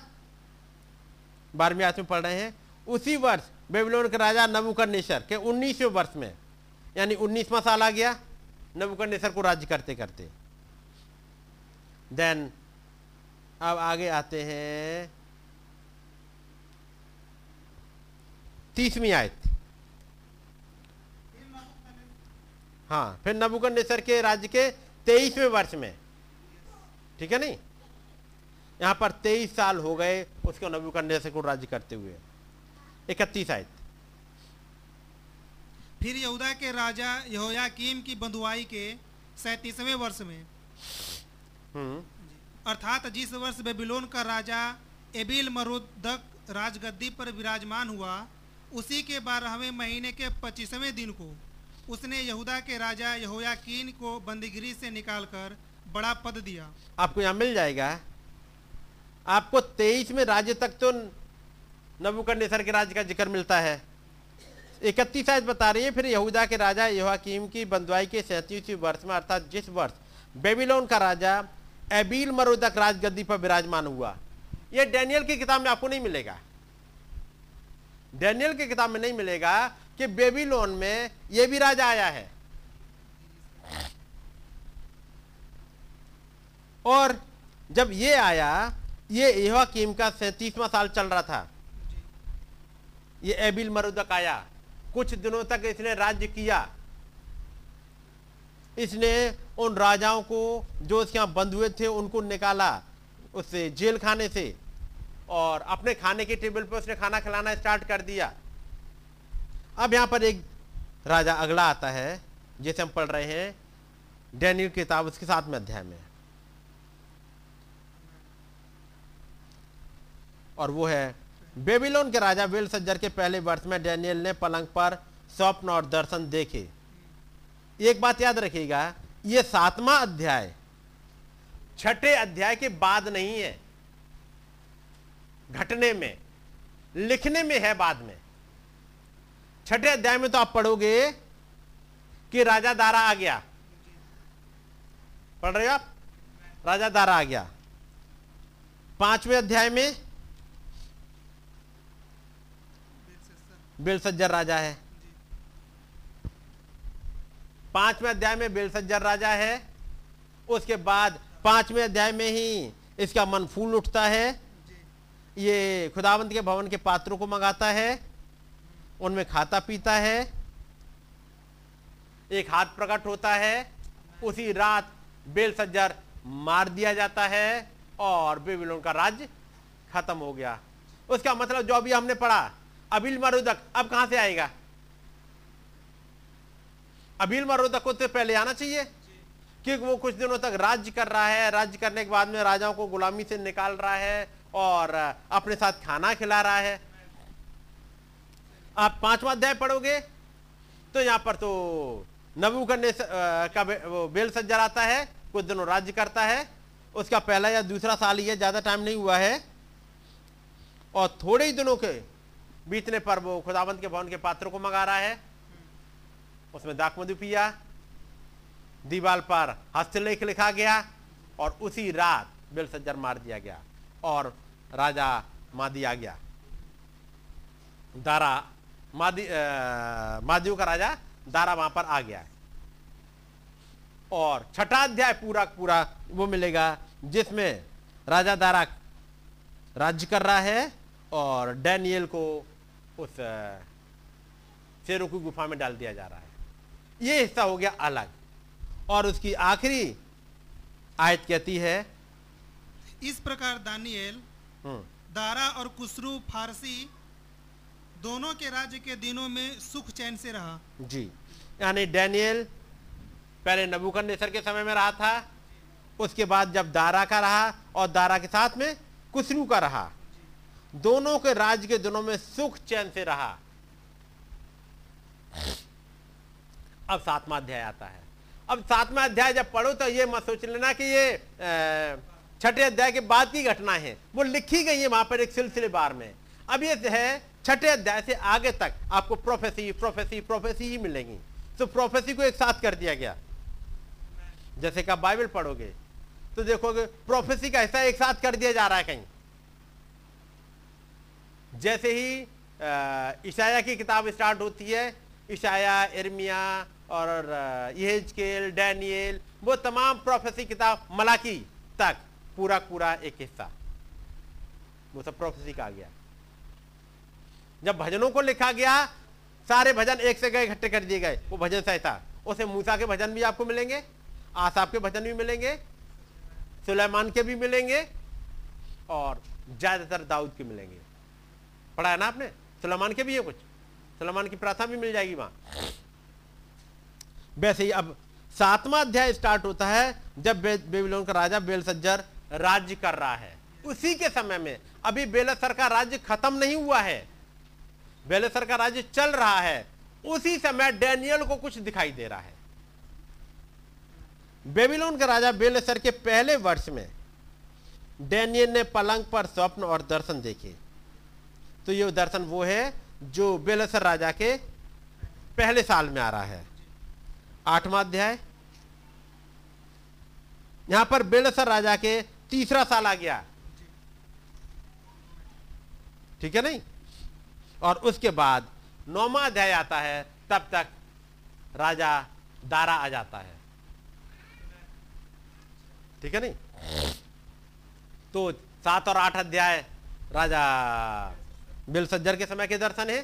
बारहवीं आयत में पढ़ रहे हैं, उसी वर्ष बेबीलोन के राजा नबूकदनेस्सर के उन्नीसवें वर्ष में, यानी उन्नीसवा साल आ गया नबूकदनेस्सर को राज्य करते करते। देन अब आगे आते हैं, तीसवीं आयत। हाँ फिर नबूकदनेस्सर के राज्य के तेईसवें वर्ष में। ठीक है नहीं? यहाँ पर तेईस साल हो गए उसको नबूकदनेस्सर को राज्य करते हुए। इकतीस आयत। फिर यहूदा के राजा यहोयाकीम की बंधुआई के सैंतीसवें वर्ष में। हम्म। अर्थात जिस वर्ष बेबीलोन का राजा एबिल मरुदक राजगद्दी पर विराजमान हुआ उसी के बारहवें महीने के पच्चीसवें दिन को। उसने यहूदा के राजा यहोयाकीन को बंदीगिरी से निकालकर बड़ा पद दिया। आपको यहाँ मिल जाएगा। आपको तेईस में राज्य तक तो नबूकदनेस्सर के राज्य का ज़िक्र मिलता है। इकतीस आयत बता रही है, फिर यहूदा के राजा यहोयाकीम की बंदवाई के सैंतीसवें वर्ष में, अर्थात जिस वर्ष बेबीलोन का राजा एबील मरोदक राजगद्दी पर विराजमान हुआ। यह डैनियल की किताब में आपको नहीं मिलेगा। डैनियल की किताब में नहीं मिलेगा कि बेबीलोन में यह भी राजा आया है। और जब ये आया, ये यहोयाकीम का सैंतीसवां साल चल रहा था। ये एबिल मरुदक आया। कुछ दिनों तक इसने राज्य किया। इसने उन राजाओं को, जो इसके यहाँ बंद हुए थे, उनको निकाला उससे जेल खाने से। और अपने खाने के टेबल पर उसने खाना खिलाना स्टार्ट कर दिया। अब यहाँ पर एक राजा अगला आता है, जिसे हम पढ़ रहे हैं डैनियल किताब, उसके साथ में अध्याय में। और वो है, बेबीलोन के राजा वेल सज्जर के पहले वर्ष में डैनियल ने पलंग पर स्वप्न और दर्शन देखे। एक बात याद रखिएगा, ये सातवां अध्याय छठे अध्याय के बाद नहीं है, घटने में, लिखने में है बाद में। छठे अध्याय में तो आप पढ़ोगे कि राजा दारा आ गया। पढ़ रहे हो आप? राजा दारा आ गया। पाँचवें अध्याय में बेलसज्जर राजा है। पाँचवें अध्याय में बेलसज्जर राजा है। उसके बाद पाँचवें अध्याय में ही इसका मन फूल उठता है। ये खुदावंत के भवन के पात्रों को मंगाता है। उनमें खाता पीता है, एक हाथ प्रकट होता है, उसी रात बेल सज्जर मार दिया जाता है और बेबीलोन का राज्य खत्म हो गया। उसका मतलब जो अभी हमने पढ़ा, अबिल मरुदक अब कहाँ से आएगा? अबिल मरुदक को तो पहले आना चाहिए, क्योंकि वो कुछ दिनों तक राज्य कर रहा है। राज्य करने के बाद में राजाओं को गुलामी से निकाल रहा है और अपने साथ खाना खिला रहा है। आप पांचवा अध्याय पढ़ोगे तो यहाँ पर तो नबू करने का बेल सज्जर आता है, कुछ दिनों राज्य करता है, उसका पहला या दूसरा साल ही है ज़्यादा टाइम नहीं हुआ है, और थोड़े ही दिनों के बीतने पर वो खुदाबंद के भवन के पात्रों को मंगा रहा है, उसमें दाक मधु पिया, दीवाल पर हस्तलेख लिखा गया, और उसी रात बेल सज्जर मार दिया गया, और राजा मादी दिया गया। दारा मादी अ, का राजा दारा वहाँ पर आ गया। है और छठा अध्याय पूरा पूरा वो मिलेगा जिसमें राजा दारा राज्य कर रहा है और डैनियल को उस शेरों की गुफा में डाल दिया जा रहा है। ये हिस्सा हो गया अलग। और उसकी आखिरी आयत कहती है इस प्रकार दानिएल हम्म, दारा और कुसरू फारसी दोनों के राज्य के दिनों में सुख चैन से रहा। जी। यानी डैनियल पहले नबूकदनेस्सर के समय में रहा था, उसके बाद जब दारा का रहा और दारा के साथ में कुसरू का रहा। दोनों के राज्य के दिनों में सुख चैन से रहा। अब सातवां अध्याय आता है। अब सातवां अध्याय जब पढ़ो तो ये मत सोच लेना कि ये छठे अध्याय के बाद की घटना है। वो लिखी गई है वहाँ पर एक सिलसिले बार में। अब ये है छठे अध्याय से आगे तक आपको प्रोफेसी प्रोफेसी प्रोफेसी ही मिलेंगी। तो प्रोफेसी को एक साथ कर दिया गया। जैसे कि आप बाइबल पढ़ोगे तो देखोगे प्रोफेसी का हिस्सा एक साथ कर दिया जा रहा है कहीं। जैसे ही ईशाया की किताब स्टार्ट होती है, ईशाया इर्मिया और यहेजकेल डैनियल, वो तमाम प्रोफेसी किताब मलाकी तक पूरा पूरा एक हिस्सा। वो सब प्रोफेसी का आ गया। जब भजनों को लिखा गया, सारे भजन एक से गए, इकट्ठे कर दिए गए। वो भजन संहिता उसे मूसा के भजन भी आपको मिलेंगे आसाब के भजन भी मिलेंगे, सुलेमान के भी मिलेंगे और ज़्यादातर दाऊद के मिलेंगे। पढ़ा है ना आपने? सुलेमान के भी है कुछ? सुलेमान की प्रार्थना भी मिल जाएगी वहाँ। वैसे ही अब सातवां अध्याय स्टार्ट होता है, जब बेबीलोन का राजा बेलसज्जर राज्य कर रहा है। उसी के समय में अभी बेलसर का राज्य खत्म नहीं हुआ है। बेलसर का राज्य चल रहा है। उसी समय डैनियल को कुछ दिखाई दे रहा है। बेबीलोन का राजा बेलेसर के पहले वर्ष में डैनियल ने पलंग पर स्वप्न और दर्शन देखे। तो ये दर्शन वो है जो बेलेसर राजा के पहले साल में आ रहा है। आठवां अध्याय। यहाँ पर बेलसर राजा के तीसरा साल आ गया। ठीक है नहीं? और उसके बाद नौवा अध्याय आता है, तब तक राजा दारा आ जाता है। ठीक है नहीं? तो सात और आठ अध्याय, राजा बिलसज्जर के समय के दर्शन है।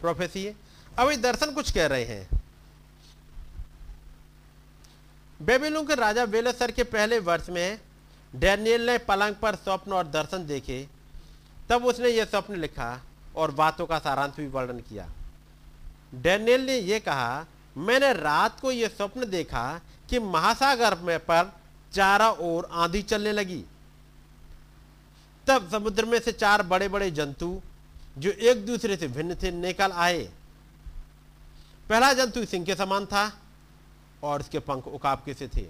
प्रोफेसी है। अब ये दर्शन कुछ कह रहे हैं। बेबीलोन के राजा बेलसर के पहले वर्ष में डैनियल ने पलंग पर स्वप्न और दर्शन देखे। तब उसने यह स्वप्न लिखा और बातों का सारांश भी वर्णन किया। डैनियल ने यह कहा, मैंने रात को यह स्वप्न देखा कि महासागर में पर चारों ओर आंधी चलने लगी। तब समुद्र में से चार बड़े बड़े जंतु, जो एक दूसरे से भिन्न थे, निकल आए। पहला जंतु सिंह के समान था और उसके पंख उकाब के से थे।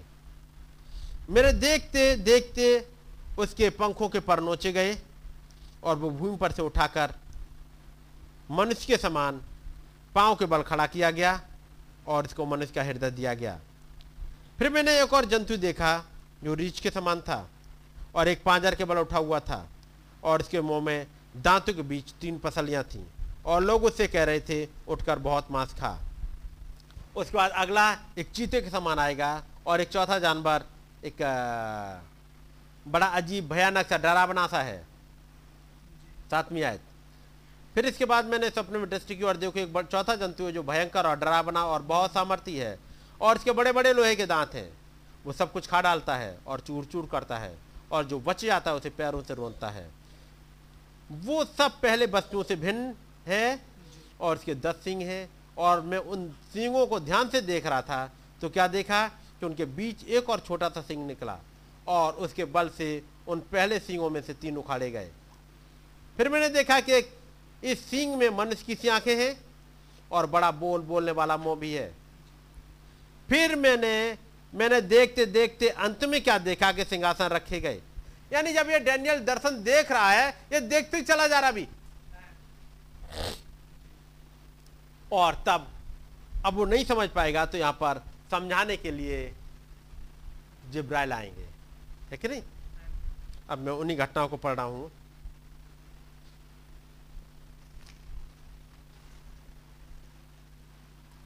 मेरे देखते देखते उसके पंखों के पर नोचे गए और वो भूमि पर से उठाकर मनुष्य के समान पाँव के बल खड़ा किया गया और इसको मनुष्य का हृदय दिया गया। फिर मैंने एक और जंतु देखा जो रीछ के समान था और एक पांजर के बल उठा हुआ था और इसके मुँह में दांतों के बीच तीन पसलियाँ थीं और लोग उससे कह रहे थे, उठकर बहुत मांस खा। उसके बाद अगला एक चीते के समान आएगा और एक चौथा जानवर एक बड़ा अजीब, भयानक सा डरावना सा है। सातवीं आयत। फिर इसके बाद मैंने सपने में दृष्टि की और देखो एक चौथा जंतु है जो भयंकर और डरावना और बहुत सामर्थी है। और इसके बड़े बड़े लोहे के दांत हैं। वो सब कुछ खा डालता है और चूर चूर करता है और जो बच जाता है उसे पैरों से रोनता है। वो सब पहले वस्तुओं से भिन्न है और इसके दस सिंह हैं। और मैं उन सिंगों को ध्यान से देख रहा था तो क्या देखा कि उनके बीच एक और छोटा सा सिंह निकला और उसके बल से उन पहले सिंगों में से तीन उखाड़े गए। फिर मैंने देखा कि एक इस सिंह में मनुष्य की सी आँखें हैं और बड़ा बोल बोलने वाला मुँह भी है। फिर मैंने मैंने देखते देखते अंत में क्या देखा कि सिंहासन रखे गए। यानी जब ये डैनियल दर्शन देख रहा है, ये देखते ही चला जा रहा भी। और तब, अब वो नहीं समझ पाएगा तो यहाँ पर समझाने के लिए जिब्राइल आएँगे। है कि नहीं? अब मैं उन्हीं घटनाओं को पढ़ रहा हूँ।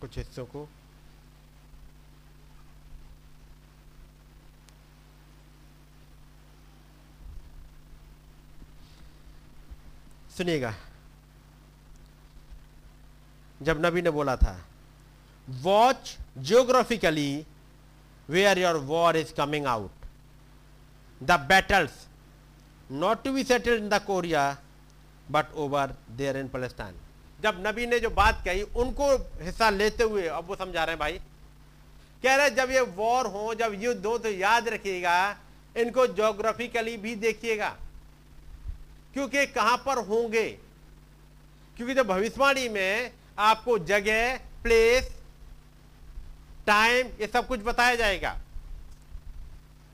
कुछ हिस्सों को। सुनिएगा। जब नबी ने बोला था watch geographically where your war is coming out the battle's not to be settled in the Korea but over there in Palestine जब नबी ने जो बात कही, उनको हिस्सा लेते हुए, अब वो समझा रहे हैं भाई। कह रहे जब ये वॉर हो, जब युद्ध हो तो याद रखिएगा, इनको जोग्राफिकली भी देखिएगा। क्योंकि कहाँ पर होंगे? क्योंकि जब भविष्यवाणी में आपको जगह प्लेस टाइम ये सब कुछ बताया जाएगा।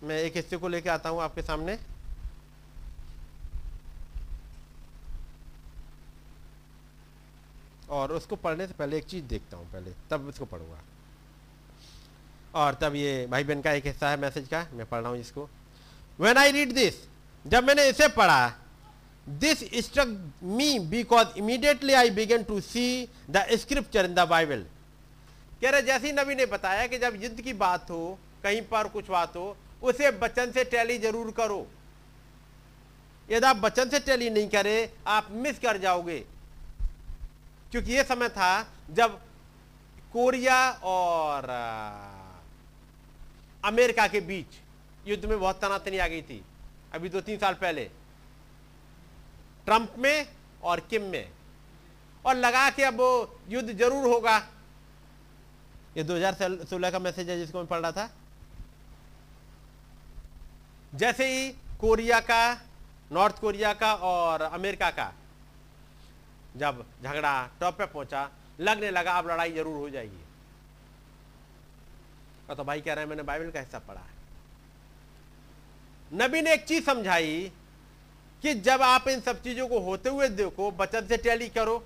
मैं एक हिस्से को लेकर आता हूँ आपके सामने। और उसको पढ़ने से पहले एक चीज़ देखता हूँ पहले, तब उसको पढ़ूँगा। और तब ये भाई बहन का एक हिस्सा है मैसेज का, मैं पढ़ रहा हूँ इसको। वेन आई रीड दिस जब मैंने इसे पढ़ा this struck me because immediately I began to see the scripture in the Bible कह रहे, जैसे ही नबी ने बताया कि जब युद्ध की बात हो, कहीं पर कुछ बात हो, उसे बचन से टैली ज़रूर करो। यदि आप बचन से टैली नहीं करें, आप मिस कर जाओगे। क्योंकि यह समय था जब कोरिया और अमेरिका के बीच युद्ध में बहुत तनातनी आ गई थी। अभी दो तीन साल पहले। ट्रंप में और किम में। और लगा कि अब युद्ध ज़रूर होगा। ये 2016 का मैसेज है जिसको मैं पढ़ रहा था। जैसे ही कोरिया का, नॉर्थ कोरिया का और अमेरिका का जब झगड़ा टॉप पे पहुँचा, लगने लगा अब लड़ाई ज़रूर हो जाएगी। और तो भाई कह रहे हैं, मैंने बाइबल का हिस्सा पढ़ा है। नबी ने एक चीज़ समझाई कि जब आप इन सब चीज़ों को होते हुए देखो बचत से टैली करो।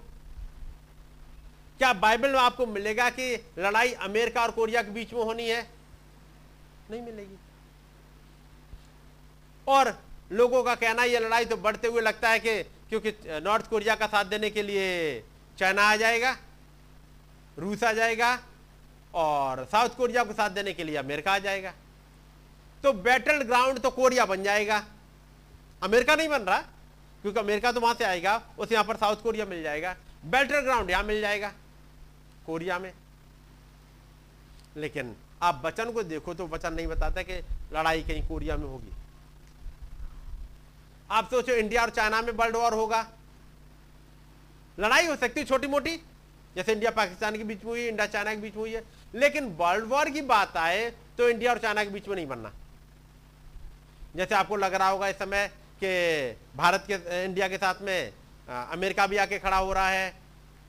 क्या बाइबल में आपको मिलेगा कि लड़ाई अमेरिका और कोरिया के बीच में होनी है? नहीं मिलेगी। और लोगों का कहना यह लड़ाई तो बढ़ते हुए लगता है कि क्योंकि नॉर्थ कोरिया का साथ देने के लिए चाइना आ जाएगा, रूस आ जाएगा, और साउथ कोरिया को साथ देने के लिए अमेरिका आ जाएगा। तो बैटल ग्राउंड तो कोरिया बन जाएगा। अमेरिका नहीं बन रहा, क्योंकि अमेरिका तो वहाँ से आएगा, उसे यहाँ पर साउथ कोरिया मिल जाएगा। बैटल ग्राउंड यहाँ मिल जाएगा, कोरिया में। लेकिन आप वचन को देखो तो वचन नहीं बताता कि लड़ाई कहीं कोरिया में होगी। आप सोचो इंडिया और चाइना में वर्ल्ड वॉर होगा। लड़ाई हो सकती है छोटी मोटी जैसे इंडिया पाकिस्तान के बीच में हुई, इंडिया चाइना के बीच में हुई है। लेकिन वर्ल्ड वॉर की बात आए तो इंडिया और चाइना के बीच में नहीं बनना। जैसे आपको लग रहा होगा इस समय कि भारत के, इंडिया के साथ में अमेरिका भी आके खड़ा हो रहा है,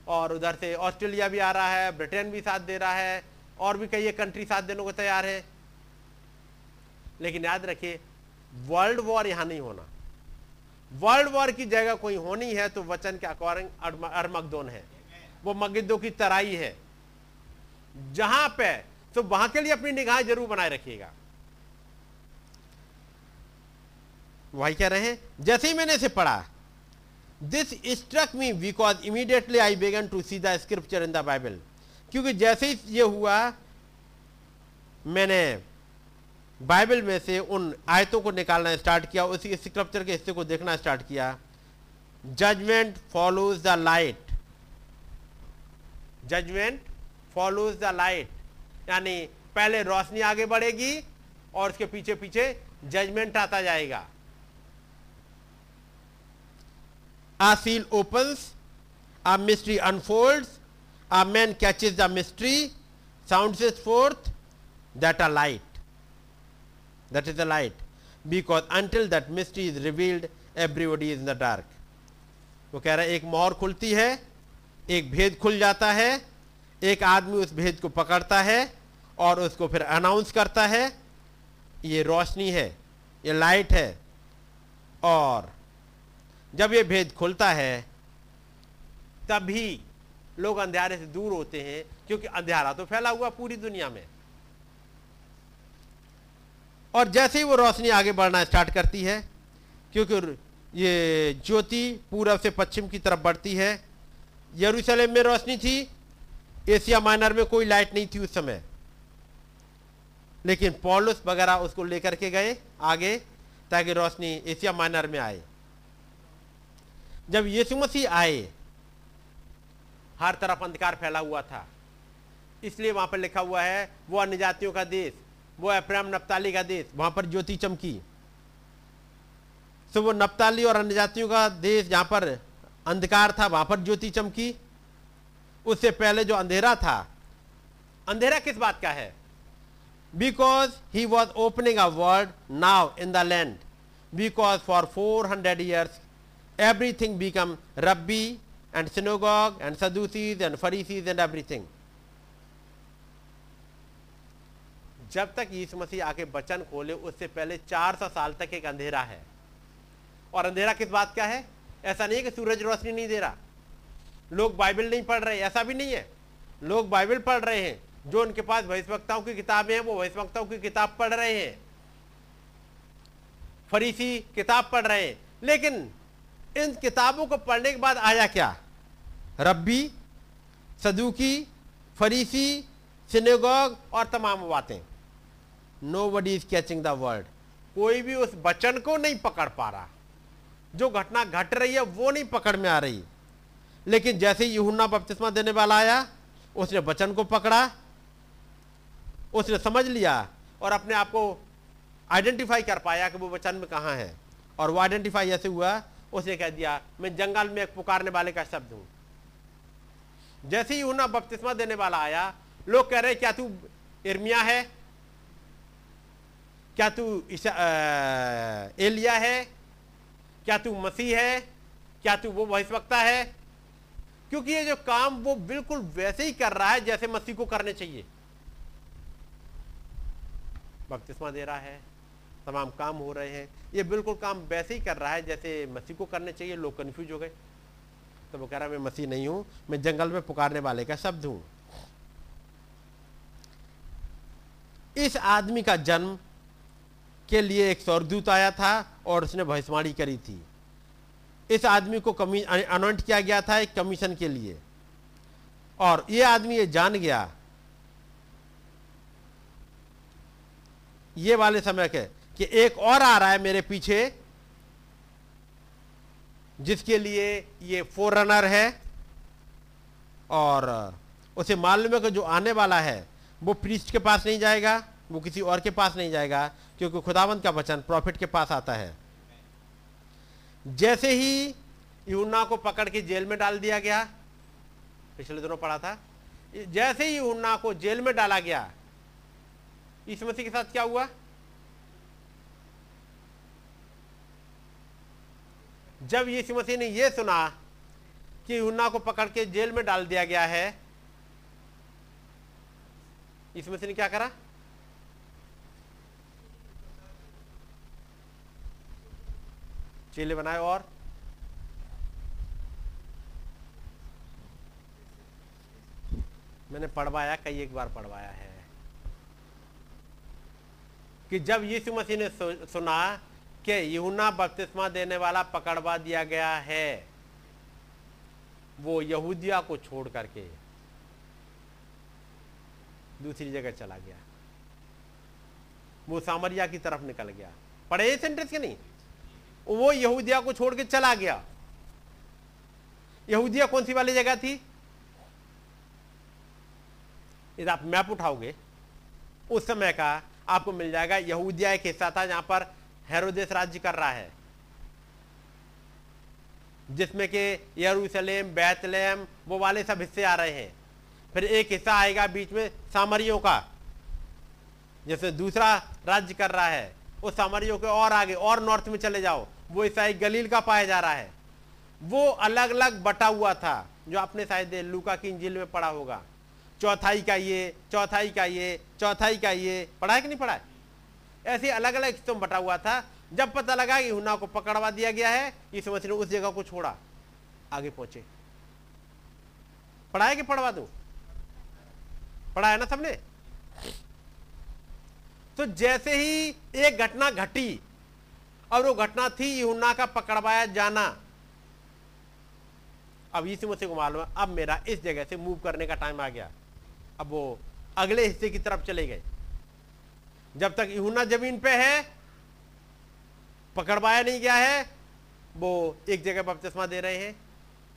और उधर से ऑस्ट्रेलिया भी आ रहा है, ब्रिटेन भी साथ दे रहा है, और भी कई कंट्री साथ देने को तैयार है। लेकिन याद रखिए, वर्ल्ड वॉर यहाँ नहीं होना। वर्ल्ड वॉर की जगह कोई होनी है तो वचन के अकॉर्डिंग अरमकदोन है। वो मगिदो की तराई है। जहाँ पे तो वहाँ के लिए अपनी निगाह ज़रूर बनाए रखिएगा। वही कह रहे हैं, जैसे ही मैंने इसे पढ़ा this struck me because immediately I began to see the scripture in the Bible क्योंकि जैसे ही ये हुआ, मैंने बाइबल में से उन आयतों को निकालना स्टार्ट किया उसी स्क्रिप्चर के हिस्से को देखना स्टार्ट किया। Judgement follows the light judgement follows the light यानी पहले रोशनी आगे बढ़ेगी और उसके पीछे पीछे जजमेंट आता जाएगा। A seal opens, a mystery unfolds, a man the mystery, sounds it forth, that a light. That is a light. Because until that mystery is revealed, everybody is in the dark. वो कह रहा है एक मोहर खुलती है एक भेद खुल जाता है एक आदमी उस भेद को पकड़ता है और उसको फिर अनाउंस करता है ये रोशनी है ये लाइट है और जब ये भेद खुलता है तभी लोग अंधेरे से दूर होते हैं क्योंकि अंधेरा तो फैला हुआ पूरी दुनिया में और जैसे ही वो रोशनी आगे बढ़ना स्टार्ट करती है, क्योंकि ये ज्योति पूरब से पश्चिम की तरफ़ बढ़ती है, यरूशलेम में रोशनी थी, एशिया माइनर में कोई लाइट नहीं थी उस समय। लेकिन पॉलुस वगैरह उसको लेकर के गए आगे, ताकि रोशनी एशिया माइनर में आए। जब यीशु मसीह आए, हर तरफ़ अंधकार फैला हुआ था। इसलिए वहाँ पर लिखा हुआ है, वो अन्य जातियों का देश वो अप्राम नप्ताली का देश, वहाँ पर ज्योति चमकी तो वो नप्ताली और अन्य जातियों का देश, जहाँ पर अंधकार था, वहाँ पर ज्योति चमकी उससे पहले जो अंधेरा था, अंधेरा किस बात का है? Because he was opening a world now in the land because for four hundred years everything become Rabbi and synagogue and Sadducees and Pharisees and everything. जब तक यीशु मसीह आके बचन खोले, उससे पहले 400 साल तक एक अंधेरा है। और अंधेरा किस बात का है? ऐसा नहीं है कि सूरज रोशनी नहीं दे रहा। लोग बाइबल नहीं पढ़ रहे, ऐसा भी नहीं है। लोग बाइबल पढ़ रहे हैं, जो उनके पास भविष्यवक्ताओं की किताबें हैं, वो भविष्यवक्ताओं की किताब पढ़ रहे हैं। फरीसी किताब पढ़ रहे हैं। लेकिन इन किताबों को पढ़ने के बाद आया क्या? रब्बी, सदुकी, फरीसी, सिनेगोग और तमाम बातें। Nobody is catching the word कोई भी उस वचन को नहीं पकड़ पा रहा। जो घटना घट रही है, वो नहीं पकड़ में आ रही। लेकिन जैसे ही यूहन्ना बपतिस्मा देने वाला आया, उसने वचन को पकड़ा, उसने समझ लिया और अपने आप को आइडेंटिफाई कर पाया कि वो वचन में कहाँ है। और वो आइडेंटिफाई ऐसे हुआ, उसने कह दिया, मैं जंगल में एक पुकारने वाले का शब्द हूँ। जैसे ही यूहन्ना बपतिस्मा देने वाला आया, लोग कह रहे क्या तू इर्मिया है? क्या तू एलिया है? क्या तू मसीह है? क्या तू वो भविष्यवक्ता है? क्योंकि ये जो काम वो बिल्कुल वैसे ही कर रहा है जैसे मसीह को करने चाहिए। बपतिस्मा दे रहा है, तमाम काम हो रहे हैं। ये बिल्कुल काम वैसे ही कर रहा है जैसे मसीह को करने चाहिए, लोग कंफ्यूज हो गए। तो वो कह रहा मैं मसीह नहीं हूँ, मैं जंगल में पुकारने वाले का शब्द हूँ। इस आदमी का जन्म के लिए एक स्वर्गदूत आया था और उसने भविष्यवाणी करी थी। इस आदमी को कमी अनॉइंट किया गया था एक कमीशन के लिए। और ये आदमी ये जान गया। ये वाले समय के, कि एक और आ रहा है मेरे पीछे, जिसके लिए ये फोर रनर है, और उसे मालूम है कि जो आने वाला है, वो प्रीस्ट के पास नहीं जाएगा। वो किसी और के पास नहीं जाएगा, क्योंकि खुदावंत का वचन प्रॉफिट के पास आता है। जैसे ही यूना को पकड़ के जेल में डाल दिया गया, पिछले दिनों पढ़ा था, जैसे ही यूना को जेल में डाला गया इस मसीह के साथ क्या हुआ? जब यीशु मसीह ने यह सुना कि यूना को पकड़ के जेल में डाल दिया गया है इस मसीह ने क्या करा? चेले बनाए और? मैंने पढ़वाया, कई एक बार पढ़वाया है। कि जब यीशु मसीह ने सुना कि यूना बपतिस्मा देने वाला पकड़वा दिया गया है, वो यहूदिया को छोड़ करके दूसरी जगह चला गया। वो सामरिया की तरफ़ निकल गया। पढ़े सेंटेंस के नहीं? वो यहूदिया को छोड़ के चला गया। यहूदिया कौन सी वाली जगह थी? यदि आप मैप उठाओगे, उस समय का आपको मिल जाएगा यहूदिया एक हिस्सा था जहाँ पर हेरोदेस राज्य कर रहा है। जिसमें कि यरूशलेम, बैतलेम, वो वाले सब हिस्से आ रहे हैं। फिर एक हिस्सा आएगा बीच में सामरियों का जैसे दूसरा राज्य कर रहा है। उस सामरियों के और आगे, और नॉर्थ में चले जाओ। वो ईसाई गलील का पाया जा रहा है। वो अलग अलग बटा हुआ था, जो आपने शायद लूका की इंजिल में पढ़ा होगा। चौथाई का ये, चौथाई का ये, चौथाई का ये, पढ़ा है कि नहीं पढ़ा है? ऐसे अलग अलग हिस्सों में बटा हुआ था। जब पता लगा कि हुना को पकड़वा दिया गया है, इस मसीह ने उस जगह को छोड़ा। आगे पहुँचे। पढ़ाया कि पढ़वा दो? पढ़ा है ना सबने? तो जैसे ही एक घटना घटी और वो घटना थी यूना का पकड़वाया जाना। अब यीशु मसीह को मालूम है, अब मेरा इस जगह से मूव करने का टाइम आ गया। अब वो अगले हिस्से की तरफ़ चले गए। जब तक यूना ज़मीन पे है, पकड़वाया नहीं गया है, वो एक जगह बपतिस्मा दे रहे हैं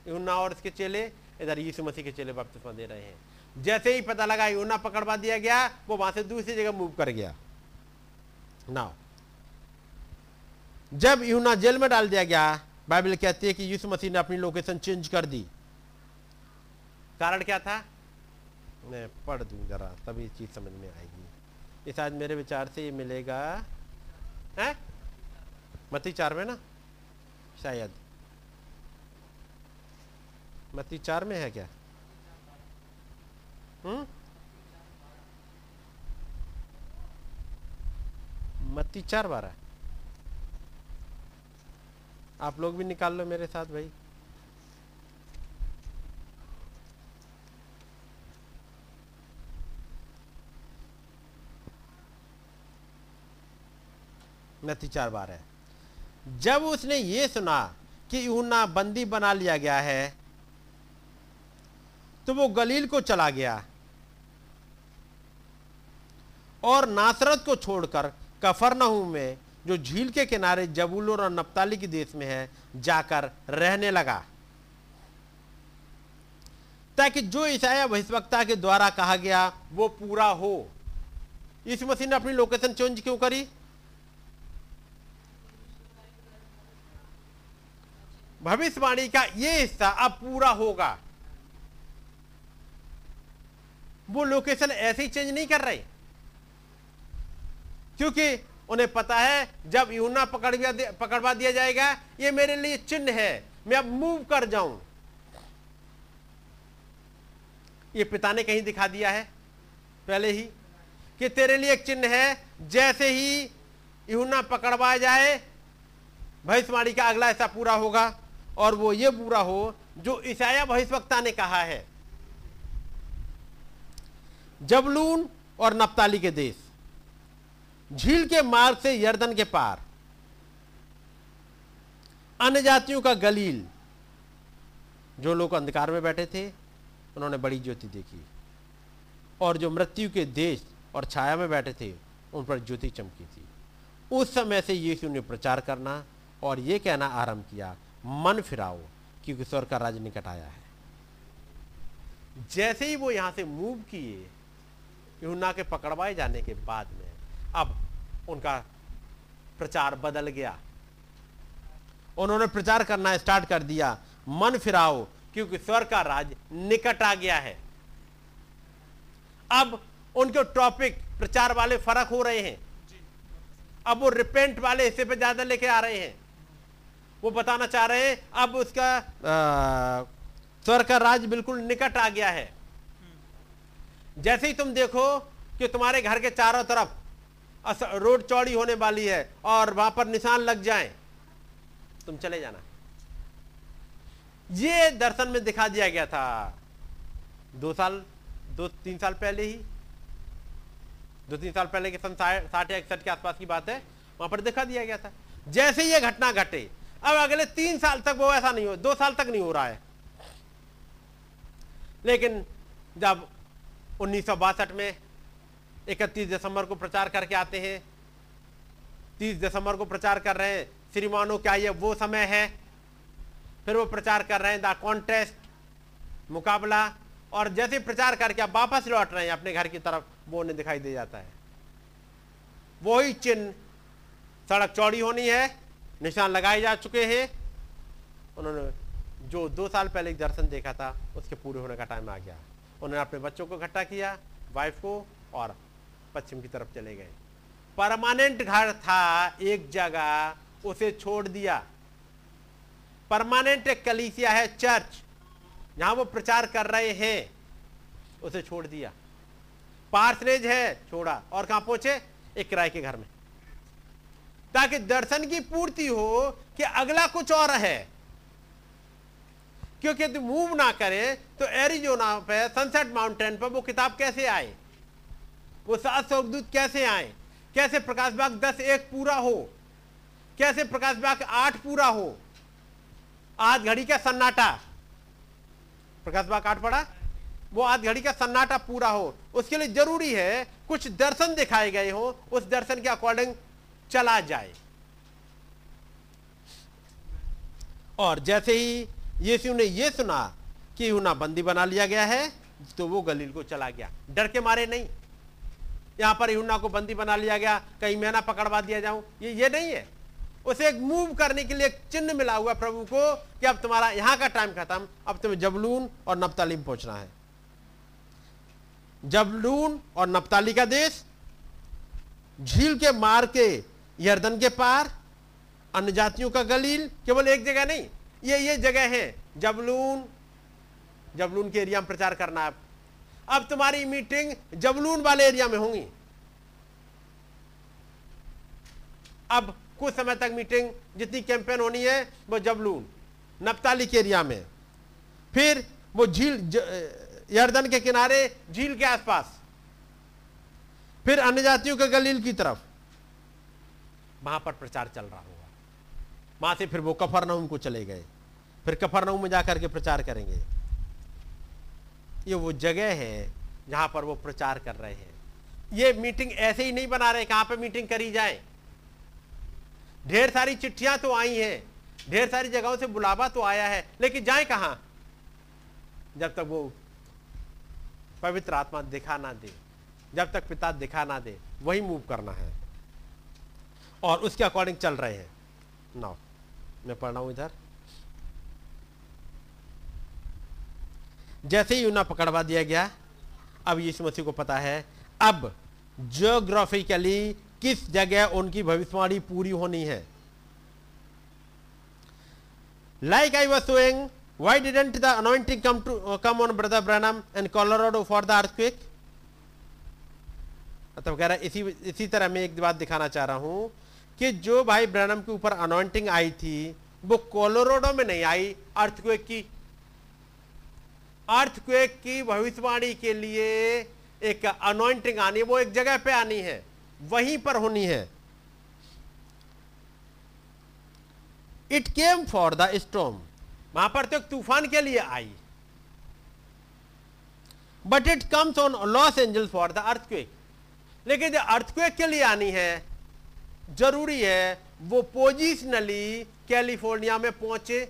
यूना और इसके चेले, इधर यीशु मसीह के चेले बपतिस्मा दे रहे हैं। जैसे ही पता लगा यूना पकड़वा दिया गया, वो वहाँ से दूसरी जगह मूव कर गया। नाउ जब यूना जेल में डाल दिया गया, बाइबल कहती है कि यीशु मसीह ने अपनी लोकेशन चेंज कर दी। कारण क्या था? मैं पढ़ दूँ जरा, तभी चीज़ समझ में आएगी। इस आज मेरे विचार से ये मिलेगा। है? मती चार में ना? शायद। मती चार में है क्या? हम्म? मत्ती चार बारह। आप लोग भी निकाल लो मेरे साथ भाई। मत्ती चार बार है। जब उसने ये सुना कि यूना बंदी बना लिया गया है तो वो गलील को चला गया और नासरत को छोड़कर कफरनहूम में जो झील के किनारे जबूलूर और नप्ताली के देश में है, जाकर रहने लगा। ताकि जो ईसाया भविष्यवक्ता के द्वारा कहा गया, वो पूरा हो। इस मसीह ने अपनी लोकेशन चेंज क्यों करी? भविष्यवाणी का ये हिस्सा अब पूरा होगा। वो लोकेशन ऐसे ही चेंज नहीं कर रहे। क्योंकि उन्हें पता है, जब यूना पकड़ पकड़वा दिया जाएगा, ये मेरे लिए चिन्ह है। मैं अब मूव कर जाऊँ। ये पिता ने कहीं दिखा दिया है, पहले ही, कि तेरे लिए एक चिन्ह है, जैसे ही यूना पकड़वा जाए, भविष्यवाणी का अगला ऐसा पूरा होगा, और वो ये पूरा हो, जो ईसाया भविष्यवक्ता ने कहा है। जबलून और नप्ताली के देश। झील के मार्ग से यर्दन के पार। अन्य जातियों का गलील, जो लोग अंधकार में बैठे थे, उन्होंने बड़ी ज्योति देखी। और जो मृत्यु के देश और छाया में बैठे थे, उन पर ज्योति चमकी थी। उस समय से यीशु ने प्रचार करना और ये कहना आरंभ किया, मन फिराओ, क्योंकि स्वर का राज निकट आया है। जैसे ही वो यहाँ से मूव किए यूना के पकड़वाए जाने के बाद में अब उनका प्रचार बदल गया। उन्होंने प्रचार करना स्टार्ट कर दिया। मन फिराओ, क्योंकि स्वर का राज निकट आ गया है। अब उनके टॉपिक प्रचार वाले फ़र्क हो रहे हैं। अब वो रिपेंट वाले हिस्से पे ज़्यादा लेके आ रहे हैं। वो बताना चाह रहे हैं, अब उसका स्वर का राज बिल्कुल निकट आ गया है। जैसे ही तुम देखो कि तुम्हारे घर के चारों तरफ़ रोड चौड़ी होने वाली है और वहाँ पर निशान लग जाए। तुम चले जाना। ये दर्शन में दिखा दिया गया था। दो साल, दो, तीन साल पहले ही। दो, तीन साल पहले के सन साठ या इकसठ के आसपास की बात है। वहाँ पर दिखा दिया गया था। जैसे ये घटना घटे, अब अगले तीन साल तक वो ऐसा नहीं हो, दो साल तक नहीं हो रहा है। लेकिन जब उन्नीस सौ बासठ में इकतीस दिसंबर को प्रचार करके आते हैं। तीस दिसंबर को प्रचार कर रहे हैं। श्रीमानो, क्या ये वो समय है? फिर वो प्रचार कर रहे हैं द कॉन्टेस्ट मुकाबला। और जैसे प्रचार करके आप वापस लौट रहे हैं अपने घर की तरफ़, वो उन्हें दिखाई दे जाता है। वही चिन्ह, सड़क चौड़ी होनी है, निशान लगाए जा चुके हैं। उन्होंने जो दो साल पहले एक दर्शन देखा था, उसके पूरे होने का टाइम आ गया। उन्होंने अपने बच्चों को इकट्ठा किया वाइफ को और पश्चिम की तरफ़ चले गए। परमानेंट घर था, एक जगह, उसे छोड़ दिया। परमानेंट एक कलीसिया है, चर्च। जहाँ वो प्रचार कर रहे हैं, उसे छोड़ दिया। पार्सनेज है, छोड़ा। और कहाँ पहुँचे? एक किराए के घर में। ताकि दर्शन की पूर्ति हो कि अगला कुछ और है। क्योंकि यदि मूव ना करे तो एरिजोना पे सनसेट माउंटेन पर वो किताब कैसे आए? वो सात सौ दूत कैसे आए? कैसे प्रकाश बाग दस एक पूरा हो? कैसे प्रकाश बाग आठ पूरा हो? आध घड़ी का सन्नाटा। प्रकाश बाग आठ पड़ा वो आध घड़ी का सन्नाटा पूरा हो। उसके लिए ज़रूरी है, कुछ दर्शन दिखाए गए हो, उस दर्शन के अकॉर्डिंग चला जाए। और जैसे ही यीशु ने यह सुना कि यूना बंदी बना लिया गया है तो वो गलील को चला गया। डर के मारे नहीं। यहाँ पर यूना को बंदी बना लिया गया, कहीं मैं ना पकड़वा दिया जाऊँ, ये ये नहीं है। उसे एक मूव करने के लिए एक चिन्ह मिला हुआ प्रभु को कि अब तुम्हारा यहाँ का टाइम खत्म, अब तुम्हें जबलून और नपतालीम पहुँचना है। जबलून और नपताली का देश, झील के मार के यर्दन के पार, अन्य जातियों का गलील, केवल एक जगह नहीं, ये ये जगह है। जबलून जबलून के एरिया में प्रचार करना अब अब तुम्हारी मीटिंग जबलून वाले एरिया में होंगी। अब कुछ समय तक मीटिंग जितनी कैंपेन होनी है, वो जबलून, नप्ताली के एरिया में। फिर वो झील यर्दन के किनारे, झील के आसपास। फिर अन्य जातियों के गलील की तरफ़। वहाँ पर प्रचार चल रहा होगा। वहाँ से फिर वो कफरनहूम को चले गए। फिर कफरनहूम में जाकर के प्रचार करेंगे। ये वो जगह है जहाँ पर वो प्रचार कर रहे हैं। ये मीटिंग ऐसे ही नहीं बना रहे, कहाँ पे मीटिंग करी जाए? ढेर सारी चिट्ठियाँ तो आई हैं, ढेर सारी जगहों से बुलावा तो आया है, लेकिन जाए कहाँ? जब तक वो पवित्र आत्मा दिखा ना दे, जब तक पिता दिखा ना दे, वही मूव करना है। और उसके अकॉर्डिंग चल रहे हैं। नाउ मैं पढ़ रहा हूँ इधर। जैसे ही यूना पकड़वा दिया गया, अब यीशु मसीह को पता है, अब जियोग्राफिकली किस जगह उनकी भविष्यवाणी पूरी होनी है। Like I was saying why didn't the anointing come to come on brother Branham and Colorado for the earthquake मतलब कह रहा इसी इसी तरह मैं एक बात दिखाना चाह रहा हूँ कि जो भाई ब्रैनम के ऊपर अनोइंटिंग आई थी, वो कोलोराडो में नहीं आई अर्थक्वेक की अर्थक्वेक की भविष्यवाणी के लिए एक अनोइंटिंग आनी वो एक जगह पे आनी है, वहीं पर होनी है। It came for the storm वहाँ पर तो एक तूफ़ान के लिए आई। But it comes on Los Angeles for the earthquake लेकिन जो अर्थक्वेक के लिए आनी है, ज़रूरी है, वो पोजिशनली कैलिफ़ोर्निया में पहुँचे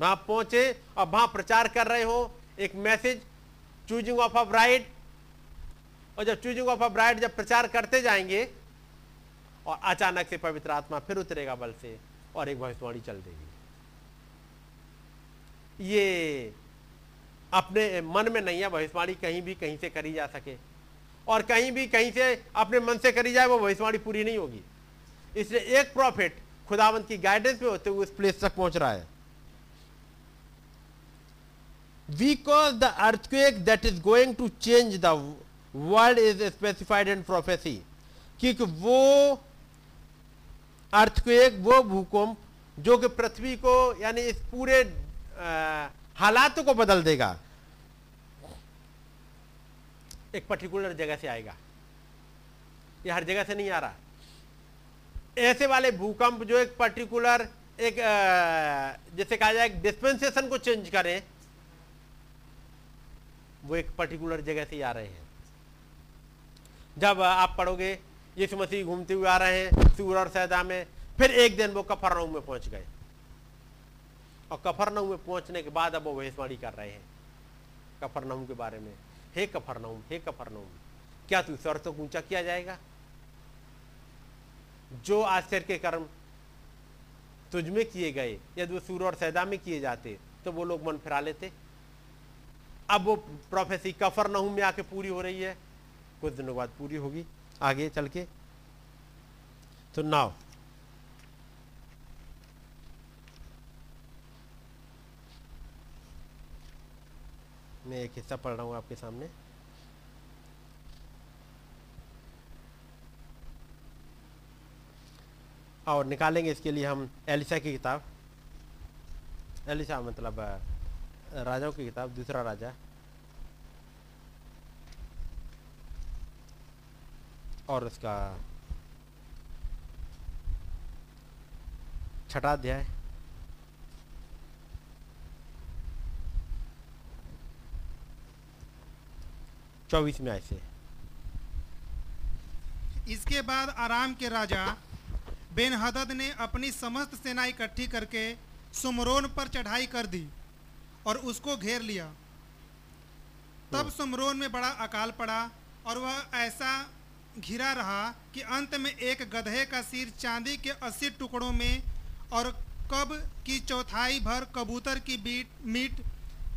वहाँ पहुँचे और वहाँ प्रचार कर रहे हो, एक message choosing of a bride और जब चूजिंग ऑफ़ अ ब्राइड जब प्रचार करते जाएँगे, और अचानक से पवित्र आत्मा फिर उतरेगा बल से, और एक भविष्यवाणी चल देगी। ये अपने मन में नहीं है, भविष्यवाणी कहीं भी कहीं से करी जा सके। और कहीं भी कहीं से अपने मन से करी जाए, वो भविष्यवाणी पूरी नहीं होगी। इसलिए एक प्रॉफिट खुदावंत की गाइडेंस में होते हुए उस प्लेस तक पहुँच रहा है। Because the earthquake that is going to change the world is specified in prophecy. क्योंकि वो अर्थक्वेक वो भूकंप, जो कि पृथ्वी को, यानी इस पूरे हालात को बदल देगा। एक पर्टिकुलर जगह से आएगा। ये हर जगह से नहीं आ रहा। ऐसे वाले भूकंप जो एक पर्टिकुलर एक जैसे कहा जाए डिस्पेंसेशन को चेंज करें वो एक पर्टिकुलर जगह से आ रहे हैं। जब आप पढ़ोगे, यीशु मसीह घूमते हुए आ रहे हैं, सूर और सैदा में, फिर एक दिन वो कफरनऊ में पहुँच गए। और कफरनऊ में पहुँचने के बाद अब वो भविष्यवाणी कर रहे हैं। कफरनऊ के बारे में, हे कफरनऊ हे कफरनऊ क्या तू स्वर तो ऊँचा किया जाएगा? जो आश्चर्य के कर्म तुझ में किए गए यदि वो सूर और सैदा में किए जाते तो वो लोग मन फिरा लेते। अब वो प्रोफेसी कफर नहूम में आके पूरी हो रही है कुछ दिनों बाद पूरी होगी, आगे चल के। तो नाव मैं एक हिस्सा पढ़ रहा हूँ आपके सामने। और निकालेंगे इसके लिए हम एलिसा की किताब। एलिसा मतलब राजाओं की किताब, दूसरा राजा। और उसका छठा अध्याय। चौबीसवें आय से इसके बाद आराम के राजा बेन हदद ने अपनी समस्त सेना इकट्ठी करके सुमरोन पर चढ़ाई कर दी। और उसको घेर लिया। तब सुमरोन में बड़ा अकाल पड़ा और वह ऐसा घिरा रहा कि अंत में एक गधे का सिर चांदी के अस्सी टुकड़ों में और कब की चौथाई भर कबूतर की बीट मीट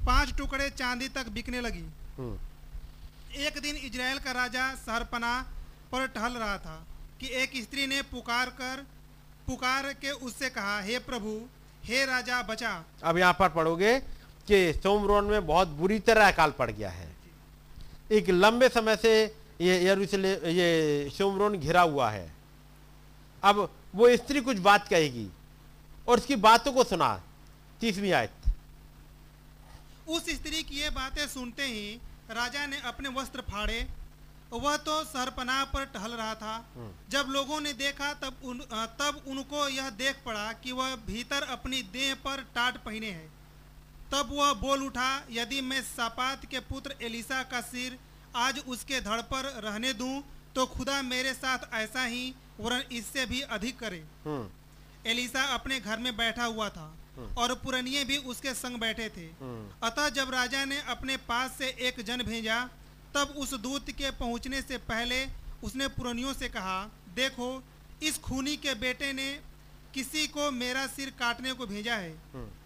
पाँच टुकड़े चांदी तक बिकने लगी। हम्म, एक दिन इजराइल का राजा सरपना पर टहल रहा था कि एक स्त्री ने पुकार कर पुकार के उससे कहा हे प्रभु हे राजा बचा। अब यहाँ पर पढ़ोगे? कि सोमरोन में बहुत बुरी तरह अकाल पड़ गया है। एक लंबे समय से ये यरूशलेम ये सोमरोन घिरा हुआ है। अब वो स्त्री कुछ बात कहेगी और उसकी बातों को सुना। तीसवीं आयत। उस स्त्री की ये बातें सुनते ही राजा ने अपने वस्त्र फाड़े। वह तो सरपनाह पर टहल रहा था। जब लोगों ने देखा तब उन तब उनको यह देख पड़ा कि वह भीतर अपनी देह पर टाट पहने है। तब वह बोल उठा यदि मैं सापात के पुत्र एलिसा का सिर आज उसके धड़ पर रहने दूँ तो खुदा मेरे साथ ऐसा ही वरन इससे भी अधिक करे। हम्म। एलिसा अपने घर में बैठा हुआ था और पुरनिये भी उसके संग बैठे थे। हम्म। अतः जब राजा ने अपने पास से एक जन भेजा तब उस दूत के पहुँचने से पहले उसने पुरनियों से कहा देखो इस खूनी के बेटे ने किसी को मेरा सिर काटने को भेजा है।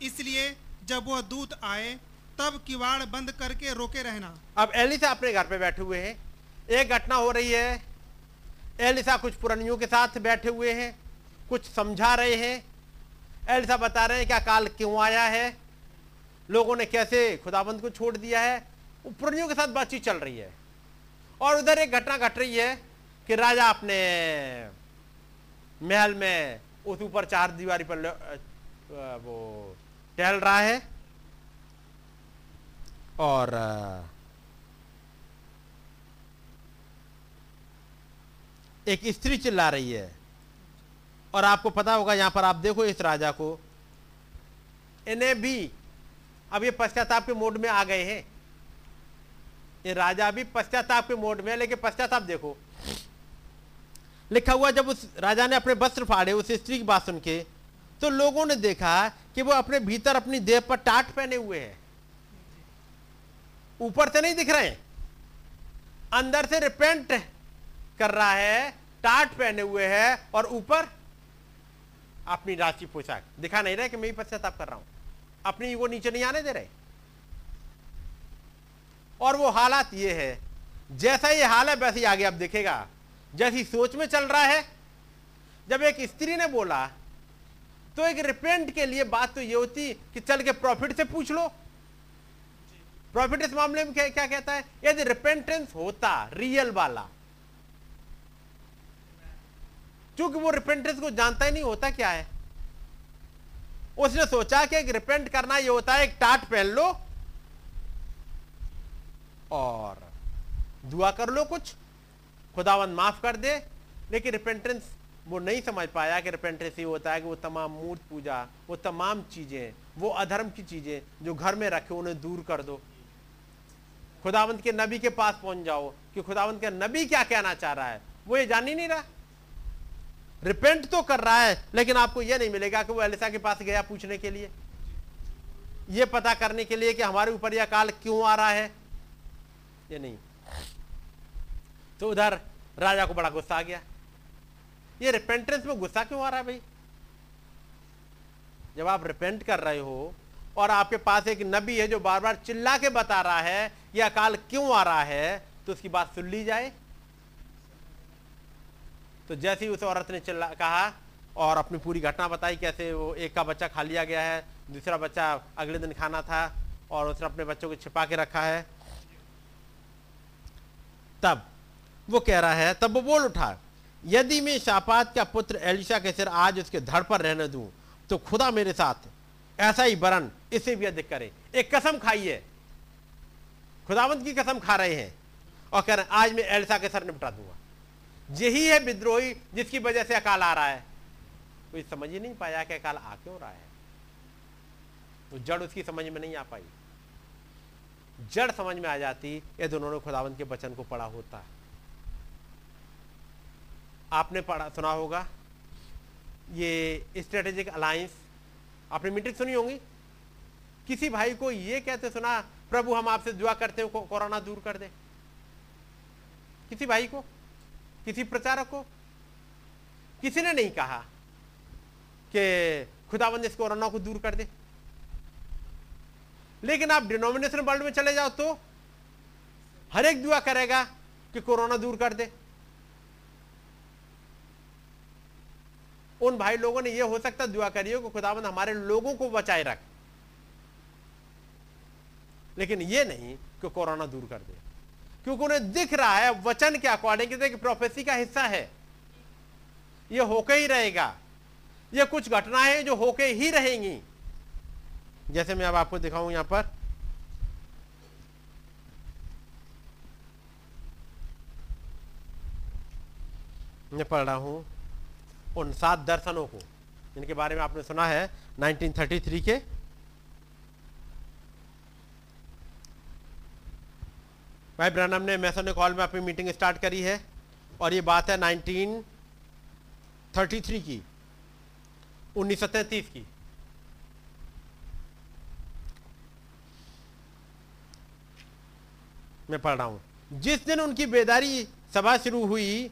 इसलिए जब वह दूत आए, तब किवाड़ बंद करके रोके रहना। अब एलिसा अपने घर पे बैठे हुए हैं। एक घटना हो रही है। एलिसा कुछ पुरानियों के साथ बैठे हुए हैं, कुछ समझा रहे हैं। एलिसा बता रहे हैं क्या काल क्यों आया है? लोगों ने कैसे खुदाबंद को छोड़ दिया है? वो पुरानियों के साथ बातचीत चल रही है। और उधर एक घटना घट रही है कि राजा अपने महल में उस ऊपर चार दीवारी पर वो टहल रहा है। और एक स्त्री चिल्ला रही है। और आपको पता होगा, यहाँ पर आप देखो इस राजा को। इन्हें भी अब ये पश्चाताप के मोड में आ गए हैं। ये राजा भी पश्चाताप के मोड में है, लेकिन पश्चाताप देखो। लिखा हुआ जब उस राजा ने अपने वस्त्र फाड़े, उस स्त्री की बात सुन के तो लोगों ने देखा कि वो अपने भीतर अपनी देह पर टाट पहने हुए हैं। ऊपर से नहीं दिख रहे हैं। अंदर से रिपेंट कर रहा है, टाट पहने हुए है और ऊपर अपनी राशि पोशाक। दिखा नहीं रहे कि मैं ही पश्चाताप कर रहा हूँ। अपनी वो नीचे नहीं आने दे रहे। और वो हालात ये है, जैसा ये हाल है वैसे ही आगे आप देखेगा। जैसी सोच में चल रहा है, जब एक स्त्री ने बोला तो एक रिपेंट के लिए बात तो ये होती कि चल के प्रॉफिट से पूछ लो। प्रॉफिट इस मामले में क्या, कहता है? यदि रिपेंटेंस होता रियल वाला क्योंकि वो रिपेंटेंस को जानता ही नहीं होता क्या है? उसने सोचा कि एक रिपेंट करना ये होता है एक टाट पहन लो और दुआ कर लो कुछ खुदावन माफ़ कर दे लेकिन रिपेंटेंस वो नहीं समझ पाया कि रिपेंटेंस ये होता है कि वो तमाम मूर्त पूजा, वो तमाम चीज़ें, वो अधर्म की चीज़ें जो घर में रखे, उन्हें दूर कर दो। खुदावंत के नबी के पास पहुँच जाओ कि खुदावंत का नबी क्या कहना चाह रहा है? वो ये जान ही नहीं रहा। रिपेंट तो कर रहा है, लेकिन आपको यह नहीं मिलेगा कि वो एलिसा के पास गया पूछने के लिए। यह पता करने के लिए कि हमारे ऊपर यह काल क्यों आ रहा है। ये नहीं। तो उधर राजा को बड़ा गुस्सा आ गया। ये रिपेंटेंस में गुस्सा क्यों आ रहा है भाई? जब आप रिपेंट कर रहे हो और आपके पास एक नबी है जो बार बार चिल्ला के बता रहा है यह अकाल क्यों आ रहा है तो उसकी बात सुन ली जाए। तो जैसे ही उस औरत ने चिल्ला, कहा और अपनी पूरी घटना बताई, कैसे वो एक का बच्चा खा लिया गया है, दूसरा बच्चा अगले दिन खाना था और उसने अपने बच्चों को छिपा के रखा है। तब वो कह रहा है, तब वो बोल उठा। यदि मैं शापात का पुत्र एलिशा के सिर आज उसके धड़ पर रहने दूँ तो खुदा मेरे साथ ऐसा ही बरन इसे भी अधिक करे। एक कसम है खुदावंत की कसम खा रहे हैं और कह रहे हैं, आज मैं एलिशा के सर निपटा दूँगा। यही है विद्रोही जिसकी वजह से अकाल आ रहा है। कोई समझ ही नहीं पाया कि अकाल आ क्यों रहा है। तो जड़ उसकी समझ में नहीं आ पाई। जड़ समझ में आ जाती यदि उन्होंने खुदावंत के वचन को पढ़ा होता आपने पढ़ा, सुना होगा। ये स्ट्रेटेजिक अलायंस आपने मीटिंग सुनी होंगी? किसी भाई को ये कहते सुना, प्रभु, हम आपसे दुआ करते हैं कोरोना दूर कर दे। किसी भाई को? किसी प्रचारक को? किसी ने नहीं कहा कि खुदाबंद इस कोरोना को दूर कर दे। लेकिन आप डिनोमिनेशन वर्ल्ड में चले जाओ तो हर एक दुआ करेगा कि कोरोना दूर कर दे। उन भाई लोगों ने यह हो सकता दुआ करिए कि खुदाबंद हमारे लोगों को बचाए रख। लेकिन यह नहीं कि कोरोना दूर कर दे। क्योंकि उन्हें दिख रहा है, वचन के अकॉर्डिंग कि प्रोफेसी का हिस्सा है। यह होके ही रहेगा। यह कुछ घटनाएँ जो होके ही रहेंगी। जैसे मैं अब आपको दिखाऊँ यहाँ पर। मैं पढ़ रहा हूँ। उन सात दर्शनों को इनके बारे में आपने सुना है 1933 के। भाई ब्रनम ने मैसोनिक हॉल में अपनी मीटिंग स्टार्ट करी है, और ये बात है 1933 की 1933 की। मैं पढ़ रहा हूँ। जिस दिन उनकी बेदारी सभा शुरू हुई,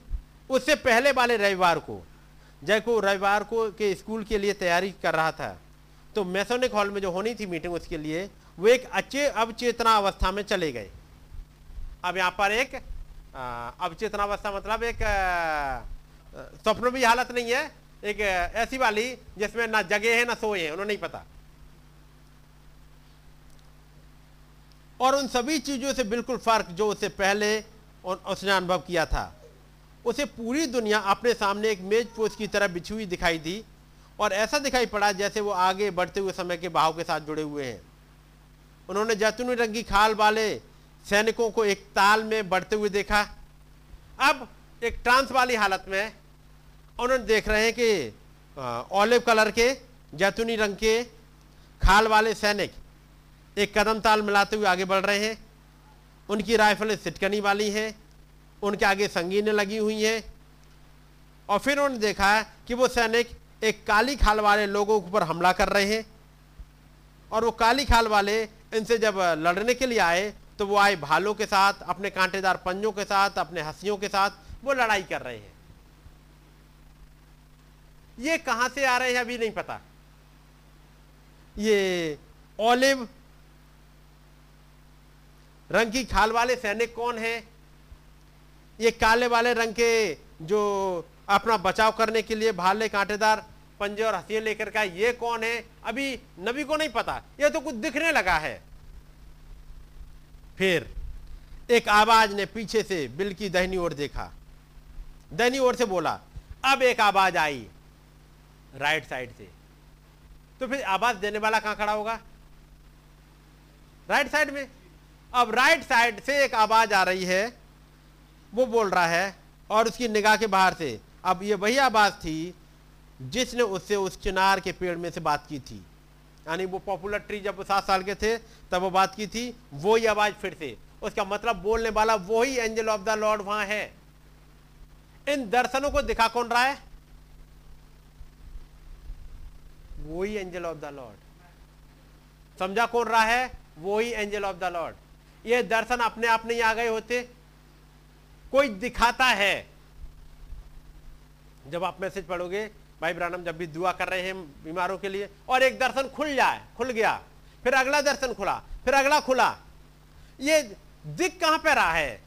उससे पहले वाले रविवार को जय को रविवार को के स्कूल के लिए तैयारी कर रहा था। तो मैसोनिक हॉल में जो होनी थी मीटिंग उसके लिए, वो एक अच्छे अवचेतना अवस्था में चले गए। अब यहाँ पर एक अवचेतना अवस्था मतलब एक स्वप्न भी हालत नहीं है, एक ऐसी वाली जिसमें ना जगे है, ना सोए हैं, उन्हें नहीं पता। और उन सभी चीज़ों से बिल्कुल फ़र्क जो उससे पहले उसने अनुभव किया था। उसे पूरी दुनिया अपने सामने एक मेज पोस्ट की तरह बिछी हुई दिखाई दी और ऐसा दिखाई पड़ा जैसे वो आगे बढ़ते हुए समय के बहाव के साथ जुड़े हुए हैं। उन्होंने जैतूनी रंग खाल वाले सैनिकों को एक ताल में बढ़ते हुए देखा। अब एक ट्रांस वाली हालत में उन्होंने देख रहे हैं कि ऑलिव कलर के, जैतूनी रंग के खाल वाले सैनिक एक कदम ताल मिलाते हुए आगे बढ़ रहे हैं। उनकी राइफलें सिटकनी वाली हैं। उनके आगे संगीने लगी हुई हैं। और फिर उन्होंने देखा कि वो सैनिक एक काली खाल वाले लोगों के ऊपर हमला कर रहे हैं। और वो काली खाल वाले इनसे जब लड़ने के लिए आए तो वो आए भालों के साथ, अपने कांटेदार पंजों के साथ, अपने हंसियों के साथ, वो लड़ाई कर रहे हैं। ये कहाँ से आ रहे हैं अभी नहीं पता। ये ओलिव रंग की खाल वाले सैनिक कौन है? ये काले वाले रंग के जो अपना बचाव करने के लिए भाले कांटेदार पंजे और हंसियाँ लेकर का ये कौन है? अभी नबी को नहीं पता। ये तो कुछ दिखने लगा है। फिर एक आवाज़ ने पीछे से बिल की दहनी ओर देखा। दहनी ओर से बोला, अब एक आवाज़ आई राइट साइड से। तो फिर आवाज़ देने वाला कहाँ खड़ा होगा? राइट साइड में। अब राइट साइड से एक आवाज़ आ रही है वो बोल रहा है और उसकी निगाह के बाहर से। अब ये वही आवाज़ थी जिसने उससे उस चिनार के पेड़ में से बात की थी। यानी वो पॉपुलर ट्री जब सात साल के थे, तब वो बात की थी, वो ही आवाज़ फिर से। उसका मतलब बोलने वाला वो ही एंजल ऑफ़ द लॉर्ड वहाँ है। इन दर्शनों को दिखा कौन रहा है? वो ही एंजल ऑफ़ द लॉर्ड। समझा कौन रहा है? वो ही एंजल ऑफ़ द लॉर्ड। ये दर्शन अपने आप नहीं आ गए होते। कोई दिखाता है। जब आप मैसेज पढ़ोगे, भाई ब्रानम, जब भी दुआ कर रहे हैं बीमारों के लिए, और एक दर्शन खुल जाए, खुल गया, फिर अगला दर्शन खुला, फिर अगला खुला, ये दिख कहाँ पे रहा है?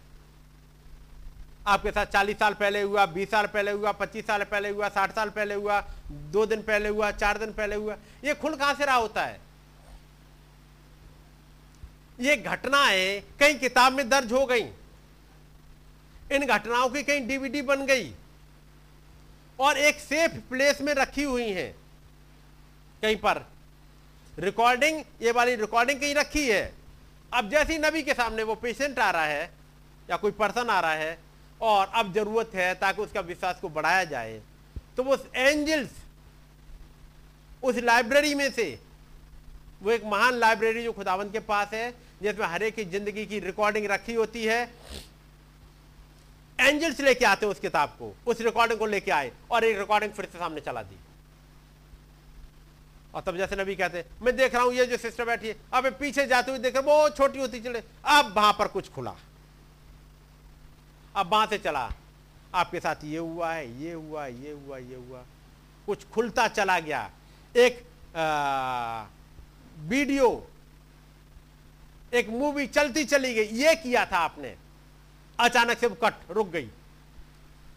आपके साथ चालीस साल पहले हुआ, बीस साल पहले हुआ, पच्चीस साल पहले हुआ, साठ साल पहले हुआ, दो दिन पहले हुआ, चार दिन पहले हुआ, ये खुल कहाँ से रहा होता है? ये घटनाएँ कई किताब में दर्ज हो गई। इन घटनाओं की कहीं डीवीडी बन गई और एक सेफ़ प्लेस में रखी हुई है। कहीं पर। रिकॉर्डिंग ये वाली रिकॉर्डिंग कहीं रखी है। अब जैसी नबी के सामने वो पेशेंट आ रहा है या कोई पर्सन आ रहा है और अब ज़रूरत है ताकि उसका विश्वास को बढ़ाया जाए तो वो एंजल्स उस लाइब्रेरी में से, वो एक महान लाइब्रेरी जो खुदावंत के पास है, जिसमें हर एक की ज़िंदगी की रिकॉर्डिंग रखी होती है। एंजल्स लेके आते उस किताब को, उस रिकॉर्डिंग को लेके आए और एक रिकॉर्डिंग फिर से सामने चला दी। और तब जैसे नबी कहते मैं देख रहा हूँ ये जो सिस्टर बैठी है, अब पीछे जाते हुए देख रहे बहुत छोटी होती चले, अब वहाँ पर कुछ खुला। अब वहाँ से चला, आपके साथ ये हुआ है, ये हुआ ये हुआ ये हुआ कुछ खुलता चला गया। एक वीडियो, एक मूवी चलती चली गई, ये किया था आपने। अचानक से वो कट, रुक गई।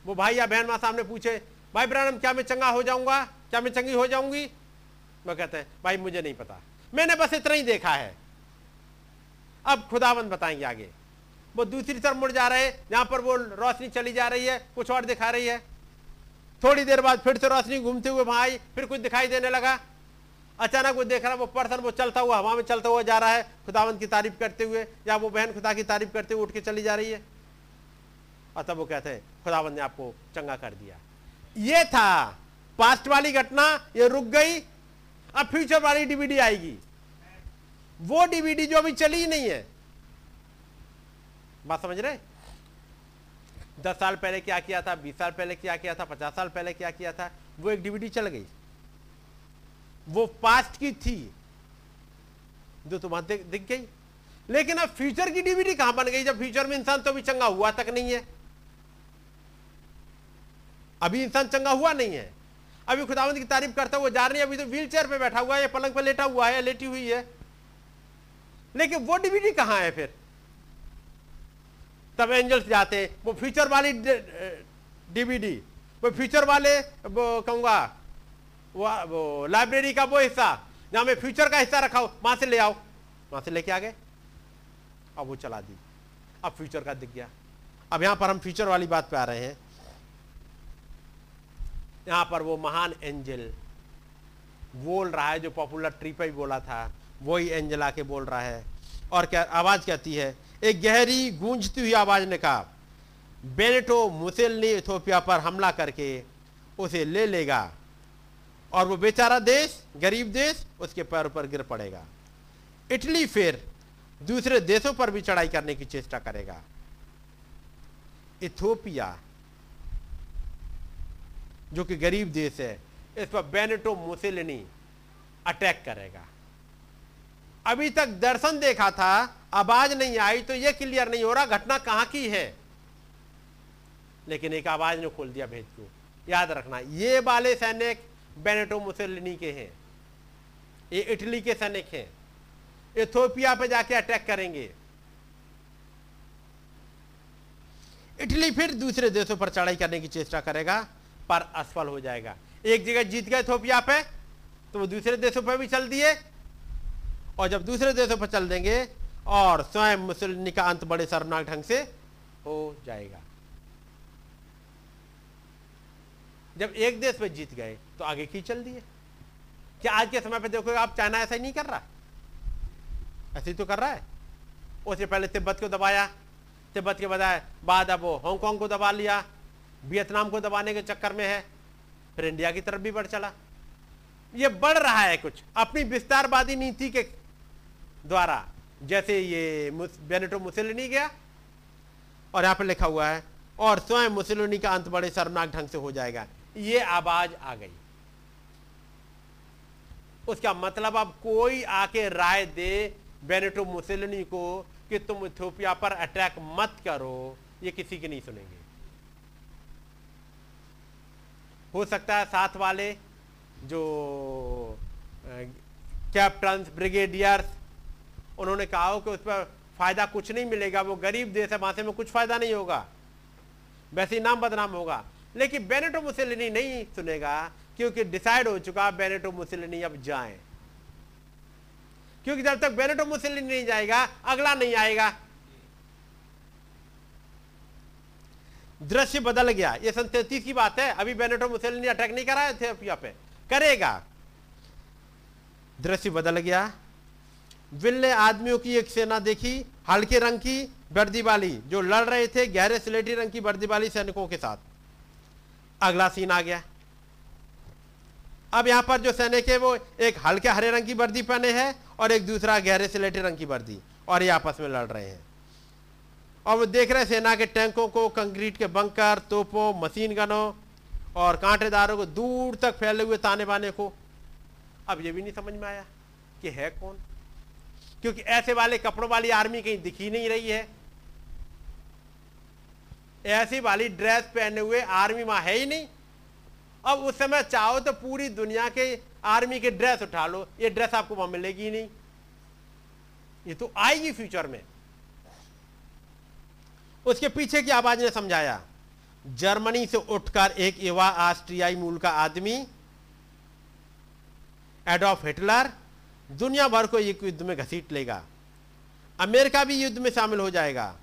वो भाई या बहन माँ सामने पूछे, भाई ब्रानम क्या मैं चंगा हो जाऊँगा? क्या मैं चंगी हो जाऊँगी? मैं कहते हैं, भाई मुझे नहीं पता। मैंने बस इतना ही देखा है। अब खुदाबंद बताएँगे आगे। वो दूसरी तरफ़ मुड़ जा रहे हैं जहाँ पर वो रोशनी चली जा रही है, कुछ और दिखा रही है। थोड़ी देर बाद फिर से रोशनी घूमते हुए वहाँ आई, फिर कुछ दिखाई देने लगा। अचानक वो देख रहा है, वो पर्सन वो चलता हुआ, हवा में चलता हुआ जा रहा है, खुदावंत की तारीफ़ करते हुए, या वो बहन खुदा की तारीफ़ करते हुए उठ के चली जा रही है। और तब वो कहते हैं खुदावंत ने आपको चंगा कर दिया। ये था पास्ट वाली घटना, ये रुक गई, अब फ्यूचर वाली डीवीडी आएगी। वो डीवीडी जो अभी चली ही नहीं है। बात समझ रहे? दस साल पहले क्या किया था, बीस साल पहले क्या किया था, पचास साल पहले क्या किया था, वो एक डीवीडी चल गई। वो पास्ट की थी, जो तुम्हारे दिख गई। लेकिन अब फ्यूचर की डीवीडी कहाँ बन गई? जब फ्यूचर में इंसान तो अभी चंगा हुआ तक नहीं है। अभी इंसान चंगा हुआ नहीं है। अभी खुदावंत की तारीफ़ करता हुआ जा रही है अभी तो व्हील चेयर पर बैठा हुआ है पलंग पर लेटा हुआ है लेटी हुई है। लेकिन वो डीवीडी कहाँ है फिर? तब एंजल्स जाते हैं वो फ्यूचर वाली डीवीडी वो फ्यूचर वाले वो कहूँगा वो, वो लाइब्रेरी का वो हिस्सा जहाँ में फ्यूचर का हिस्सा रखा हो वहाँ से ले आओ। वहाँ से लेके आ गए। अब वो चला दी। अब फ्यूचर का दिख गया। अब यहाँ पर हम फ्यूचर वाली बात पे आ रहे हैं। यहाँ पर वो महान एंजल बोल रहा है, जो पॉपुलर ट्री पे भी बोला था, वही एंजल आके बोल रहा है। और क्या, आवाज़ कहती है, एक गहरी गूंजती हुई आवाज़ ने कहा, बेनेटो मुसेल ने इथोपिया पर हमला करके उसे ले लेगा। और वो बेचारा देश, गरीब देश, उसके पैरों पर गिर पड़ेगा। इटली फिर दूसरे देशों पर भी चढ़ाई करने की चेष्टा करेगा। इथोपिया जो कि गरीब देश है, इस पर बेनेटो मुसेलिनी अटैक करेगा। अभी तक दर्शन देखा था आवाज़ नहीं आई तो यह क्लियर नहीं हो रहा घटना कहाँ की है। लेकिन एक आवाज़ ने खोल दिया भेद को। याद रखना, ये वाले सैनिक बेनेटो मुसेलिनी के हैं। ये इटली के सैनिक हैं। इथोपिया पे जाके अटैक करेंगे। इटली फिर दूसरे देशों पर चढ़ाई करने की चेष्टा करेगा। पर असफल हो जाएगा। एक जगह जीत गए थोपिया पे तो वो दूसरे देशों पर भी चल दिए। और जब दूसरे देशों पर चल देंगे, और स्वयं मुसलिनी का अंत बड़े शर्मनाक ढंग से हो जाएगा। जब एक देश में जीत गए तो आगे की चल दिए। क्या आज के समय पर देखोगे आप, चाइना ऐसा ही नहीं कर रहा? ऐसे ही तो कर रहा है। उससे पहले तिब्बत को दबाया। तिब्बत के बजाय बाद अब वो हांगकांग को दबा लिया। वियतनाम को दबाने के चक्कर में है, फिर इंडिया की तरफ़ भी बढ़ चला। ये बढ़ रहा है कुछ। अपनी विस्तारवादी नीति के द्वारा, जैसे ये बेनेटो मुसेलिनी गया, और यहाँ पर लिखा हुआ है, और स्वयं मुसेलिनी का अंत बड़े शर्मनाक ढंग से हो जाएगा। ये आवाज़ आ गई। उसका मतलब अब कोई आके राय दे बेनेटो मुसेलिनी को कि तुम इथोपिया पर अटैक मत करो, ये किसी की नहीं सुनेंगे। हो सकता है साथ वाले जो कैप्टन ब्रिगेडियर्स, उन्होंने कहा हो कि उस पर फ़ायदा कुछ नहीं मिलेगा, वो गरीब देश है, वहाँ से में कुछ फ़ायदा नहीं होगा। वैसे ही नाम बदनाम होगा। लेकिन बेनेटो मुसेलिनी नहीं सुनेगा, क्योंकि डिसाइड हो चुका, बेनेटो मुसेलिनी अब जाए। क्योंकि जब तक बेनेटो मुसेलिनी नहीं जाएगा, अगला नहीं आएगा। दृश्य बदल गया। ये सन तैतीस की बात है। अभी बेनेटो मुसेलिनी अटैक नहीं कराए थे पे। करेगा। दृश्य बदल गया। विल ने आदमियों की एक सेना देखी, हल्के रंग की वर्दी वाली, जो लड़ रहे थे गहरे स्लेटी रंग की वर्दी वाली सैनिकों के साथ। अगला सीन आ गया। अब यहाँ पर जो सैनिक है वो एक हल्के हरे रंग की वर्दी पहने हैं और एक दूसरा गहरे स्लेटी रंग की वर्दी और ये आपस में लड़ रहे हैं। और वो देख रहे हैं सेना के टैंकों को, कंक्रीट के बंकर, तोपों, मशीन गनों और कांटेदारों को दूर तक फैले हुए ताने बाने को। अब ये भी नहीं समझ में आया कि है कौन? क्योंकि ऐसे वाले कपड़ों वाली आर्मी कहीं दिख नहीं रही है। ऐसी वाली ड्रेस पहने हुए आर्मी वहाँ है ही नहीं। अब उस समय चाहो तो पूरी दुनिया के आर्मी के ड्रेस उठा लो। ये ड्रेस आपको वहाँ मिलेगी नहीं। ये तो आएगी फ्यूचर में। उसके पीछे की आवाज़ ने समझाया, जर्मनी से उठकर एक युवा ऑस्ट्रियाई मूल का आदमी, एडॉल्फ हिटलर, दुनिया भर को एक युद्ध में घसीट लेगा। अमेरिका भी युद्ध में शामिल हो जाएगा।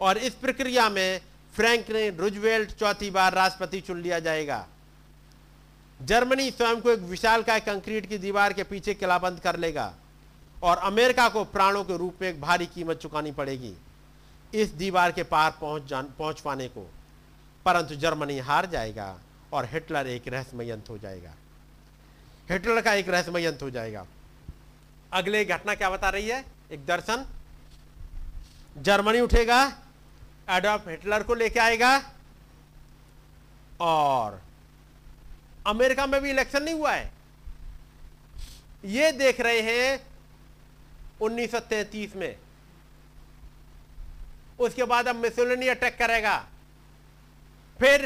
और इस प्रक्रिया में फ्रैंकलिन रुजवेल्ट चौथी बार राष्ट्रपति चुन लिया जाएगा। जर्मनी स्वयं को एक विशाल का कंक्रीट की दीवार के पीछे किलाबंद कर लेगा और अमेरिका को प्राणों के रूप में एक भारी कीमत चुकानी पड़ेगी। इस दीवार के पार पहुँच जान, पहुँच पाने को। परंतु जर्मनी हार जाएगा और हिटलर एक रहस्यमय अंत हो जाएगा। हिटलर का एक रहस्यमय अंत हो जाएगा। अगले घटना क्या बता रही है? एक दर्शन। जर्मनी उठेगा, एडॉल्फ हिटलर को लेके आएगा और अमेरिका में भी इलेक्शन नहीं हुआ है। ये देख रहे हैं 1933 में। उसके बाद अब मिसोलिनी अटैक करेगा। फिर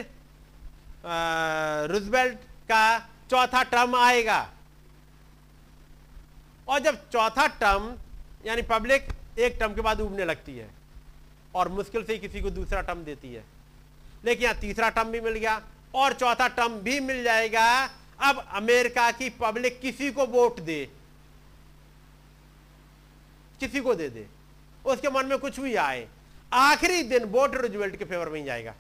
रुजवेल्ट का चौथा टर्म आएगा। और जब चौथा टर्म यानी पब्लिक एक टर्म के बाद उबने लगती है। और मुश्किल से किसी को दूसरा टर्म देती है। लेकिन यहाँ तीसरा टर्म भी मिल गया, और चौथा टर्म भी मिल जाएगा। अब अमेरिका की पब्लिक किसी को वोट दे। किसी को दे दे। उसके मन में कुछ भी आए। आखिरी दिन वोट रूजवेल्ट के फेवर में ही जाएगा।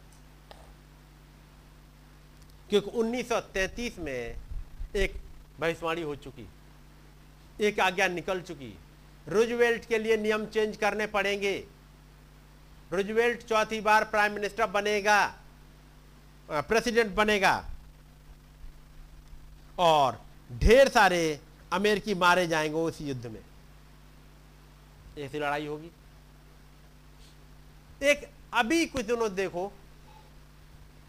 क्योंकि 1933 में एक भविष्यवाणी हो चुकी, एक आज्ञा निकल चुकी, रूजवेल्ट के लिए नियम चेंज करने पड़ेंगे। रूजवेल्ट चौथी बार प्राइम मिनिस्टर बनेगा, प्रेसिडेंट बनेगा। और ढेर सारे अमेरिकी मारे जाएँगे उस युद्ध में। ऐसी लड़ाई होगी। एक अभी कुछ दिनों देखो,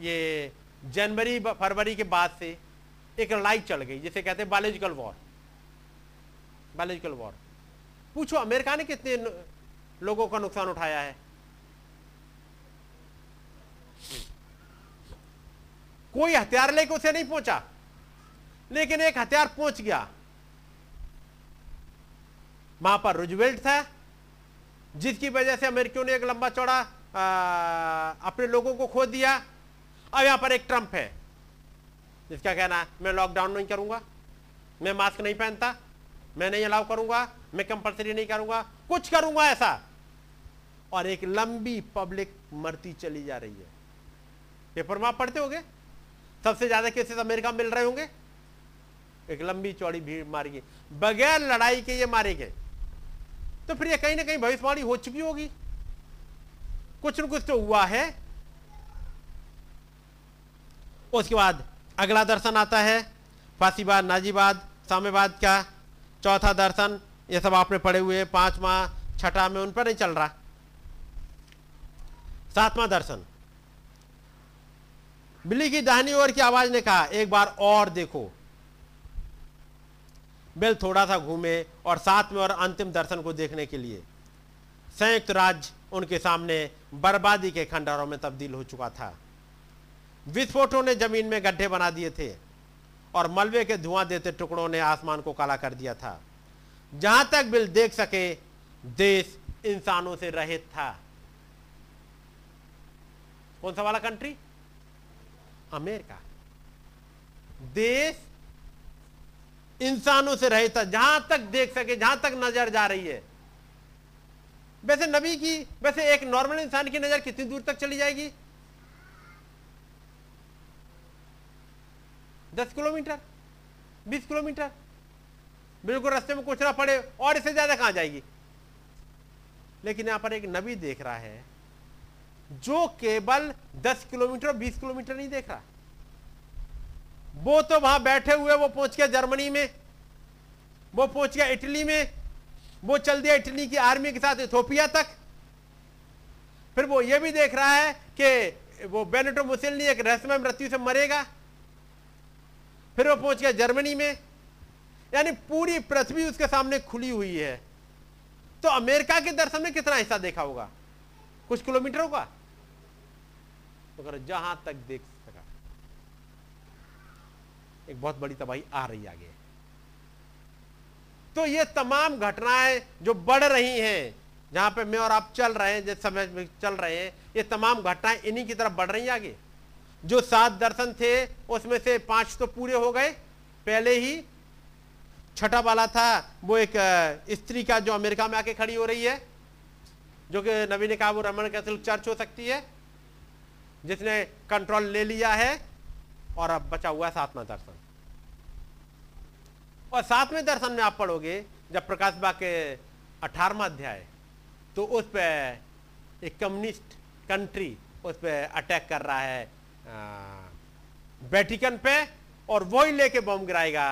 ये जनवरी फरवरी के बाद से एक लड़ाई चल गई, जिसे कहते हैं बायोलॉजिकल वॉर बायोलॉजिकल वॉर पूछो, अमेरिका ने कितने लोगों का नुकसान उठाया है? कोई हथियार लेके उसे नहीं पहुँचा, लेकिन एक हथियार पहुँच गया। वहाँ पर रुजवेल्ट था जिसकी वजह से अमेरिकियों ने एक लंबा चौड़ा अपने लोगों को खो दिया। अब यहाँ पर एक ट्रंप है। जिसका कहना है मैं लॉकडाउन नहीं करूँगा, मैं मास्क नहीं पहनता, मैं नहीं अलाउ करूँगा, मैं कंपलसरी नहीं करूँगा, कुछ करूँगा ऐसा। और एक लंबी पब्लिक मरती चली जा रही है। पेपर में आप पढ़ते होंगे? सबसे ज़्यादा केसेस अमेरिका मिल रहे होंगे। एक लंबी चौड़ी भीड़ मारी गई बगैर लड़ाई के ये मारे गए तो फिर ये कहीं ना कहीं भविष्यवाणी हो चुकी होगी। कुछ न कुछ तो हुआ है। उसके बाद अगला दर्शन आता है फांसीबाद नाजीबाद साम्यवाद का चौथा दर्शन, ये सब आपने पढ़े हुए पांचवा, छठा में उन पर नहीं चल रहा। सातवां दर्शन। बिल्ली की दाहिनी ओर की आवाज़ ने कहा, एक बार और देखो। बेल थोड़ा सा घूमे और साथ में और अंतिम दर्शन को देखने के लिए। संयुक्त राज्य उनके सामने बर्बादी के खंडरों में तब्दील हो चुका था। विस्फोटों ने ज़मीन में गड्ढे बना दिए थे और मलबे के धुआँ देते टुकड़ों ने आसमान को काला कर दिया था। जहाँ तक बिल देख सके, देश इंसानों से रहित था। कौन सा वाला कंट्री अमेरिका। देश इंसानों से रहित जहाँ तक देख सके, जहाँ तक नज़र जा रही है। वैसे नबी की, वैसे एक नॉर्मल इंसान की नज़र कितनी दूर तक चली जाएगी? दस किलोमीटर, बीस किलोमीटर। बिल्कुल रास्ते में कुछ ना पड़े और इससे ज़्यादा कहाँ जाएगी? लेकिन यहाँ पर एक नबी देख रहा है, जो केवल 10 किलोमीटर 20 किलोमीटर नहीं देख रहा। वो तो वहाँ बैठे हुए, वो पहुँच गया जर्मनी में, वो पहुँच गया इटली में, वो चल दिया इटली की आर्मी के साथ इथोपिया तक। फिर वो ये भी देख रहा है कि वो बेनेटो मुसिलनी एक रहस्यमय मृत्यु से मरेगा। फिर वो पहुँच गया जर्मनी में। यानी पूरी पृथ्वी उसके सामने खुली हुई है। तो अमेरिका के दर्शन में कितना हिस्सा देखा होगा? कुछ किलोमीटरों का? तो जहाँ तक देख एक बहुत बड़ी तबाही आ रही आगे। तो ये तमाम घटनाएँ जो बढ़ रही हैं, जहाँ पे मैं और आप चल रहे हैं, जिस समय में चल रहे हैं, ये तमाम घटनाएँ इन्हीं की तरफ़ बढ़ रही आगे। जो सात दर्शन थे, उसमें से पाँच तो पूरे हो गए। पहले ही छठा वाला था, वो एक स्त्री का जो अमेरिका में आके खड़ी हो रही है, जो कि नबी ने कहा वो रमन कैथोलिक चर्च हो सकती है, जिसने कंट्रोल ले लिया है, और अब बचा हुआ है सातवां दर्शन। और सातवें दर्शन में आप पढ़ोगे, जब प्रकाश बाग के अठारहवा अध्याय तो उस पर एक कम्युनिस्ट कंट्री उस पर अटैक कर रहा है वेटिकन पे, और वही लेके बम गिराएगा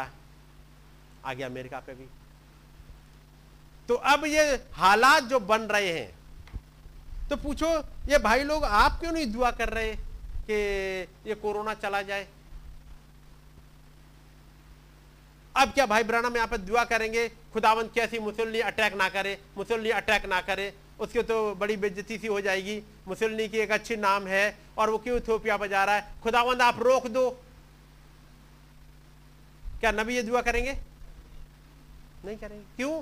आगे अमेरिका पे भी। तो अब ये हालात जो बन रहे हैं तो पूछो, ये भाई लोग आप क्यों नहीं दुआ कर रहे कि ये कोरोना चला जाए? अब क्या भाई ब्राना में यहाँ पर दुआ करेंगे? खुदावंत कैसी मुसलनी अटैक ना करे मुसलनी अटैक ना करे, उसकी तो बड़ी बेज्जती सी हो जाएगी। मुसलनी की एक अच्छी नाम है और वो क्यों इथोपिया बजा रहा है? खुदावंद आप रोक दो। क्या नबी ये दुआ करेंगे? नहीं करेंगे। क्यों?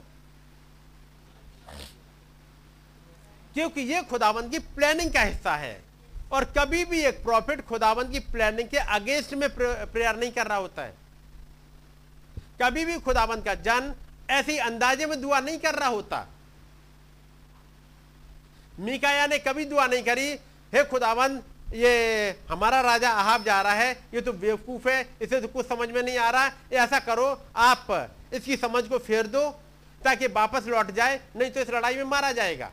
क्योंकि ये खुदावंद की प्लानिंग का हिस्सा है और कभी भी एक प्रॉफिट खुदावंद की प्लानिंग के अगेंस्ट में प्रेयर नहीं कर रहा होता है। कभी भी खुदावंद का जन ऐसी अंदाजे में दुआ नहीं कर रहा होता। मीकाया ने कभी दुआ नहीं करी, हे खुदावंद ये हमारा राजा अहाब जा रहा है, ये तो बेवकूफ़ है, इसे तो कुछ समझ में नहीं आ रहा है ऐसा करो, आप इसकी समझ को फेर दो, ताकि वापस लौट जाए, नहीं तो इस लड़ाई में मारा जाएगा।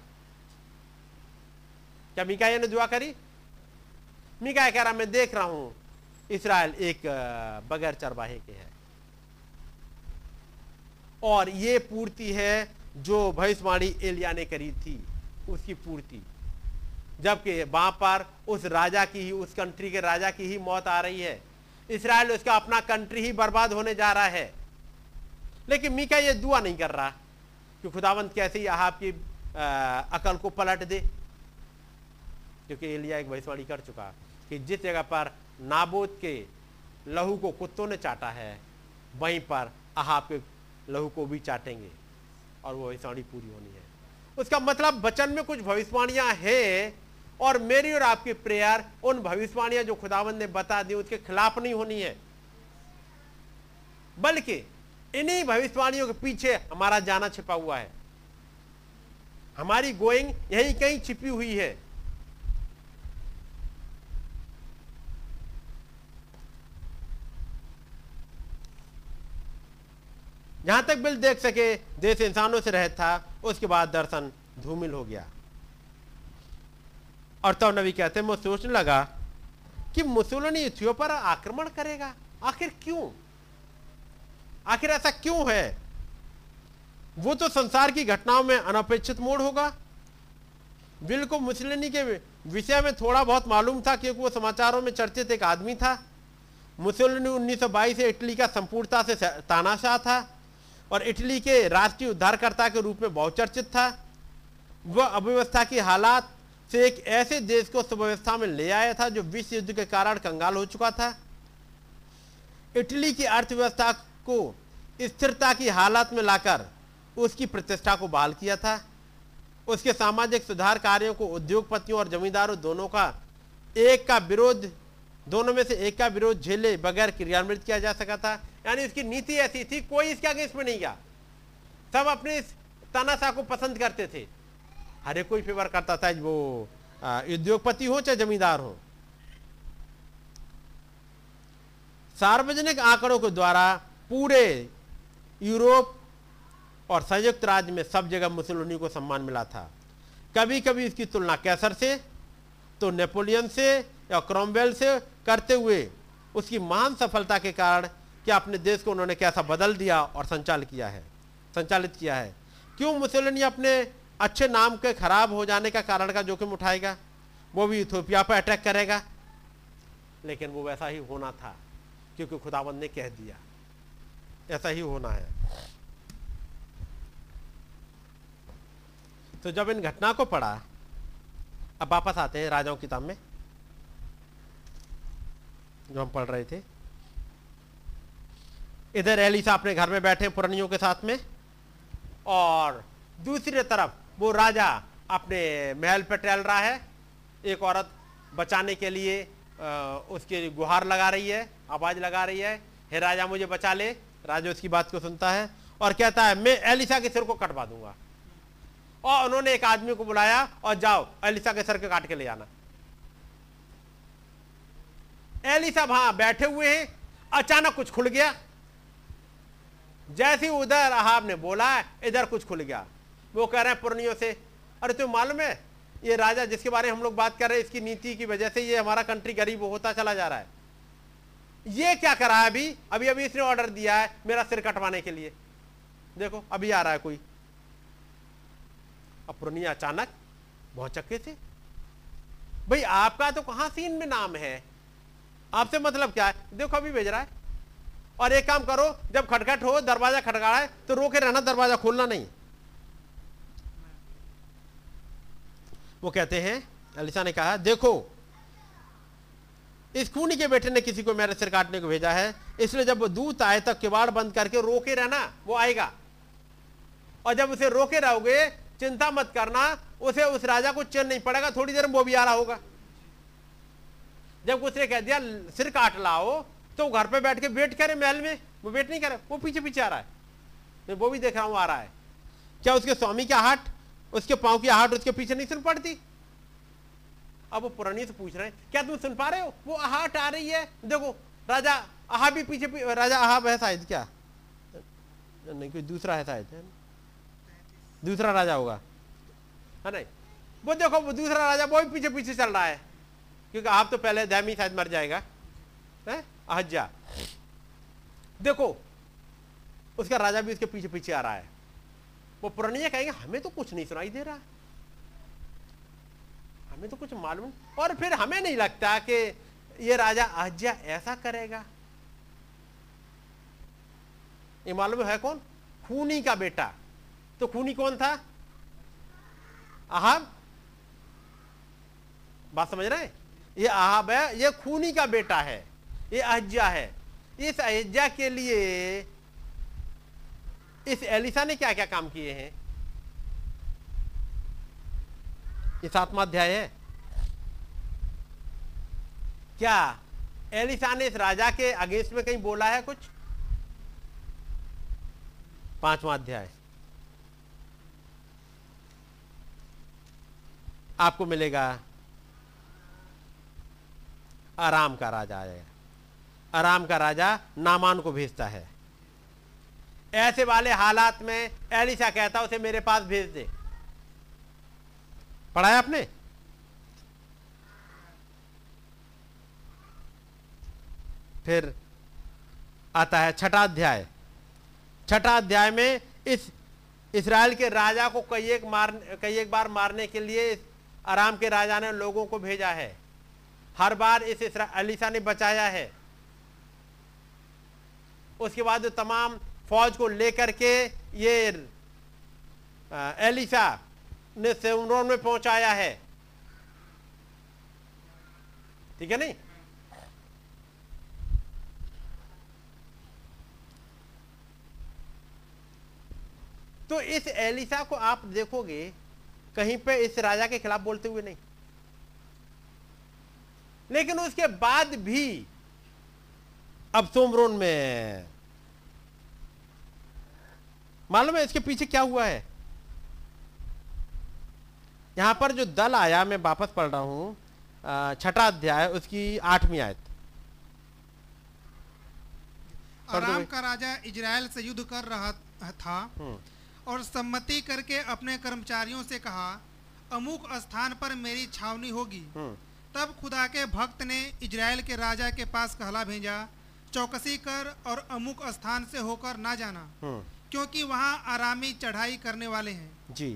क्या मिकाया ने दुआ करी? मिकाया कह रहा, मैं देख रहा हूँ, इसराइल एक बगैर चरवाहे के है। और ये पूर्ति है जो भविष्यवाणी एलिया ने करी थी, उसकी पूर्ति। जबकि वहाँ पर उस राजा की ही, उस कंट्री के राजा की ही मौत आ रही है। इसराइल उसका अपना कंट्री ही बर्बाद होने जा रहा है। लेकिन मीका ये दुआ नहीं कर रहा कि खुदावंत कैसे ही आपकी अकल को पलट दे। क्योंकि एलिया एक भविष्यवाणी कर चुका कि जिस जगह पर नाबोद के लहू को कुत्तों ने चाटा है, वहीं पर अहाब के लहू को भी चाटेंगे और वो भविष्यवाणी पूरी होनी है। उसका मतलब वचन में कुछ भविष्यवाणियाँ हैं और मेरी और आपकी प्रेयर उन भविष्यवाणियाँ जो खुदावन ने बता दी, उसके खिलाफ नहीं होनी है। बल्कि इन्हीं भविष्यवाणियों के पीछे हमारा जाना छिपा हुआ है। हमारी गोइंग यहीं कहीं छिपी हुई है। जहाँ तक बिल देख सके, देश इंसानों से रहता था, उसके बाद दर्शन धूमिल हो गया। और तब नबी कहते मैं सोचने लगा कि मुसोलनी इथियो पर आक्रमण करेगा। आखिर क्यों? आखिर ऐसा क्यों है? वो तो संसार की घटनाओं में अनपेक्षित मोड़ होगा। बिल को मुसलिनी के विषय में थोड़ा बहुत मालूम था, क्योंकि वो समाचारों में चर्चित एक आदमी था। मुसलिनी 1922 से इटली का संपूर्णता से, तानाशाह था। और इटली के राष्ट्रीय उद्धारकर्ता के रूप में बहुचर्चित था। वह अव्यवस्था की हालात से एक ऐसे देश को सुव्यवस्था में ले आया था जो विश्व युद्ध के कारण कंगाल हो चुका था। इटली की अर्थव्यवस्था को स्थिरता की हालत में लाकर उसकी प्रतिष्ठा को बहाल किया था। उसके सामाजिक सुधार कार्यों को उद्योगपतियों और जमींदारों दोनों का, एक का विरोध, दोनों में से एक का विरोध झेले बगैर क्रियान्वित किया जा सका था। यानी इसकी नीति ऐसी थी, कोई इसके अगेंस्ट में नहीं गया। सब अपने तानाशाह को पसंद करते थे। हर एक कोई फेवर करता था वो उद्योगपति हो चाहे जमींदार हो। सार्वजनिक आंकड़ों के द्वारा पूरे यूरोप और संयुक्त राज्य में सब जगह मुसोलिनी को सम्मान मिला था। कभी कभी इसकी तुलना कैसर से तो नेपोलियन से या क्रॉमवेल से करते हुए उसकी महान सफलता के कारण कि अपने देश को उन्होंने कैसा बदल दिया और संचालित किया है? संचालित किया है। क्यों मुसलिनी अपने अच्छे नाम के खराब हो जाने का कारण का जोखिम उठाएगा? वो भी इथोपिया पर अटैक करेगा। लेकिन वो वैसा ही होना था, क्योंकि खुदाबंद ने कह दिया। ऐसा ही होना है। तो जब इन घटना को पढ़ा, अब वापस आते हैं राजाओं किताब में, जो हम पढ़ रहे थे। इधर एलिसा अपने घर में बैठे पुरानियों के साथ में। और दूसरी तरफ़ वो राजा अपने महल पर टहल रहा है। एक औरत बचाने के लिए उसकी गुहार लगा रही है, आवाज़ लगा रही है। हे राजा, मुझे बचा ले। राजा उसकी बात को सुनता है और कहता है, मैं एलिसा के सिर को कटवा दूँगा। और उन्होंने एक आदमी को बुलाया और जाओ एलिसा के सर के काट के ले आना। एलिसा वहाँ बैठे हुए हैं, अचानक कुछ खुल गया। जैसे ही उधर अहाब ने बोला, इधर कुछ खुल गया। वो कह रहे हैं, पुरनियों से, अरे, तुम्हें मालूम है, ये राजा जिसके बारे में हम लोग बात कर रहे हैं, इसकी नीति की वजह से ये हमारा कंट्री गरीब होता चला जा रहा है। ये क्या करा है अभी? अभी अभी इसने ऑर्डर दिया है मेरा सिर कटवाने के लिए। देखो, अभी आ रहा है कोई। अब पुरनिया अचानक चक्के से, भाई, आपका तो कहाँ सीन में नाम है? आपसे मतलब क्या है? देखो, अभी भेज रहा है। और एक काम करो, जब खटखट हो, दरवाज़ा खटका है तो रोके रहना, दरवाज़ा खोलना नहीं। वो कहते हैं अलिसा ने कहा, देखो, इस खूनी के बेटे ने किसी को मेरे सिर काटने को भेजा है, इसलिए जब वो दूत आए तक किवाड़ बंद करके रोके रहना, वो आएगा। और जब उसे रोके रहोगे, चिंता मत करना, उसे उस राजा को चैन नहीं पड़ेगा, थोड़ी देर में वो भी आ रहा होगा। जब उसने कह दिया, सिर काट लाओ तो घर पे बैठ के वेट करे महल में। वो वेट नहीं करे वो पीछे पीछे आ रहा है। मैं वो भी देख रहा हूँ आ रहा है। क्या उसके स्वामी की आहट उसके पाँव की आहट उसके पीछे नहीं सुन पड़ती? अब वो पुरानी से पूछ रहे हैं क्या तुम सुन पा रहे हो? वो आहट आ रही है। देखो राजा आहा भी पीछे, पीछे राजा आहाब है शायद क्या? नहीं कोई दूसरा है शायद दूसरा राजा होगा। है नहीं? वो देखो वो दूसरा राजा वो भी पीछे पीछे चल रहा है। क्योंकि आप तो पहले धैमी शायद मर जाएगा। है? अहज्जा देखो, उसका राजा भी उसके पीछे पीछे आ रहा है। वो पुरानिया कहेंगे, हमें तो कुछ नहीं सुनाई दे रहा। हमें तो कुछ मालूम और फिर हमें नहीं लगता कि ये राजा अहज्या ऐसा करेगा। ये मालूम है कौन? खूनी का बेटा। तो खूनी कौन था? अहाब। बात समझ रहे ये अहाब है, ये खूनी का बेटा है। ये अहज्या है। इस अहज्या के लिए इस एलिसा ने क्या क्या काम किए हैं? ये सातवा अध्याय है। क्या एलिसा ने इस राजा के अगेंस्ट में कहीं बोला है कुछ? पांचवा अध्याय। आपको मिलेगा। आराम का राजा आएगा आराम का राजा नामान को भेजता है। ऐसे वाले हालात में एलिशा कहता उसे मेरे पास भेज दे। पढ़ाया आपने? फिर आता है छठा अध्याय। छठा अध्याय में इस इसराइल के राजा को कई एक मार, कई एक बार मारने के लिए आराम के राजा ने लोगों को भेजा है। हर बार इस अलीसा ने बचाया है। उसके बाद तमाम फौज को लेकर के ये एलिसा ने सेमरोन में पहुँचाया है। ठीक है नहीं? तो इस एलिसा को आप देखोगे, कहीं पे इस राजा के खिलाफ बोलते हुए नहीं। लेकिन उसके बाद भी अब सोमरोन में। मालूम है इसके पीछे क्या हुआ है? यहाँ पर जो दल आया मैं वापस पढ़ रहा हूँ छठा अध्याय उसकी आठवीं आयत। आराम का राजा इजराइल से युद्ध कर रहा था हम्म। और सम्मति करके अपने कर्मचारियों से कहा अमुक स्थान पर मेरी छावनी होगी। हम्म। तब खुदा के भक्त ने इजराइल के राजा के पास कहला भेजा चौकसी कर और अमुक स्थान से होकर ना जाना। हम्म, क्योंकि वहाँ आरामी चढ़ाई करने वाले हैं। जी।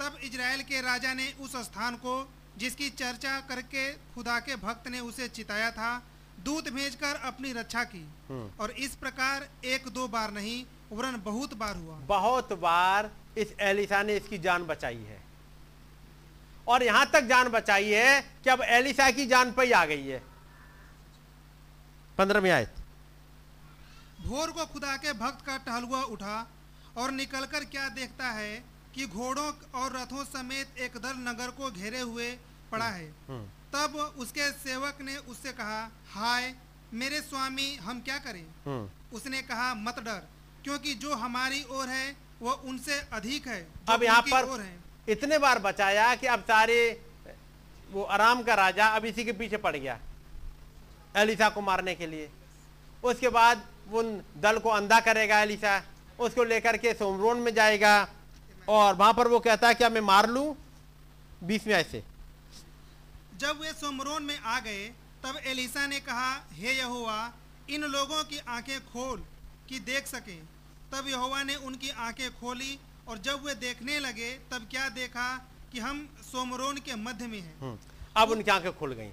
तब इजराइल के राजा ने उस स्थान को जिसकी चर्चा करके खुदा के भक्त ने उसे चिताया था दूत भेजकर अपनी रक्षा की। हम्म। और इस प्रकार एक दो बार नहीं वरन बहुत बार हुआ। बहुत बार इस एलिसा ने इसकी जान बचाई है। और यहाँ तक जान बचाई है कि अब एलिसा की जान पर ही आ गई है। पंद्रहवीं आयत। भोर को खुदा के भक्त का टहलुआ उठा और निकलकर क्या देखता है कि घोड़ों और रथों समेत एक दल नगर को घेरे हुए पड़ा है। हम्म, तब उसके सेवक ने उससे कहा हाय मेरे स्वामी हम क्या करें? हम्म। उसने कहा मत डर क्योंकि जो हमारी ओर है वो उनसे अधिक है अब यहाँ पर है। इतने बार बचाया कि अब सारे वो आराम का राजा अब इसी के पीछे पड़ गया एलिसा को मारने के लिए। उसके बाद उन दल को अंधा करेगा एलिशा उसको लेकर के सोमरोन में जाएगा। और वहाँ पर वो कहता है क्या मैं मार लू बीस में ऐसे जब वे सोमरोन में आ गए तब एलिसा ने कहा हे यहोवा इन लोगों की आँखें खोल कि देख सके। तब यहोवा ने उनकी आँखें खोली और जब वे देखने लगे तब क्या देखा कि हम सोमरोन के मध्य में हैं। हम्म, अब उनकी आँखें खुल गई।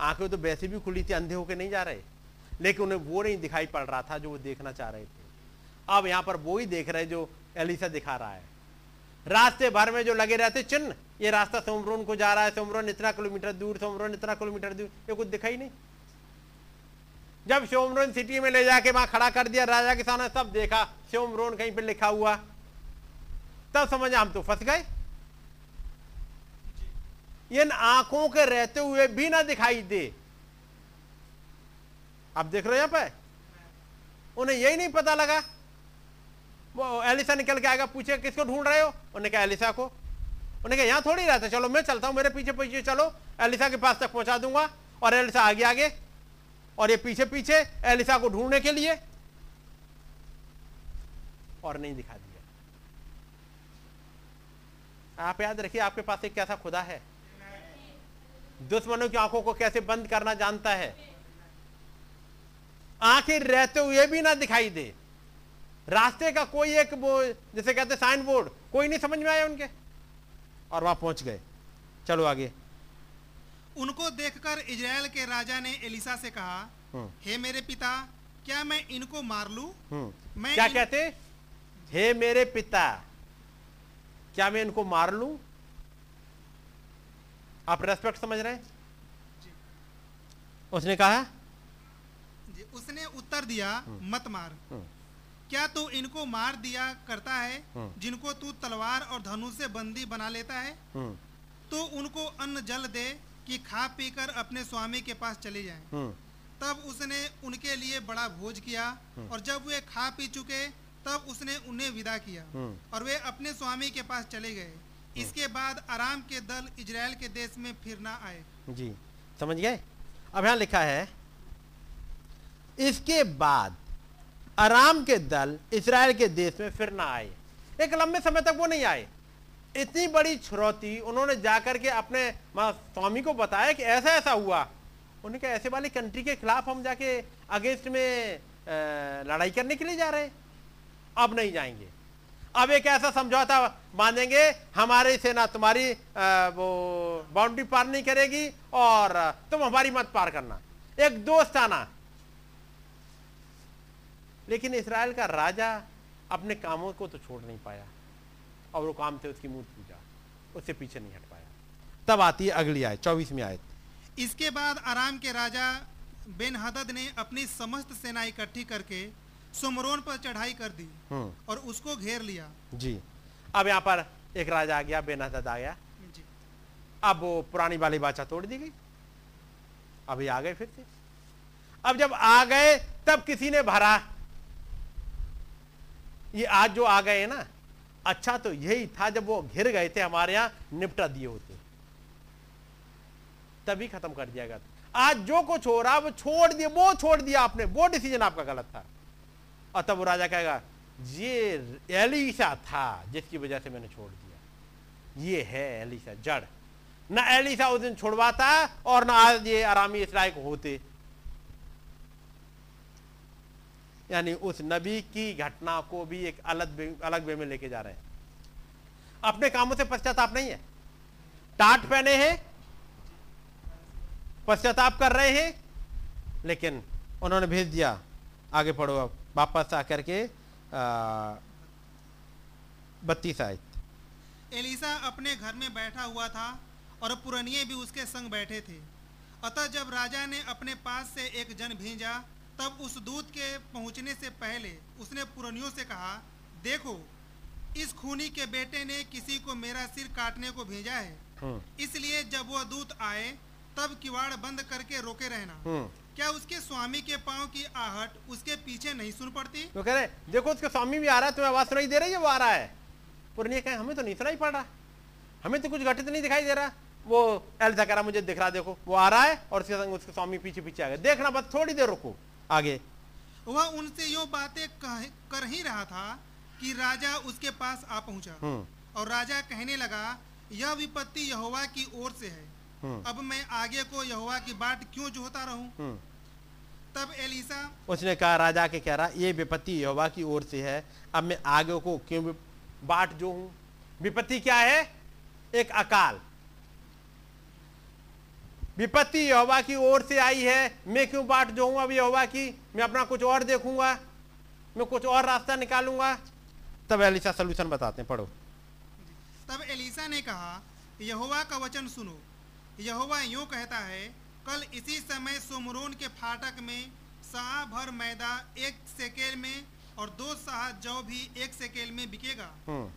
आँखें तो वैसे भी खुली थी अंधे होके नहीं जा रहे। लेकिन उन्हें वो नहीं दिखाई पड़ रहा था जो वो देखना चाह रहे थे। अब यहाँ पर वो ही देख रहे जो एलिसा दिखा रहा है। रास्ते भर में जो लगे रहते चिन्ह, ये रास्ता सोमरोन को जा रहा है। सोमरोन इतना किलोमीटर दूर, सोमरोन इतना किलोमीटर दूर, ये कुछ दिखाई नहीं। जब सोमरोन सिटी में ले जाके वहाँ खड़ा कर दिया, राजा के सामने सब देखा, सोमरोन कहीं पे लिखा हुआ। तब समझ हम तो फंस गए। इन आँखों के रहते हुए भी ना दिखाई दे। आप देख रहे हो यहाँ पे? उन्हें यही नहीं पता लगा। वो एलिसा निकल के आएगा पूछे किसको ढूंढ रहे हो? उन्होंने कहा, एलिसा को। उन्हें कहा, यहाँ थोड़ी रहता चलो, मैं चलता हूँ, मेरे पीछे पीछे चलो। एलिसा के पास तक पहुँचा दूँगा और एलिसा आगे आगे। और ये पीछे पीछे एलिसा को ढूँढने के लिए और नहीं दिखा दिया। आप याद रखिए, आपके पास एक कैसा खुदा है? दुश्मनों की आँखों को कैसे बंद करना जानता है? आँखें रहते हुए भी ना दिखाई दे। रास्ते का कोई एक वो जैसे कहते साइन बोर्ड कोई नहीं समझ में आया उनके। और वहाँ पहुँच गए। चलो आगे। उनको देखकर इजराइल के राजा ने एलिसा से कहा हम्म। हे मेरे पिता क्या मैं इनको मार लूँ? हम्म। मैं क्या इन- कहते हे? मेरे पिता क्या मैं इनको मार लू? आप रेस्पेक्ट समझ रहे हैं? उसने कहा उसने उत्तर दिया मत मार। हम्म। क्या तू इनको मार दिया करता है हम्म। जिनको तू तलवार और धनुष से बंदी बना लेता है? हम्म। तो उनको अन्न जल दे कि खा पीकर अपने स्वामी के पास चले जाएँ। हम्म। तब उसने उनके लिए बड़ा भोज किया और जब वे खा पी चुके तब उसने उन्हें विदा किया हम्म। और वे अपने स्वामी के पास चले गए। इसके बाद आराम के दल इजराइल के देश में फिर ना आए। जी समझ गए? अब यहाँ लिखा है इसके बाद आराम के दल इसराइल के देश में फिर ना आए। एक लंबे समय तक वो नहीं आए। इतनी बड़ी छुरौती उन्होंने जाकर के अपने स्वामी को बताया कि ऐसा ऐसा हुआ। उन्होंने कहा, ऐसे वाली कंट्री के खिलाफ हम जाके अगेंस्ट में लड़ाई करने के लिए जा रहे हैं। अब नहीं जाएँगे। अब एक ऐसा समझौता बांधेंगे, हमारी सेना तुम्हारी वो बाउंड्री पार नहीं करेगी और तुम हमारी मत पार करना। एक दोस्ताना लेकिन इसराइल का राजा अपने कामों को तो छोड़ नहीं पाया और वो काम थे उसकी मूर्ति पूजा उससे पीछे नहीं हट पाया। तब आती है अगली आयत चौबीसवीं आयत। इसके बाद आराम के राजा बेन हदद ने अपनी समस्त सेना इकट्ठी करके सुमरोन पर चढ़ाई कर दी हम्म। और उसको घेर लिया। जी। अब यहाँ पर एक राजा आ गया बेनहदद आ गया। जी। अब वो पुरानी वाली बाचा तोड़ दी गई। अभी आ गए फिर से। अब जब आ गए तब किसी ने भरा ये आज जो आ गए ना अच्छा तो यही था जब वो घिर गए थे हमारे यहाँ, निपटा दिए होते। तभी खत्म कर दिया गया आज जो कुछ हो रहा, वो छोड़ दिया, वो छोड़ दिया आपने, वो डिसीज़न आपका गलत था। और तब वो राजा कहेगा, ये एलिसा था, जिसकी वजह से मैंने छोड़ दिया। ये है एलिसा जड़। ना एलिसा उस दिन छोड़वाता और ना आज ये आरामी इसराइल होते। यानी उस नबी की घटना को भी एक अलग अलग वे में लेके जा रहे हैं। अपने कामों से पश्चाताप नहीं है। टाट पहने हैं, पश्चाताप कर रहे हैं, लेकिन उन्होंने भेज दिया, आगे पढ़ो अब। वापस आकर के बत्तीस आयत। एलिसा अपने घर में बैठा हुआ था और पुरनिये भी उसके संग बैठे थे। अतः जब राजा ने अपने पास से एक जन भेजा तब उस दूत के पहुँचने से पहले उसने पुरनियों से कहा देखो इस खूनी के बेटे ने किसी को मेरा सिर काटने को भेजा है। हम्म। इसलिए जब वह दूत आए तब किवाड़ बंद करके रोके रहना। हम्म। क्या उसके स्वामी के पाँव की आहट उसके पीछे नहीं सुन पड़ती? वो कह रहे देखो उसके स्वामी भी आ रहा है तुम्हें आवाज़ सुनाई दे रही है वो आ रहा है। पुरनिया कहे हमें तो नहीं सुनाई पड़ रहा। हमें तो कुछ घटित नहीं दिखाई दे रहा। वो एल्सा कह रहा मुझे दिख रहा देखो वो आ रहा है और उसके संग उसके स्वामी पीछे पीछे आ गए। देखना बस थोड़ी देर रुको। आगे। वह उनसे यो बातें कर ही रहा था कि राजा उसके पास आ पहुँचा। हम्म। और राजा कहने लगा यह विपत्ति यहोवा की ओर से है। हम्म। अब मैं आगे को यहोवा की बाट क्यों जोहता रहूँ? हम्म। तब एलिसा उसने कहा राजा के कह रहा ये विपत्ति यहोवा की ओर से है। अब मैं आगे को क्यों बाट जो हूँ विपत्ति क्या है? एक अकाल। विपत्ति यहोवा की ओर से आई है। मैं क्यों बाट जो हूँ अब यहोवा की? मैं अपना कुछ और देखूँगा। मैं कुछ और रास्ता निकालूँगा। तब एलिसा सोल्यूशन बताते हैं पढ़ो। तब एलिसा ने कहा यहोवा का वचन सुनो। यहोवा यूँ कहता है कल इसी समय सोमरोन के फाटक में साह भर मैदा एक सेकेल में और दो साह जौ भी एक सेकेल में बिकेगा। हम्म।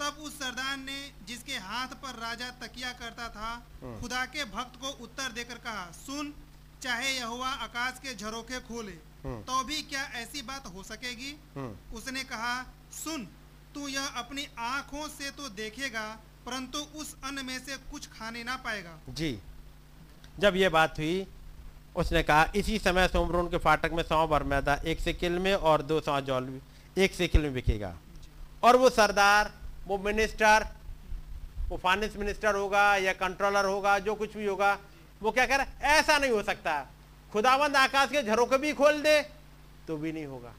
तब उस सरदार ने जिसके हाथ पर राजा तकिया करता था हम्म। खुदा के भक्त को उत्तर देकर कहा सुन चाहे यहोवा आकाश के झरोखे खोले हम्म। तो भी क्या ऐसी बात हो सकेगी? हम्म उसने कहा सुन तू यह अपनी आँखों से तो देखेगा परंतु उस अन्न में से कुछ खाने ना पाएगा। जी। जब ये बात हुई उसने कहा इसी समय सोमरोन के फाटक में सौ भर मैदा एक सेकिल में और दो सौ जौल एक सेकिल में बिकेगा। और वो सरदार वो मिनिस्टर वो फाइनेंस मिनिस्टर होगा या कंट्रोलर होगा, जो कुछ भी होगा, वो क्या है? ऐसा नहीं हो सकता। खुदावंद आकाश के झरोखे भी खोल दे तो भी नहीं होगा।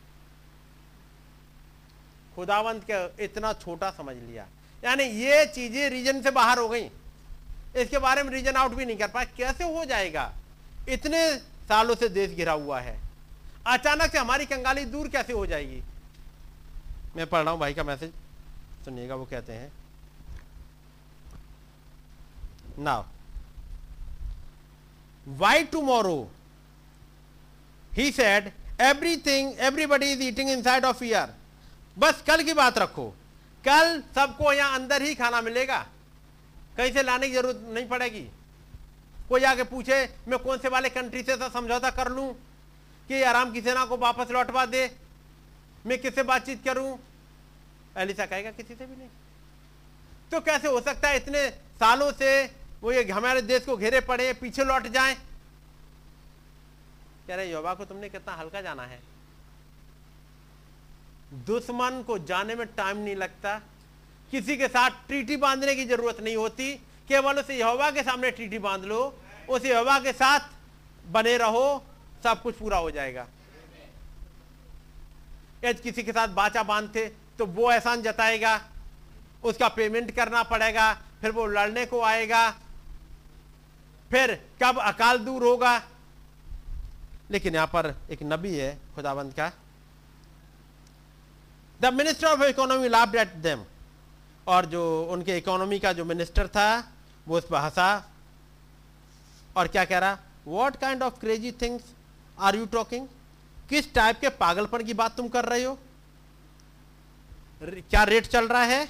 खुदावंत के इतना छोटा समझ लिया। यानी ये चीज़ें रीजन से बाहर हो गई। इसके बारे में रीजन आउट भी नहीं कर पाए। कैसे हो जाएगा? इतने सालों से देश घिरा हुआ है। अचानक से हमारी कंगाली दूर कैसे हो जाएगी? मैं पढ़ रहा हूँ भाई का मैसेज। सुनिएगा वो कहते हैं। Now he said everything everybody is eating inside of year बस कल की बात रखो। कल सबको यहाँ अंदर ही खाना मिलेगा। कहीं से लाने की ज़रूरत नहीं पड़ेगी। कोई आके पूछे, मैं कौन से वाले कंट्री से समझौता कर लूँ कि आराम की सेना को वापस लौटवा दे। मैं किससे बातचीत करूँ? एलिसा कहेगा, किसी से भी नहीं। तो कैसे हो सकता है इतने सालों से वो ये हमारे देश को घेरे पड़े, पीछे लौट जाएँ? कह रहे योवा को तुमने कितना हल्का जाना है। दुश्मन को जाने में टाइम नहीं लगता। किसी के साथ ट्रीटी बांधने की ज़रूरत नहीं होती। केवल उसे यहोवा के सामने ट्रीटी बाँध लो। उस यहोवा के साथ बने रहो। सब कुछ पूरा हो जाएगा। यदि किसी के साथ बाचा बांधते तो वो एहसान जताएगा, उसका पेमेंट करना पड़ेगा, फिर वो लड़ने को आएगा। फिर कब अकाल दूर होगा? लेकिन यहाँ पर एक नबी है, खुदाबंद का। The minister of economy laugh at them और जो उनके इकोनॉमी का जो मिनिस्टर था, वो उस पर हंसा। और क्या कह रहा? What kind of crazy things are you talking किस टाइप के पागलपन की बात तुम कर रहे हो? क्या रेट चल रहा है?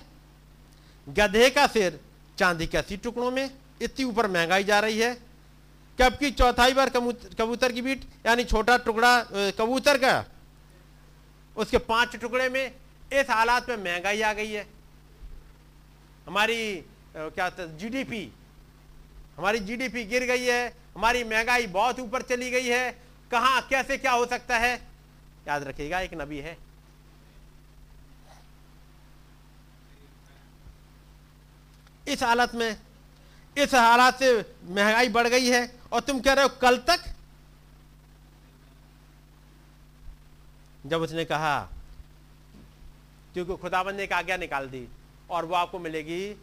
गधे का सिर चांदी के अस्सी टुकड़ों में इतनी ऊपर महँगाई जा रही है। कब की चौथाई बार कबूतर की बीट यानी छोटा टुकड़ा कबूतर का, उसके पाँच टुकड़े में इस हालात में महँगाई आ गई है। हमारी क्या जीडीपी हमारी जीडीपी गिर गई है, हमारी महँगाई बहुत ऊपर चली गई है। कहाँ, कैसे क्या हो सकता है? याद रखिएगा, एक नबी है। इस हालत में, इस हालात से महँगाई बढ़ गई है और तुम कह रहे हो कल तक? जब उसने कहा, क्योंकि खुदाबंद ने एक आज्ञा निकाल दी और वो आपको मिलेगी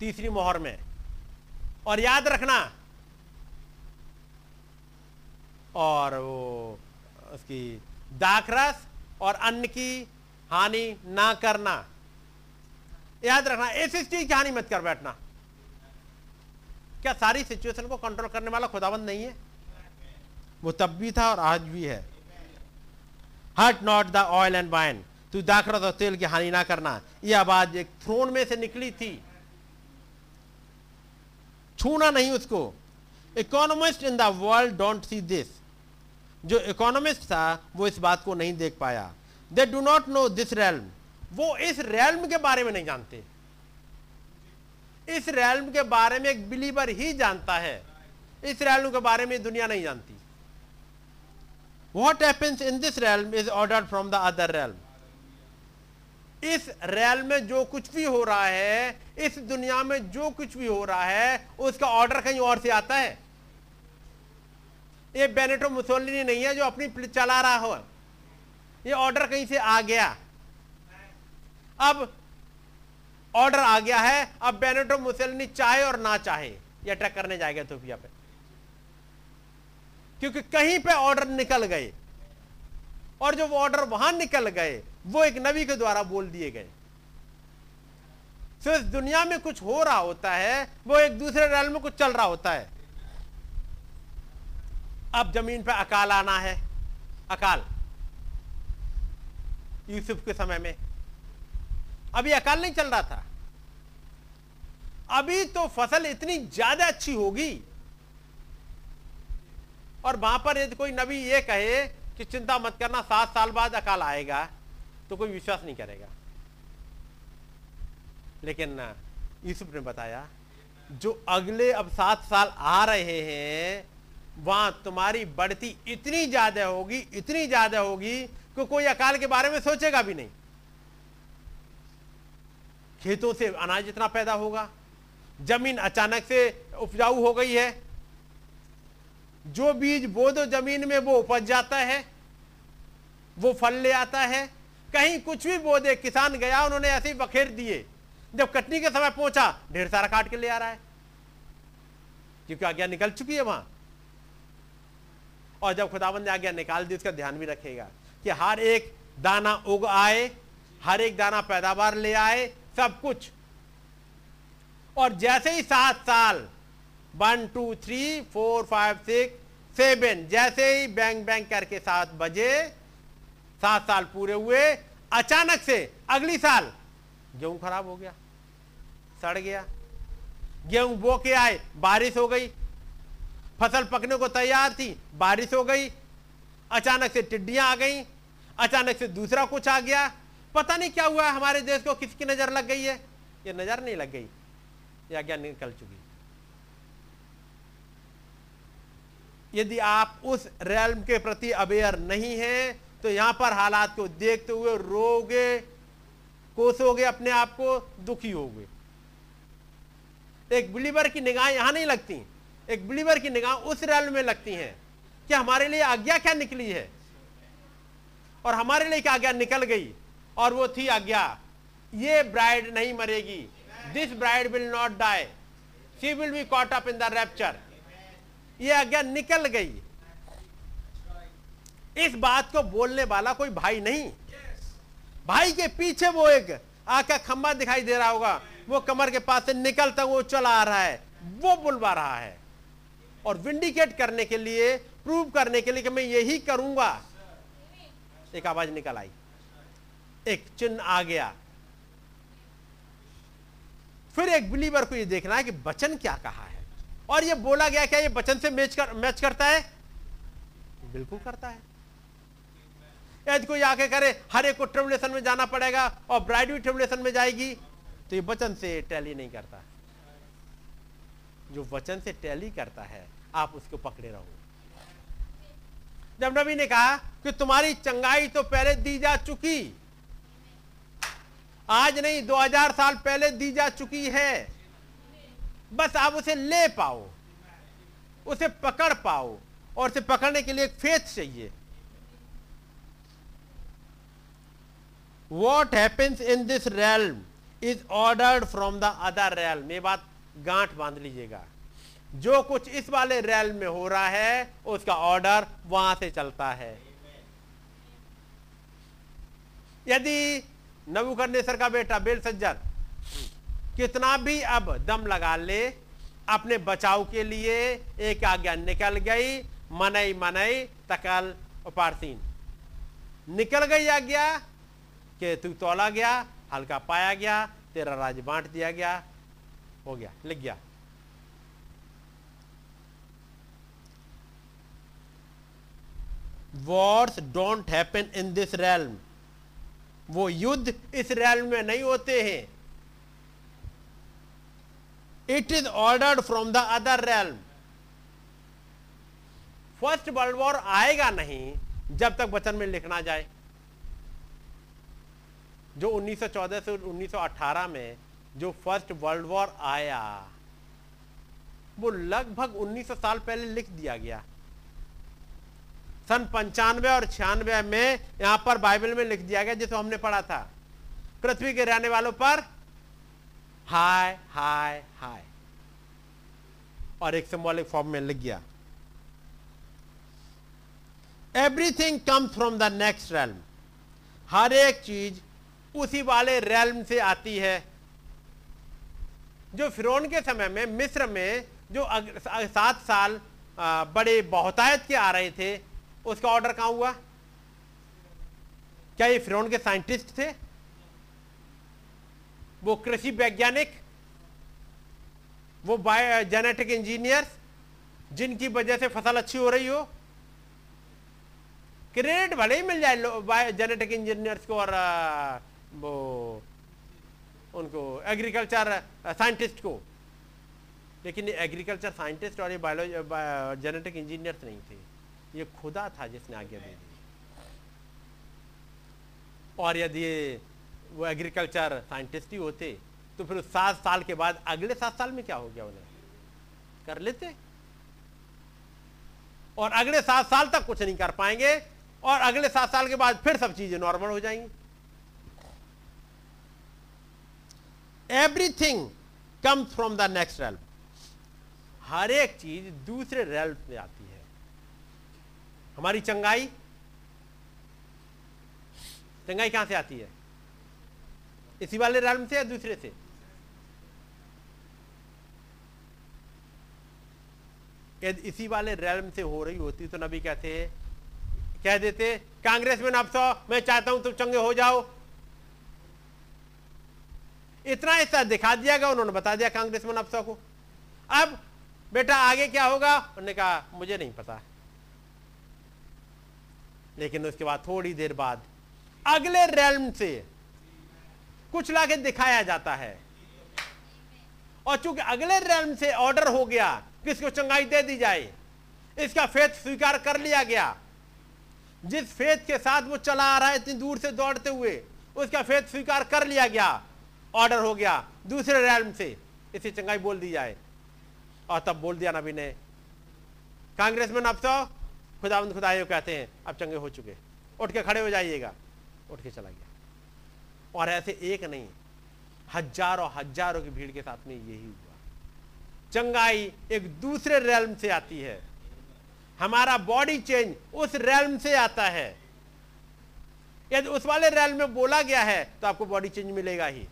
तीसरी मोहर में। और याद रखना, और वो उसकी दाखरस और अन्न की हानि ना करना। याद रखना इस चीज़ की हानि मत कर बैठना। क्या सारी सिचुएशन को कंट्रोल करने वाला खुदाबंद नहीं है? वो तब भी था और आज भी है। Hurt not the oil and wine तू दाखरस और तेल की हानि ना करना। यह आवाज़ एक थ्रोन में से निकली थी। छूना नहीं उसको। Economist in the world don't see this जो इकोनॉमिस्ट था, वो इस बात को नहीं देख पाया। They do not know this realm वो इस रेल्म के बारे में नहीं जानते। इस रैल्म के बारे में एक बिलीवर ही जानता है। इस रेल्म के बारे में दुनिया नहीं जानती। What happens in this realm is order from the other realm इस रैल में जो कुछ भी हो रहा है, इस दुनिया में जो कुछ भी हो रहा है, उसका ऑर्डर कहीं और से आता है। ये बेनेटो मुसोलिनी नहीं है जो अपनी चला रहा हो। ये ऑर्डर कहीं से आ गया। अब ऑर्डर आ गया है, अब बेनेटो मुसोलिनी चाहे और ना चाहे, ये अटैक करने जाएगा इथोपिया पे। क्योंकि कहीं पे ऑर्डर निकल गए, और जो ऑर्डर वहाँ निकल गए, वो एक नबी के द्वारा बोल दिए गए। तो इस दुनिया में कुछ हो रहा होता है, वो एक दूसरे रैल में कुछ चल रहा होता है। अब ज़मीन पर अकाल आना है, अकाल। यूसुफ के समय में अभी अकाल नहीं चल रहा था। अभी तो फ़सल इतनी ज़्यादा अच्छी होगी। और वहाँ पर यदि कोई नबी ये कहे कि चिंता मत करना, सात साल बाद अकाल आएगा तो कोई विश्वास नहीं करेगा। लेकिन यूसुफ ने बताया, जो अगले अब सात साल आ रहे हैं, वहाँ तुम्हारी बढ़ती इतनी ज़्यादा होगी, इतनी ज़्यादा होगी, कि कोई अकाल के बारे में सोचेगा भी नहीं। खेतों से अनाज इतना पैदा होगा, ज़मीन अचानक से उपजाऊ हो गई है। जो बीज बो दो ज़मीन में वो उपज जाता है, वो फल ले आता है। कहीं कुछ भी बो दे किसान गया, उन्होंने ऐसे ही बखेर दिए। जब कटनी के समय पहुँचा, ढेर सारा काट के ले आ रहा है। क्योंकि आज्ञा निकल चुकी है वहाँ। और जब खुदाबंद ने आज्ञा निकाल दी, उसका ध्यान भी रखेगा कि हर एक दाना उग आए, हर एक दाना पैदावार ले आए सब कुछ। और जैसे ही सात साल one two three four five six seven जैसे ही बैंक बैंक करके सात बजे, सात साल पूरे हुए, अचानक से अगली साल गेहूँ खराब हो गया, सड़ गया, गेहूँ बो के आए, बारिश हो गई, फ़सल पकने को तैयार थी, बारिश हो गई, अचानक से टिड्डियाँ आ गई, अचानक से दूसरा कुछ आ गया पता नहीं क्या हुआ, हमारे देश को किसकी नज़र लग गई है? ये नज़र नहीं लग गई। ये आज्ञा निकल चुकी यदि आप उस रेलम के प्रति अवेयर नहीं हैं तो यहाँ पर हालात को देखते हुए रोगे कोसोगे अपने आप को, दुखी होगे। एक बिलीवर की निगाह यहाँ नहीं लगती। एक बिलीवर की निगाह उस रेल में लगती है। कि हमारे लिए आज्ञा क्या निकली है? और हमारे लिए क्या आज्ञा निकल गई? और वो थी आज्ञा। ये ब्राइड नहीं मरेगी। This bride will not die she will be caught up in the rapture ये आज्ञा निकल गई। इस बात को बोलने वाला कोई भाई नहीं। भाई के पीछे वो एक आका खंबा दिखाई दे रहा होगा। वो कमर के पास से निकलता वो चला आ रहा है। वो बुलवा रहा है। और विंडिकेट करने के लिए प्रूव करने के लिए कि मैं यही करूँगा। एक आवाज़ निकल आई। एक चिन्ह आ गया। फिर एक बिलीवर को यह देखना है कि बचन क्या कहा है। और यह बोला गया क्या यह बचन से मैच कर मैच करता है? बिल्कुल करता है। यदि कोई आके करे, हर एक को ट्रिबुलेशन में जाना पड़ेगा और ब्राइड भी ट्रिबुलेशन में जाएगी तो ये वचन से टैली नहीं करता। जो वचन से टैली करता है, आप उसको पकड़े रहो। जब नबी ने कहा कि तुम्हारी चंगाई तो पहले दी जा चुकी आज नहीं 2000 साल पहले दी जा चुकी है। बस आप उसे ले पाओ, उसे पकड़ पाओ, और उसे पकड़ने के लिए एक फेथ चाहिए। What happens in this realm is ordered from the other realm ये बात गांठ बाँध लीजिएगा। जो कुछ इस वाले रेल में हो रहा है, उसका ऑर्डर वहाँ से चलता है। यदि नबुकरनेसर का बेटा बेल सज्जर कितना भी अब दम लगा ले, अपने बचाव के लिए एक आज्ञा निकल गई, मनई मनई तकल उपारसीन। निकल गई आज्ञा कि तू तोला गया, हल्का पाया गया, तेरा राज बांट दिया गया, हो गया, लिख गया। Wars don't happen in this realm वो युद्ध इस रैल में नहीं होते हैं। It is ordered from the other realm first world war आएगा नहीं, जब तक वचन में लिखना जाए। जो 1914 से 1918 में जो फ़र्स्ट वर्ल्ड वॉर आया, वो लगभग 1900 साल पहले लिख दिया गया। सन पंचानवे और छियानवे में यहाँ पर बाइबल में लिख दिया गया जिसको हमने पढ़ा था। पृथ्वी के रहने वालों पर हाय हाय हाय। और एक सिंबॉलिक फॉर्म में लिख गया everything comes from the next realm हर एक चीज़ उसी वाले रेल्म से आती है, जो फिरौन के समय में, मिस्र में, जो सात साल बड़े बहुतायत के आ रहे थे उसका ऑर्डर कहाँ हुआ? क्या ये फिरौन के साइंटिस्ट थे? वो कृषि वैज्ञानिक? वो बायो जेनेटिक इंजीनियर्स जिनकी वजह से फ़सल अच्छी हो रही हो? क्रेडिट भले ही मिल जाए बायो जेनेटिक इंजीनियर्स को और वो, उनको एग्रीकल्चर साइंटिस्ट को। लेकिन एग्रीकल्चर साइंटिस्ट और ये बायोलॉजी जेनेटिक इंजीनियर्स नहीं थे। ये खुदा था जिसने आज्ञा दे दी। और यदि वो एग्रीकल्चर साइंटिस्ट ही होते तो फिर सात साल के बाद अगले सात साल में क्या हो गया उन्हें? कर लेते। और अगले सात साल तक कुछ नहीं कर पाएँगे, और अगले सात साल के बाद फिर सब चीज़ें नॉर्मल हो जाएँगी। Everything comes from the next realm हर एक चीज़ दूसरे रेल्म में आती हमारी चंगाई चंगाई कहाँ से आती है? इसी वाले रेल्म से या दूसरे से? यदि इसी वाले रेल्म से हो रही होती तो नबी कहते कह देते, कांग्रेस में अफसो मैं चाहता हूँ तुम चंगे हो जाओ। इतना ऐसा दिखा दिया गया, उन्होंने बता दिया कांग्रेस में अफसों को। अब बेटा आगे क्या होगा? उन्होंने कहा, मुझे नहीं पता। लेकिन उसके बाद थोड़ी देर बाद अगले रेल्म से कुछ लाके दिखाया जाता है। और चूँकि अगले रेल्म से ऑर्डर हो गया, किसको चंगाई दे दी जाए, इसका फेथ स्वीकार कर लिया गया। जिस फेथ के साथ वो चला आ रहा है, इतनी दूर से दौड़ते हुए, उसका फेथ स्वीकार कर लिया गया ऑर्डर हो गया दूसरे रेल्म से। इसे चंगाई बोल दी जाए। और तब बोल दिया नबी ने। कांग्रेस में अफसो खुदावंद खुदाइयों कहते हैं, अब चंगे हो चुके उठ के खड़े हो जाइएगा। उठ के चला गया। और ऐसे एक नहीं, हज़ारों हज़ारों की भीड़ के साथ में यही हुआ। चंगाई एक दूसरे रेल्म से आती है। हमारा बॉडी चेंज उस रेल्म से आता है। यदि उस वाले रैल में बोला गया है तो आपको बॉडी चेंज मिलेगा ही।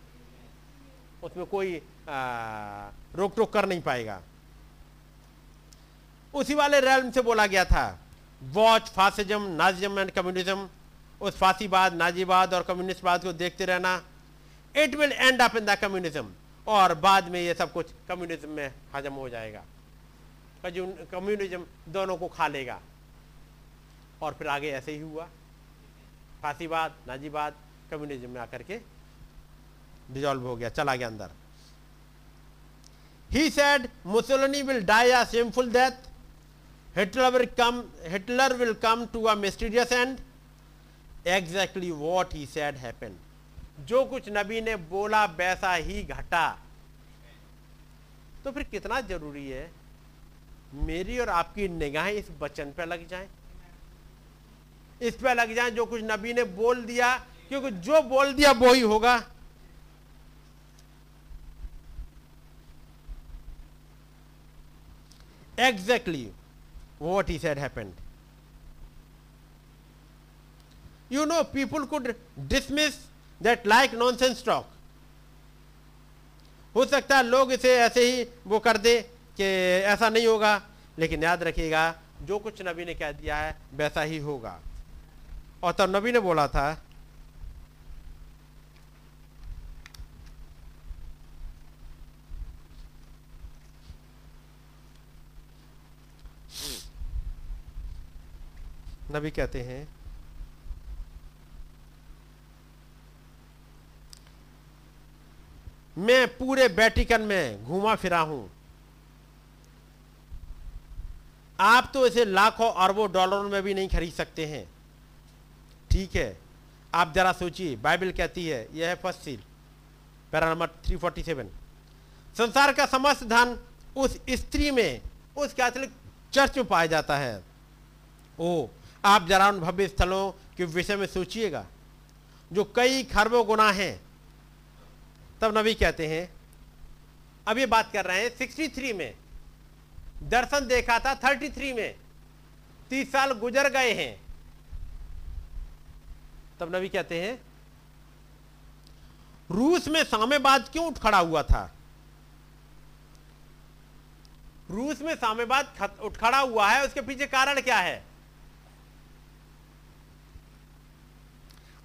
उसमें कोई रोक टोक कर नहीं पाएगा। उसी वाले रेल से बोला गया था watch, fascism, nazism and communism उस फांसीवाद, नाजीवाद और कम्युनिस्टवाद को देखते रहना it will end up in the communism और बाद में ये सब कुछ कम्युनिज्म में हजम हो जाएगा। कम्युनिज्म दोनों को खा लेगा। और फिर आगे ऐसे ही हुआ। फांसीवाद, नाजीवाद कम्युनिज्म में आकर के डिजॉल्व हो गया। चला गया अंदर। He said Mussolini will die a shameful death Hitler will come Hitler will come to a mysterious end exactly what he said happen जो कुछ नबी ने बोला, वैसा ही घटा। तो फिर कितना ज़रूरी है? मेरी और आपकी निगाहें इस वचन पर लग जाएँ। इस पर लग जाए जो कुछ नबी ने बोल दिया, क्योंकि जो बोल दिया वो ही होगा। Exactly what he said happened you know people could dismiss that like nonsense talk हो सकता है लोग इसे ऐसे ही वो कर दे कि ऐसा नहीं होगा, लेकिन याद रखिएगा, जो कुछ नबी ने कह दिया है, वैसा ही होगा। और तब नबी ने बोला था नबी कहते हैं, मैं पूरे बैटिकन में घूमा फिरा हूँ। आप तो इसे लाखों अरबों डॉलरों में भी नहीं खरीद सकते हैं। ठीक है, आप जरा सोचिए, बाइबल कहती है, यह है फ़र्स्ट सील, पैरा नंबर 347 संसार का समस्त धन उस स्त्री में, उस कैथोलिक चर्च में पाया जाता है। ओ आप जरा उन भव्य स्थलों के विषय में सोचिएगा। जो कई खरबों गुना हैं, तब नबी कहते हैं, अब ये बात कर रहे हैं 63 में, दर्शन देखा था 33 में 30 साल गुजर गए हैं। तब नबी कहते हैं, रूस में साम्यवाद क्यों उठ खड़ा हुआ था? रूस में साम्यवाद उठ खड़ा हुआ है, उसके पीछे कारण क्या है?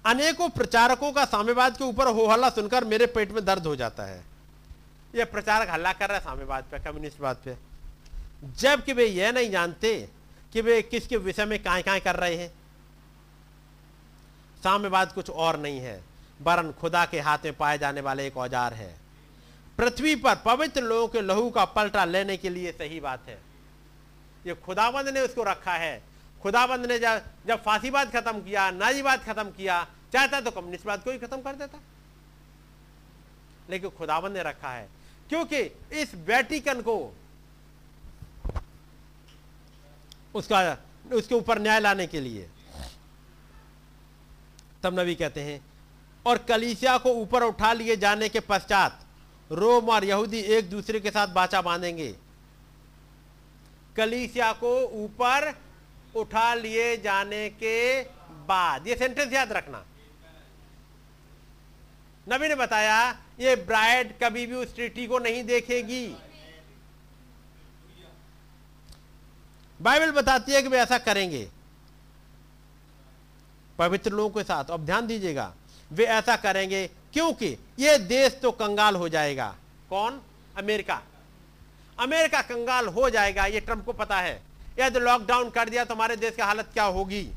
अनेकों प्रचारकों का साम्यवाद के ऊपर हो हल्ला सुनकर मेरे पेट में दर्द हो जाता है। यह प्रचारक हल्ला कर रहा है साम्यवाद पे कम्युनिस्टवाद पे। जबकि वे यह नहीं जानते कि वे किसके विषय में काय काय कर रहे हैं। साम्यवाद कुछ और नहीं है, वरन खुदा के हाथ में पाए जाने वाले एक औज़ार है। पृथ्वी पर पवित्र लोगों के लहू का पलटा लेने के लिए सही बात है। ये खुदाबंद ने उसको रखा है। खुदाबंद ने जब जब फांसीवाद खत्म किया नाजीवाद खत्म किया चाहता तो कम्युनिस्टवाद को ही खत्म कर देता। लेकिन खुदावन ने रखा है, क्योंकि इस वेटिकन को उसका, उसके ऊपर न्याय लाने के लिए। तब नबी कहते हैं, और कलीसिया को ऊपर उठा लिए जाने के पश्चात रोम और यहूदी एक दूसरे के साथ बाचा बांधेंगे। कलीसिया को ऊपर उठा लिए जाने के बाद, ये सेंटेंस याद रखना। नबी ने बताया, ये ब्राइड कभी भी उस ट्रिटी को नहीं देखेगी। बाइबल बताती है कि वे ऐसा करेंगे। पवित्र लोगों के साथ, अब ध्यान दीजिएगा, वे ऐसा करेंगे क्योंकि ये देश तो कंगाल हो जाएगा। कौन? अमेरिका। अमेरिका कंगाल हो जाएगा, ये ट्रंप को पता है। यदि लॉकडाउन कर दिया तो हमारे देश की हालत क्या होगी?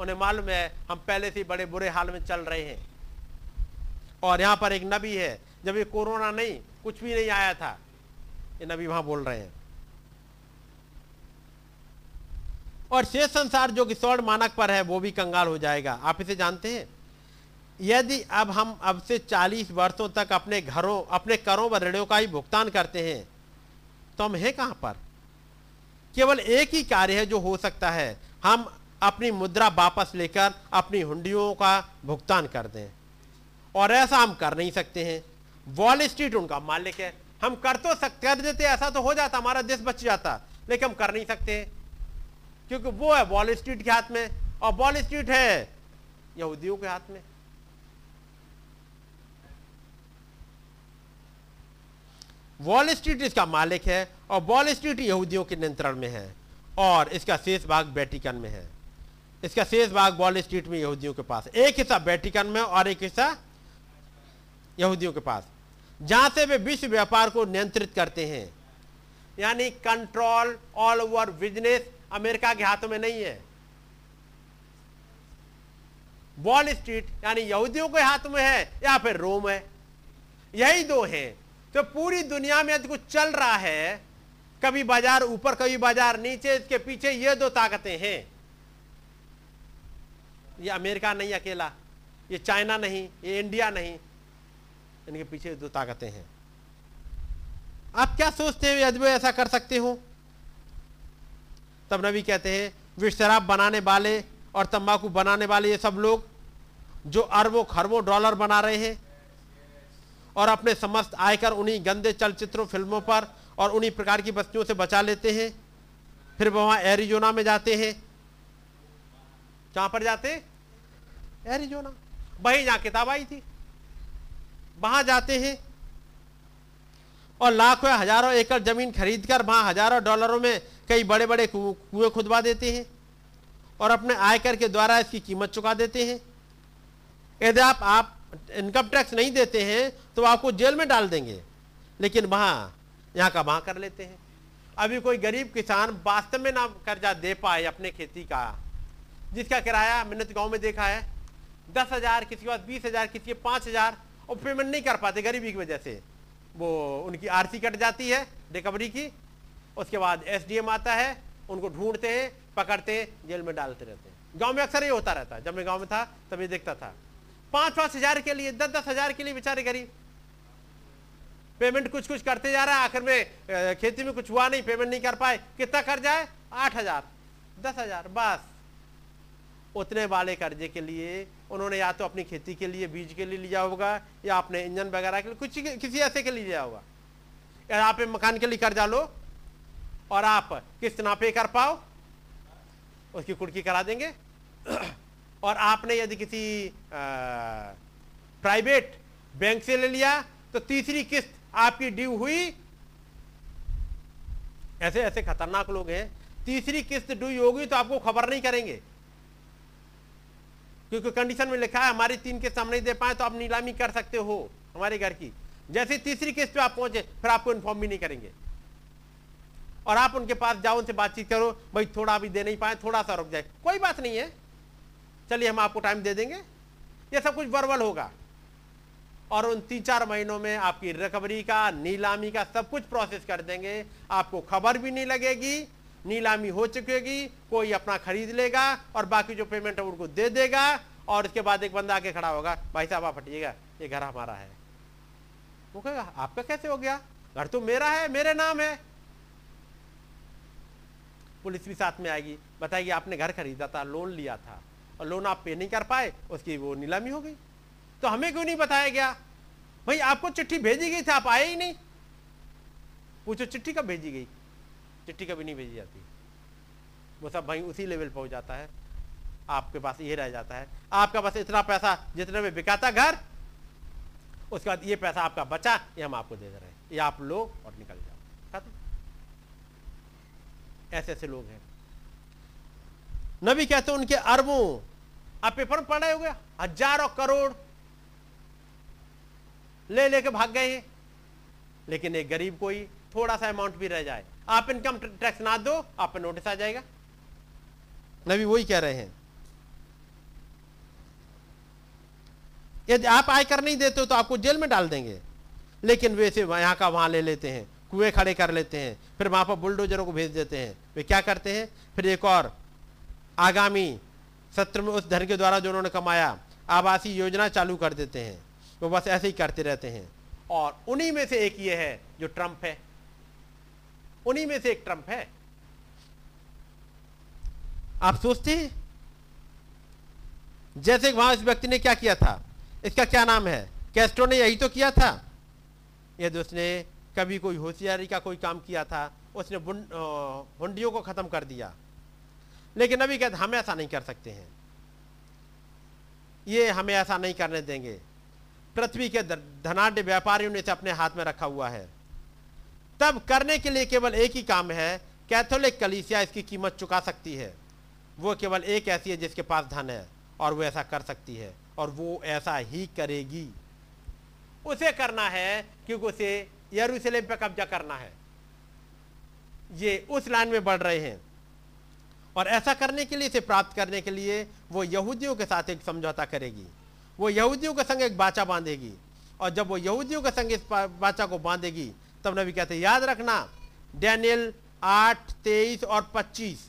उन्हें मालूम है, हम पहले से बड़े बुरे हाल में चल रहे हैं। और यहाँ पर एक नबी है, जब ये कोरोना नहीं, कुछ भी नहीं आया था, ये नबी वहाँ बोल रहे हैं। और शेष संसार जो कि स्वर्ण मानक पर है, वो भी कंगाल हो जाएगा। आप इसे जानते हैं? यदि अब हम अब से 40 वर्षों तक अपने घरों, अपने करों व ऋणों का ही भुगतान करते हैं तो हम हैं कहाँ पर? केवल एक ही कार्य है जो हो सकता है, हम अपनी मुद्रा वापस लेकर अपनी हुंडियों का भुगतान कर दें। और ऐसा हम कर नहीं सकते हैं। वॉल स्ट्रीट उनका मालिक है। हम कर तो सकते कर देते ऐसा तो हो जाता, हमारा देश बच जाता, लेकिन हम कर नहीं सकते क्योंकि वो है वॉल स्ट्रीट के हाथ में, और वॉल स्ट्रीट है यहूदियों के हाथ में। वॉल स्ट्रीट इसका मालिक है, और वॉल स्ट्रीट यहूदियों के नियंत्रण में है, और इसका शेष भाग वेटिकन में है। इसका शेष भाग वॉल स्ट्रीट में यहूदियों के पास एक हिस्सा बैटिकन में और एक हिस्सा यहूदियों के पास, जहाँ से वे विश्व व्यापार को नियंत्रित करते हैं। यानी control all over business America के हाथों में नहीं है। वॉल स्ट्रीट यानी यहूदियों के हाथ में है या फिर रोम है, यही दो हैं। तो पूरी दुनिया में यदि कुछ चल रहा है, कभी बाज़ार ऊपर, कभी बाज़ार नीचे, इसके पीछे ये दो ताकतें हैं। ये अमेरिका नहीं अकेला, ये चाइना नहीं, ये इंडिया नहीं इनके पीछे दो ताकतें हैं। आप क्या सोचते हैं, यदि ऐसा कर सकते हो? तब नबी कहते हैं, वे शराब बनाने वाले और तंबाकू बनाने वाले ये सब लोग, जो अरबों खरबों डॉलर बना रहे हैं और अपने समस्त आयकर उन्हीं गंदे चलचित्रों, फ़िल्मों पर और उन्हीं प्रकार की बस्तियों से बचा लेते हैं। फिर वहाँ एरिजोना में जाते हैं। कहाँ पर जाते? एरिजोना। वही जहाँ किताब आई थी। वहाँ जाते हैं और लाखों या हज़ारों एकड़ ज़मीन खरीदकर वहाँ हज़ारों डॉलरों में कई बड़े बड़े कुएँ खुदवा देते हैं और अपने आयकर के द्वारा इसकी कीमत चुका देते हैं। यदि आप आप इनकम टैक्स नहीं देते हैं तो आपको जेल में डाल देंगे, लेकिन वहाँ, यहाँ का वहाँ कर लेते हैं। अभी कोई गरीब किसान वास्तव में ना कर्जा दे पाए अपने खेती का, जिसका किराया मैंने तो गाँव में देखा है, दस हज़ार, किसी के पास बीस हज़ार, किसी के पाँच हज़ार और पेमेंट नहीं कर पाते गरीबी की वजह से। वो उनकी आरसी कट जाती है रिकवरी की, उसके बाद एसडीएम आता है, उनको ढूंढते हैं, पकड़ते हैं, जेल में डालते रहते हैं। गाँव में अक्सर ये होता रहता जब मैं गाँव में था, तब ये देखता था। पाँच पाँच हज़ार के लिए दस दस हज़ार के लिए बेचारे गरीब। पेमेंट कुछ कुछ करते जा रहा है, आखिर में खेती में कुछ हुआ नहीं पेमेंट नहीं कर पाए। कितना कर्जा है आठ हज़ार, दस हज़ार, बस। उतने वाले कर्जे के लिए उन्होंने या तो अपनी खेती के लिए बीज के लिए लिया होगा, या अपने इंजन वगैरह के लिए, कुछ किसी ऐसे के लिए लिया होगा। या आप मकान के लिए कर्जा लो, और आप किस्त ना पे कर पाओ, उसकी कुड़की करा देंगे। और आपने यदि किसी प्राइवेट बैंक से ले लिया तो तीसरी किस्त आपकी ड्यू हुई। ऐसे ऐसे खतरनाक लोग हैं। तीसरी किस्त ड्यू होगी तो आपको खबर नहीं करेंगे। क्योंकि कंडीशन में लिखा है, हमारी तीन किस्त हम नहीं दे पाए तो आप नीलामी कर सकते हो हमारे घर की। जैसे तीसरी किस्त पे आप पहुँचे, फिर आपको इन्फॉर्म भी नहीं करेंगे। और आप उनके पास जाओ, उनसे बातचीत करो, भाई, थोड़ा अभी दे नहीं पाए, थोड़ा सा रुक जाए। कोई बात नहीं है। चलिए, हम आपको टाइम दे देंगे। ये सब कुछ वर्बल होगा। और उन तीन चार महीनों में आपकी रिकवरी का, नीलामी का सब कुछ प्रोसेस कर देंगे। आपको खबर भी नहीं लगेगी। नीलामी हो चुकेगी, कोई अपना खरीद लेगा और बाकी जो पेमेंट है उनको दे देगा और उसके बाद एक बंदा आके खड़ा होगा, भाई साहब, आप हटिएगा, ये घर हमारा है। वो कहेगा, आपका कैसे हो गया? घर तो मेरा है, मेरे नाम है। पुलिस भी साथ में आएगी, बताएगी, आपने घर खरीदा था लोन लिया था और लोन आप पे नहीं कर पाए, उसकी वो नीलामी हो गई। तो हमें क्यों नहीं बताया गया? भाई, आपको चिट्ठी भेजी गई थी, आप आए ही नहीं। पूछो, चिट्ठी कब भेजी गई? चिट्ठी कभी नहीं भेजी जाती। वो सब भाई उसी लेवल पर हो जाता है। आपके पास ये रह जाता है। आपका बस इतना पैसा जितने में बिकाता घर, उसके बाद ये पैसा आपका बचा, ये हम आपको दे दे रहे हैं। ये आप लो और निकल जाओ। ऐसे ऐसे लोग हैं। नबी कहते हैं उनके अरबों, आप पेपर में पढ़ रहे हो गया हज़ारों करोड़ ले लेके भाग गए हैं। लेकिन एक गरीब कोई थोड़ा सा अमाउंट भी रह जाए। आप इनकम टैक्स ना दो, आप पे नोटिस आ जाएगा। नबी वही कह रहे हैं। यदि आप आयकर नहीं देते हो तो आपको जेल में डाल देंगे। लेकिन वे से यहाँ का वहाँ ले लेते हैं, कुएँ खड़े कर लेते हैं, फिर वहाँ पर बुलडोजरों को भेज देते हैं। वे क्या करते हैं? फिर एक और, आगामी सत्र में उस धन के द्वारा जो उन्होंने कमाया, आवासीय योजना चालू कर देते हैं। वो बस ऐसे ही करते रहते हैं। और उन्हीं में से एक ये है जो ट्रंप है। उन्हीं में से एक ट्रंप है। आप सोचते हैं? जैसे वहाँ इस व्यक्ति ने क्या किया था? इसका क्या नाम है? कैस्ट्रो ने यही तो किया था। यदि उसने कभी कोई होशियारी का कोई काम किया था, उसने हुंडियों को खत्म कर दिया। लेकिन अभी कहते हम ऐसा नहीं कर सकते हैं। ये हमें ऐसा नहीं करने देंगे। पृथ्वी के धनाढ़ व्यापारियों ने इसे अपने हाथ में रखा हुआ है। तब करने के लिए केवल एक ही काम है, कैथोलिक कलीसिया इसकी कीमत चुका सकती है। वो केवल एक ऐसी है जिसके पास धन है, और वो ऐसा कर सकती है, और वो ऐसा ही करेगी। उसे करना है क्योंकि उसे यरूशलेम पे कब्जा करना है। ये उस लाइन में बढ़ रहे हैं। और ऐसा करने के लिए, इसे प्राप्त करने के लिए वो यहूदियों के साथ एक समझौता करेगी। वो यहूदियों के संग एक बाचा बांधेगी, और जब वो यहूदियों के संग इस बाचा को बांधेगी तब नबी कहते याद रखना, डैनियल आठ, तेईस और पच्चीस।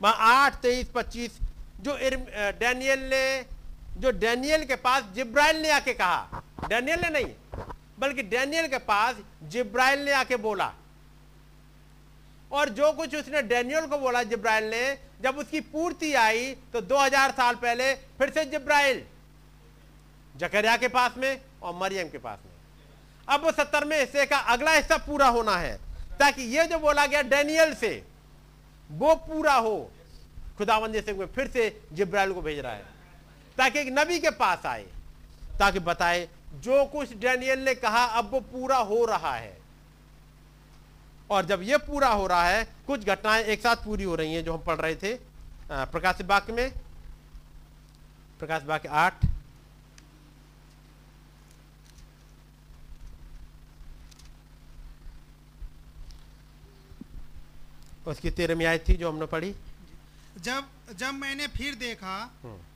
आठ, तेईस, पच्चीस, जो डैनियल ने, जो डैनियल के पास जिब्राइल ने आके कहा, डैनियल ने नहीं, बल्कि डैनियल के पास जिब्राइल ने आके बोला। और जो कुछ उसने डैनियल को बोला, जिब्राइल ने, जब उसकी पूर्ति आई तो 2000 साल पहले फिर से जिब्राइल जकरिया के पास में और मरियम के पास में। अब वो सत्तरवें हिस्से का अगला हिस्सा पूरा होना है। ताकि ये जो बोला गया डैनियल से, वो पूरा हो। खुदावंद जैसे फिर से जिब्राइल को भेज रहा है। ताकि एक नबी के पास आए, ताकि बताए, जो कुछ डैनियल ने कहा, अब वो पूरा हो रहा है। और जब ये पूरा हो रहा है, कुछ घटनाएँ एक साथ पूरी हो रही हैं, जो हम पढ़ रहे थे प्रकाश वाक्य में। प्रकाश वाक्य आठ उसकी तेरहवीं आयत थी जो हमने पढ़ी। जब जब मैंने फिर देखा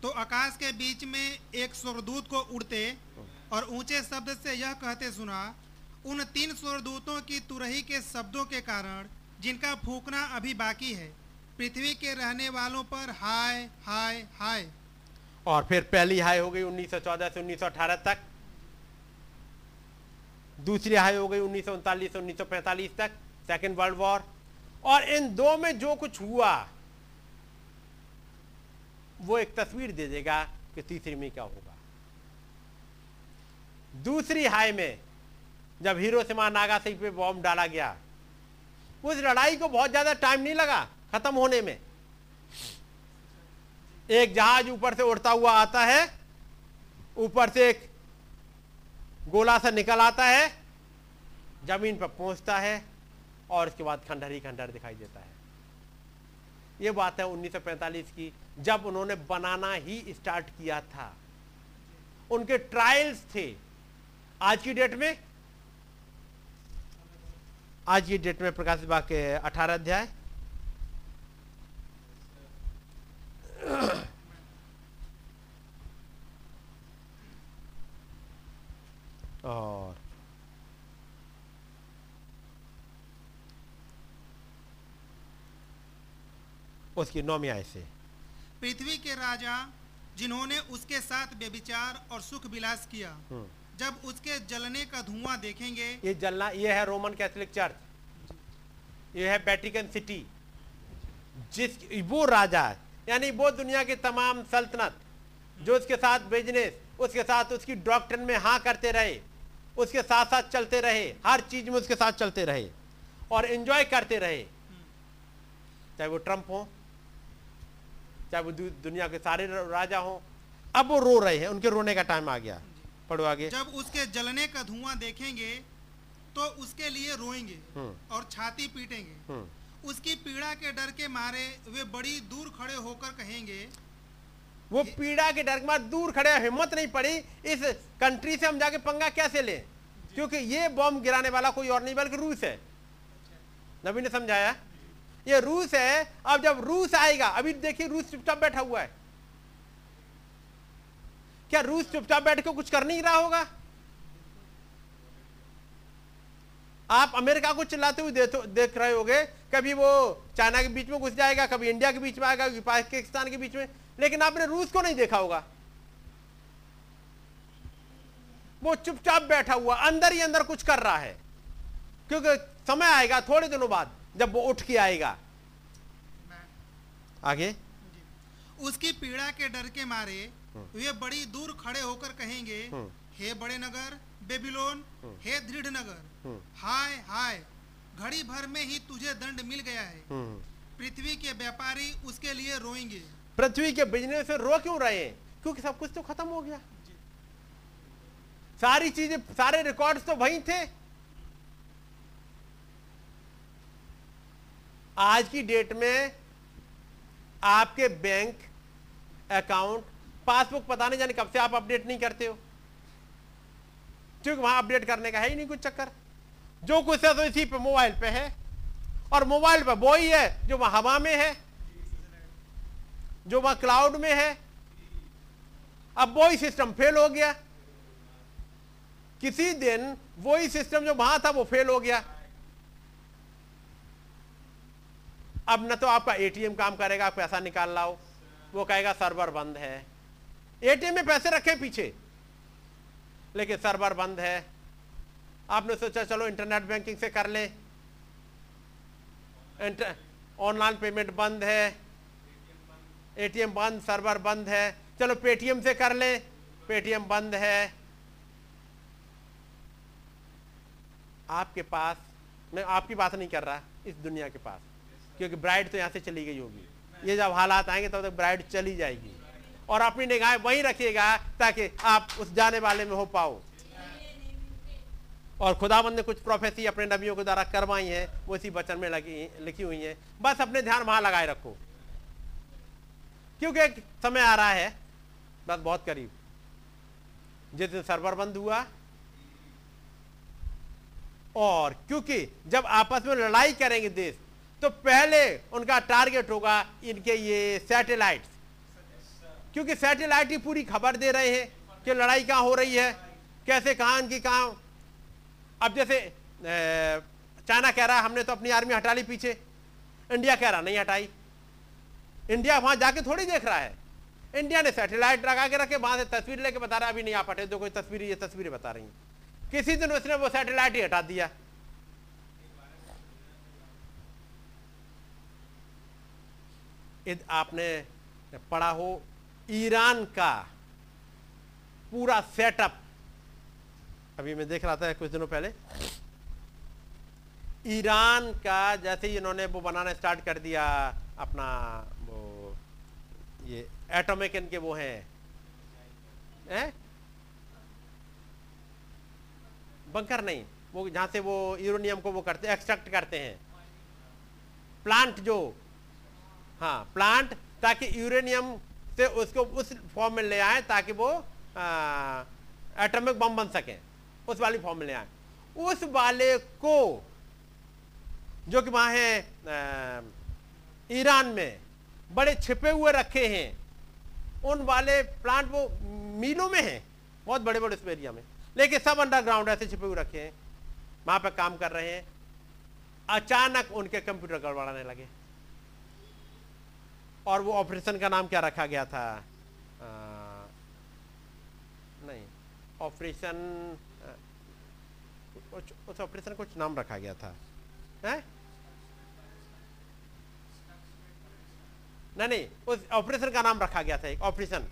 तो आकाश के बीच में एक स्वर्गदूत को उड़ते और ऊँचे शब्द से यह कहते सुना उन तीन स्वर्गदूतों की तुरही के शब्दों के कारण जिनका फूकना अभी बाकी है पृथ्वी के रहने वालों पर हाय हाय हाय। और फिर पहली हाई हो गई 1914 से 1918 तक। दूसरी हाई हो गई उन्नीस से 1945 तक। सेकेंड वर्ल्ड वॉर और इन दो में जो कुछ हुआ, वो एक तस्वीर दे देगा कि तीसरी में क्या होगा। दूसरी हाई में, जब हिरोशिमा नागासाकी पे बॉम्ब डाला गया, उस लड़ाई को बहुत ज़्यादा टाइम नहीं लगा खत्म होने में। एक जहाज़ ऊपर से उड़ता हुआ आता है, ऊपर से एक गोला सा निकल आता है, ज़मीन पर पहुँचता है और उसके बाद खंडहर ही खंडहर दिखाई देता है। ये बात है 1945 की, जब उन्होंने बनाना ही स्टार्ट किया था। उनके ट्रायल्स थे। आज की डेट में? आज की डेट में प्रकाश बाग के अठारह अध्याय। और उसकी नौमी आय से पृथ्वी के राजा जिन्होंने उसके साथ व्यभिचार और सुख विलास किया हम्म। जब उसके जलने का धुआँ देखेंगे। ये जलना ये है रोमन कैथोलिक चर्च। ये है वेटिकन सिटी जिस वो राजा यानी वो दुनिया की तमाम सल्तनत जो उसके साथ बिज़नेस उसके साथ उसकी डॉक्टर में हाँ करते रहे उसके साथ साथ चलते रहे हर चीज़ में उसके साथ चलते रहे और एंजॉय करते रहे। चाहे वो ट्रंप हो चाहे वो दुनिया के सारे राजा हो। अब वो रो रहे हैं उनके रोने का टाइम आ गया। पढ़ो आगे। जब उसके जलने का धुआँ देखेंगे तो उसके लिए रोएँगे हम्म। और छाती पीटेंगे। हम्म। उसकी पीड़ा के डर के मारे वे बड़ी दूर खड़े होकर कहेंगे वो पीड़ा के डर के बाद दूर खड़े हिम्मत नहीं पड़ी इस कंट्री से हम जाके पंगा कैसे लें? क्योंकि ये बॉम्ब गिराने वाला कोई और नहीं बल्कि रूस है। नबी ने समझाया? ये रूस है अब जब रूस आएगा अभी देखिए रूस चुपचाप बैठा हुआ है। क्या रूस चुपचाप बैठ के कुछ कर नहीं रहा होगा? आप अमेरिका को चिल्लाते हुए देख, रहे होगे कभी वो चाइना के बीच में घुस जाएगा कभी इंडिया के बीच में आएगा कभी पाकिस्तान के बीच में लेकिन आपने रूस को नहीं देखा होगा। वो चुपचाप बैठा हुआ अंदर ही अंदर कुछ कर रहा है। क्योंकि समय आएगा थोड़े दिनों बाद। जब वो उठ के आएगा। आगे? उसकी पीड़ा के डर के मारे वे बड़ी दूर खड़े होकर कहेंगे हम्म। हे बड़े नगर बेबीलोन हे दृढ़ नगर हम्म। हाय हाय घड़ी भर में ही तुझे दंड मिल गया है। हम्म। पृथ्वी के व्यापारी उसके लिए रोएँगे। पृथ्वी के बिज़नेस से रो क्यों रहे? क्योंकि सब कुछ तो खत्म हो गया। सारी चीज़ें सारे रिकॉर्ड्स तो वही थे। आज की डेट में आपके बैंक अकाउंट, पासबुक पता नहीं जाने कब से आप अपडेट नहीं करते हो। क्योंकि वहाँ अपडेट करने का है ही नहीं कुछ चक्कर। जो कुछ है तो इसी पे मोबाइल पे है। और मोबाइल पे वो ही है जो वहाँ हवा में है, जो वहाँ क्लाउड में है। अब वही सिस्टम फेल हो गया। किसी दिन वही सिस्टम जो वहाँ था वो फेल हो गया। अब न तो आपका एटीएम काम करेगा पैसा निकाल लाओ। वो कहेगा, सर्वर बंद है। एटीएम में पैसे रखे पीछे। लेकिन सर्वर बंद है। आपने सोचा, चलो, इंटरनेट बैंकिंग से कर ले। ऑनलाइन पेमेंट बंद है। एटीएम बंद, सर्वर बंद है। चलो पेटीएम से कर ले। पेटीएम बंद है। आपके पास, मैं आपकी बात नहीं कर रहा, इस दुनिया के पास। क्योंकि ब्राइड तो यहाँ से चली गई होगी। ये जब हालात आएँगे, तब तक ब्राइड चली जाएगी। और अपनी निगाहें वहीं रखिएगा ताकि आप उस जाने वाले में हो पाओ। और खुदाबंद ने कुछ प्रोफेसी अपने नबियों के द्वारा करवाई है, वो इसी वचन में लगी, लिखी हुई है। बस अपने ध्यान वहाँ लगाए रखो। क्योंकि समय आ रहा है, बस बहुत करीब। जिस दिन सर्वर बंद हुआ, और क्योंकि जब आपस में लड़ाई करेंगे देश तो पहले उनका टारगेट होगा इनके ये सैटेलाइट क्योंकि सैटेलाइट ही पूरी खबर दे रहे हैं कि लड़ाई कहाँ हो रही है, कैसे, कहाँ, इनकी कहाँ। अब जैसे चाइना कह रहा है, हमने तो अपनी आर्मी हटा ली पीछे। इंडिया कह रहा नहीं हटाई। इंडिया वहाँ जाके थोड़ी देख रहा है। इंडिया ने सैटेलाइट लगा के रखे, वहाँ से तस्वीर लेके बता रहा है, अभी नहीं आप पाते तो कोई तस्वीर ये तस्वीरें बता रही किसी दिन उसने वो सैटेलाइट ही हटा दिया। आपने पढ़ा हो, ईरान का पूरा सेटअप अभी मैं देख रहा था कुछ दिनों पहले। ईरान का जैसे ही इन्होंने वो बनाना स्टार्ट कर दिया, अपना वो ये एटॉमिक इनके वो हैं। हैं? बंकर नहीं, वो जहाँ से वो यूरोनियम को वो करते एक्सट्रैक्ट करते हैं। प्लांट जो हाँ प्लांट ताकि यूरेनियम से उसको उस फॉर्म में ले आए ताकि वो एटॉमिक बम बन सके, उस वाली फॉर्म में ले आए। उस वाले को जो कि वहाँ है ईरान में बड़े छिपे हुए रखे हैं, उन वाले प्लांट वो मीलों में हैं, बहुत बड़े बड़े उस एरिया में। लेकिन सब अंडरग्राउंड ऐसे छिपे हुए रखे हैं, वहाँ पर काम कर रहे हैं। अचानक उनके कंप्यूटर गड़बड़ाने लगे। और वो ऑपरेशन का नाम क्या रखा गया था? आ, नहीं ऑपरेशन उस ऑपरेशन कुछ नाम रखा गया था। है? नहीं नहीं उस ऑपरेशन का नाम रखा गया था एक ऑपरेशन।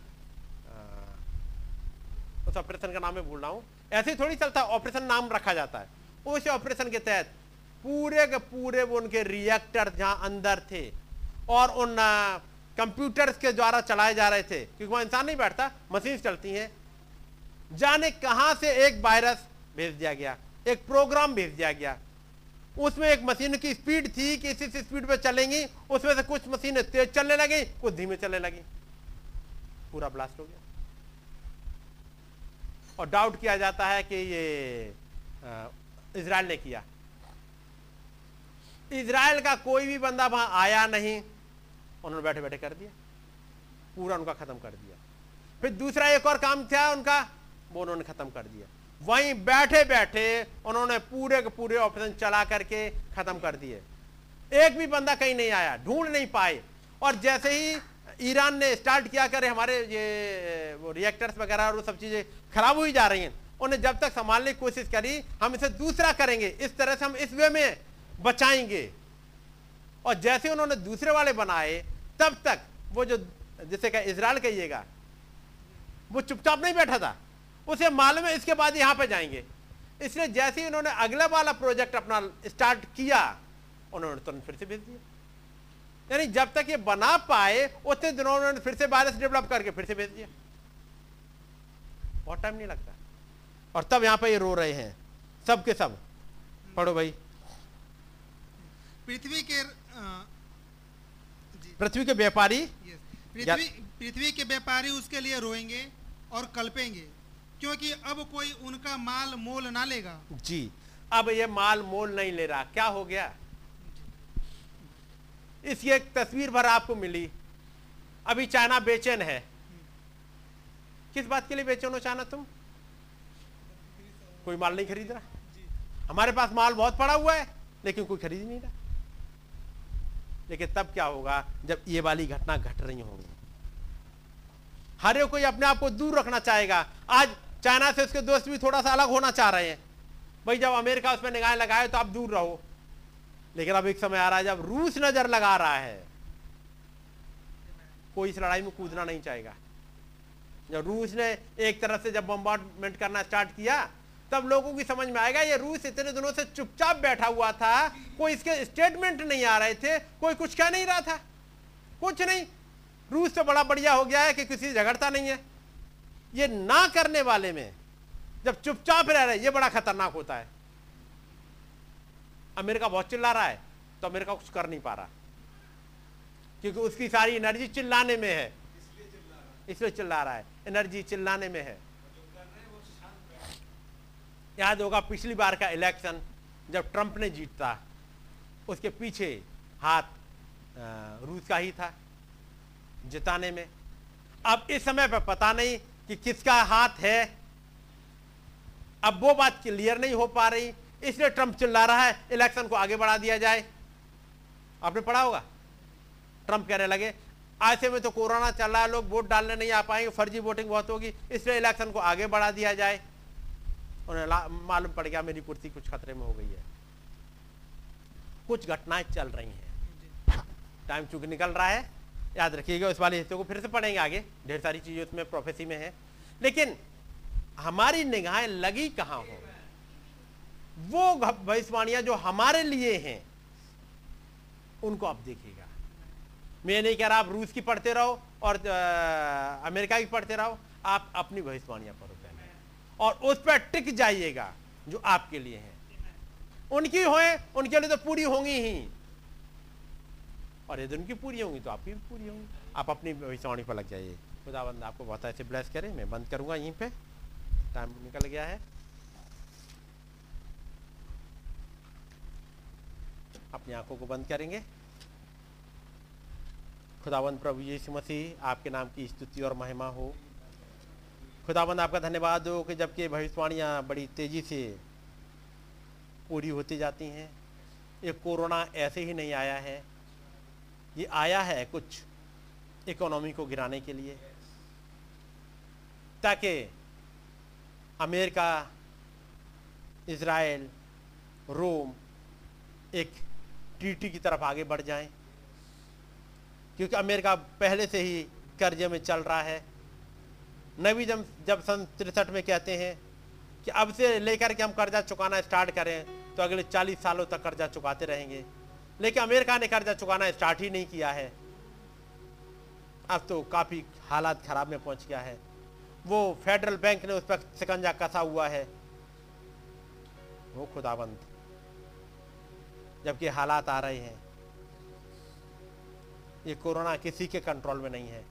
उस ऑपरेशन का नाम मैं भूल रहा हूँ। ऐसे थोड़ी चलता ऑपरेशन नाम रखा जाता है। उस ऑपरेशन के तहत पूरे के पूरे वो उनके रिएक्टर जहाँ अंदर थे और उन कंप्यूटर्स के द्वारा चलाए जा रहे थे, क्योंकि वहाँ इंसान नहीं बैठता मशीन चलती हैं। जाने कहाँ से एक वायरस भेज दिया गया, एक प्रोग्राम भेज दिया गया। उसमें एक मशीन की स्पीड थी कि इसी स्पीड पे चलेंगी, उसमें से कुछ मशीनें तेज चलने लगी, कुछ धीमे चलने लगी। पूरा ब्लास्ट हो गया। और डाउट किया जाता है कि ये इसराइल ने किया। इसराइल का कोई भी बंदा वहाँ आया नहीं, उन्होंने बैठे बैठे कर दिया। पूरा उनका खत्म कर दिया। फिर दूसरा एक और काम था उनका? वो उन्होंने खत्म कर दिया। वहीं बैठे बैठे उन्होंने पूरे के पूरे ऑपरेशन चला करके खत्म कर दिए। एक भी बंदा कहीं नहीं आया, ढूंढ नहीं पाए। और जैसे ही ईरान ने स्टार्ट किया करे हमारे ये, वो रिएक्टर्स वगैरह और वो सब चीज़ें खराब हुई जा रही हैं, उन्हें जब तक संभालने की कोशिश करी, हम इसे दूसरा करेंगे। इस तरह से हम इस वे में बचाएँगे। और जैसे उन्होंने दूसरे वाले बनाए, तब तक वो जो, जिसे कह इसराइल कहिएगा, वो चुपचाप नहीं बैठा था। उसे मालूम है, इसके बाद यहाँ पर जाएँगे। इसलिए जैसे ही उन्होंने अगला वाला प्रोजेक्ट अपना स्टार्ट किया, उन्होंने तुरंत फिर से भेज दिया। यानी जब तक ये बना पाए, उतने दिनों उन्होंने फिर से वायरस डेवलप करके फिर से भेज दिया। बहुत टाइम नहीं लगता। और तब यहाँ पर ये रो रहे हैं। सब के सब, पढ़ो भाई। पृथ्वी के पृथ्वी के व्यापारी? पृथ्वी पृथ्वी के व्यापारी उसके लिए रोएँगे और कल्पेंगे क्योंकि अब कोई उनका माल मोल ना लेगा। जी अब ये माल मोल नहीं ले रहा क्या हो गया? इसकी एक तस्वीर भर आपको मिली। अभी चाइना बेचैन है। किस बात के लिए बेचैन हो चाइना तुम? कोई माल नहीं खरीद रहा? हमारे पास माल बहुत पड़ा हुआ है लेकिन कोई खरीद नहीं रहा। लेकिन तब क्या होगा जब ये वाली घटना घट रही होंगी। हर एक कोई अपने आप को दूर रखना चाहेगा। आज चाइना से उसके दोस्त भी थोड़ा सा अलग होना चाह रहे हैं। भाई, जब अमेरिका उसमें निगाहें लगाए तो आप दूर रहो। लेकिन अब एक समय आ रहा है जब रूस नज़र लगा रहा है। कोई इस लड़ाई में कूदना नहीं चाहेगा। जब रूस ने एक तरह से जब बम्बार्डमेंट करना स्टार्ट किया तब लोगों की समझ में आएगा, ये रूस इतने दिनों से चुपचाप बैठा हुआ था, कोई इसके स्टेटमेंट नहीं आ रहे थे, कोई कुछ कह नहीं रहा था। कुछ नहीं। रूस तो बड़ा बढ़िया हो गया है कि किसी झगड़ता नहीं है। ये ना करने वाले में, जब चुपचाप रह रहे, ये बड़ा खतरनाक होता है। अमेरिका बहुत चिल्ला रहा है तो अमेरिका कुछ कर नहीं पा रहा। क्योंकि उसकी सारी एनर्जी चिल्लाने में है। इसलिए चिल्ला रहा है। एनर्जी चिल्लाने में है। याद होगा पिछली बार का इलेक्शन जब ट्रंप ने जीतता उसके पीछे हाथ रूस का ही था जिताने में। अब इस समय पर पता नहीं कि किसका हाथ है। अब वो बात क्लियर नहीं हो पा रही, इसलिए ट्रंप चिल्ला रहा है, इलेक्शन को आगे बढ़ा दिया जाए। आपने पढ़ा होगा? ट्रंप कहने लगे, ऐसे में तो कोरोना चल रहा है, लोग वोट डालने नहीं आ पाएँगे, फर्जी वोटिंग बहुत होगी, इसलिए इलेक्शन को आगे बढ़ा दिया जाए। उन्हें मालूम पड़ गया मेरी कुर्सी कुछ खतरे में हो गई है। कुछ घटनाएँ चल रही हैं। टाइम चूँकि निकल रहा है। याद रखिएगा उस वाले हिस्से को फिर से पढ़ेंगे आगे। ढेर सारी चीज़ें उसमें प्रोफेसी में है। लेकिन हमारी निगाहें लगी कहाँ हो? वो भविष्यवाणियाँ जो हमारे लिए हैं, उनको आप देखिएगा। मैं नहीं कह रहा आप रूस की पढ़ते रहो और अमेरिका की पढ़ते रहो। आप अपनी भविष्यवाणियाँ पढ़ो। और उस पर टिक जाइएगा, जो आपके लिए है। उनकी होए, उनके लिए तो पूरी होंगी ही। और यदि उनकी पूरी होंगी तो आपकी भी पूरी होंगी। आप अपनी भविष्यवाणी पर लग जाइए। खुदाबंद आपको बहुत ऐसे ब्लेस करे। मैं बंद करूँगा यहीं पे। टाइम निकल गया है। अपनी आँखों को बंद करेंगे। खुदावंद प्रभु यीशु मसीह, आपके नाम की स्तुति और महिमा हो। खुदावंद आपका धन्यवाद हो कि जबकि भविष्यवाणियाँ बड़ी तेज़ी से पूरी होती जाती हैं। ये कोरोना ऐसे ही नहीं आया है। ये आया है कुछ इकोनॉमी को गिराने के लिए। ताकि अमेरिका इसराइल रोम एक ट्रीटी की तरफ़ आगे बढ़ जाएँ। क्योंकि अमेरिका पहले से ही कर्जे में चल रहा है। नबी जब जब सन तिरसठ में कहते हैं कि अब से लेकर के हम कर्जा चुकाना स्टार्ट करें तो अगले चालीस सालों तक कर्जा चुकाते रहेंगे। लेकिन अमेरिका ने कर्जा चुकाना स्टार्ट ही नहीं किया है। अब तो काफ़ी हालात खराब में पहुँच गया है। वो फेडरल बैंक ने उस पर शिकंजा कसा हुआ है। वो खुदाबंद। जबकि हालात आ रहे हैं। ये कोरोना किसी के कंट्रोल में नहीं है।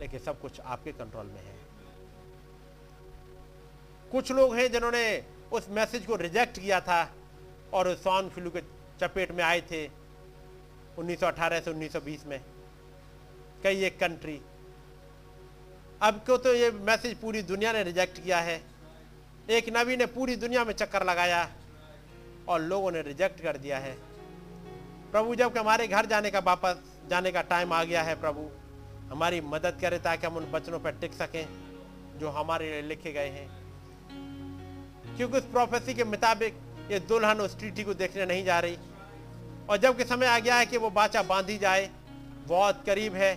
लेकिन सब कुछ आपके कंट्रोल में है। कुछ लोग हैं जिन्होंने उस मैसेज को रिजेक्ट किया था और स्वाइन फ्लू के चपेट में आए थे 1918 से 1920 में। कई एक कंट्री अब को तो ये मैसेज पूरी दुनिया ने रिजेक्ट किया है? एक नबी ने पूरी दुनिया में चक्कर लगाया और लोगों ने रिजेक्ट कर दिया है। प्रभु जब हमारे घर जाने का वापस जाने का टाइम आ गया है प्रभु हमारी मदद करे ताकि हम उन वचनों पर टिक सकें, जो हमारे लिए लिखे गए हैं। क्योंकि उस प्रोफेसी के मुताबिक ये दुल्हन उस ट्रीटी को देखने नहीं जा रही। और जब के समय आ गया है कि वो बाचा बांधी जाए, बहुत करीब है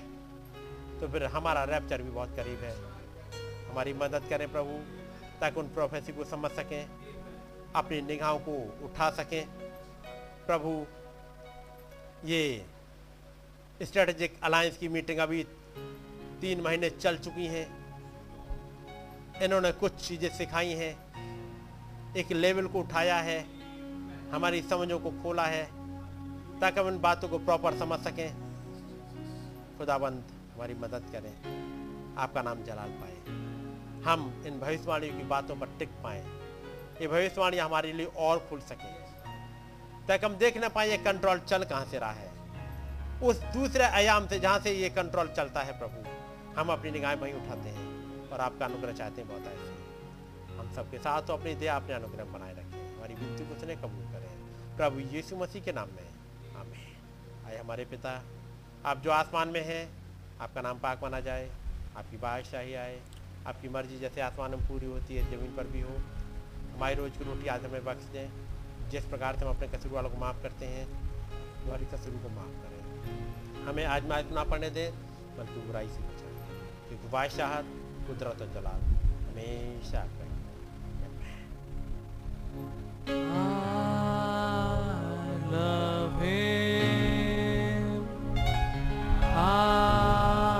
तो फिर हमारा रैप्चर भी बहुत करीब है। हमारी मदद करें प्रभु, ताकि उन प्रोफेसी को समझ सकें, अपनी निगाहों को उठा सकें। प्रभु, ये स्ट्रेटेजिक अलायंस की मीटिंग अभी तीन महीने चल चुकी हैं। इन्होंने कुछ चीज़ें सिखाई हैं। एक लेवल को उठाया है। हमारी समझों को खोला है। ताकि हम इन बातों को प्रॉपर समझ सकें। खुदाबंद, हमारी मदद करें। आपका नाम जलाल पाए। हम इन भविष्यवाणियों की बातों पर टिक पाए। ये भविष्यवाणी हमारे लिए और खुल सके। ताकि हम देख ना पाए ये कंट्रोल चल कहाँ से रहा है। उस दूसरे आयाम से जहाँ से ये कंट्रोल चलता है प्रभु। हम अपनी निगाहें वहीं उठाते हैं और आपका अनुग्रह चाहते हैं बहुत ऐसे हम सबके साथ तो अपनी दया, अपने अनुग्रह बनाए रखें। हमारी विनती को उसने कबूल करें। प्रभु यीशु मसीह के नाम में। आमीन। आए हमारे पिता, आप जो आसमान में हैं, आपका नाम पाक माना जाए, आपकी बादशाही आए, आपकी मर्ज़ी जैसे आसमान में पूरी होती है, ज़मीन पर भी हो, हमारी रोज़ की रोटी आज हमें बख्श दें। जिस प्रकार से हम अपने कसूर वालों को माफ़ करते हैं हमारी कसूरों को माफ़ करें। हमें आज माफ़ ना पड़ने दें, बल्कि बुराई से क्योंकि बादशाहत कुदरत और जलाल हमेशा ही I love him. I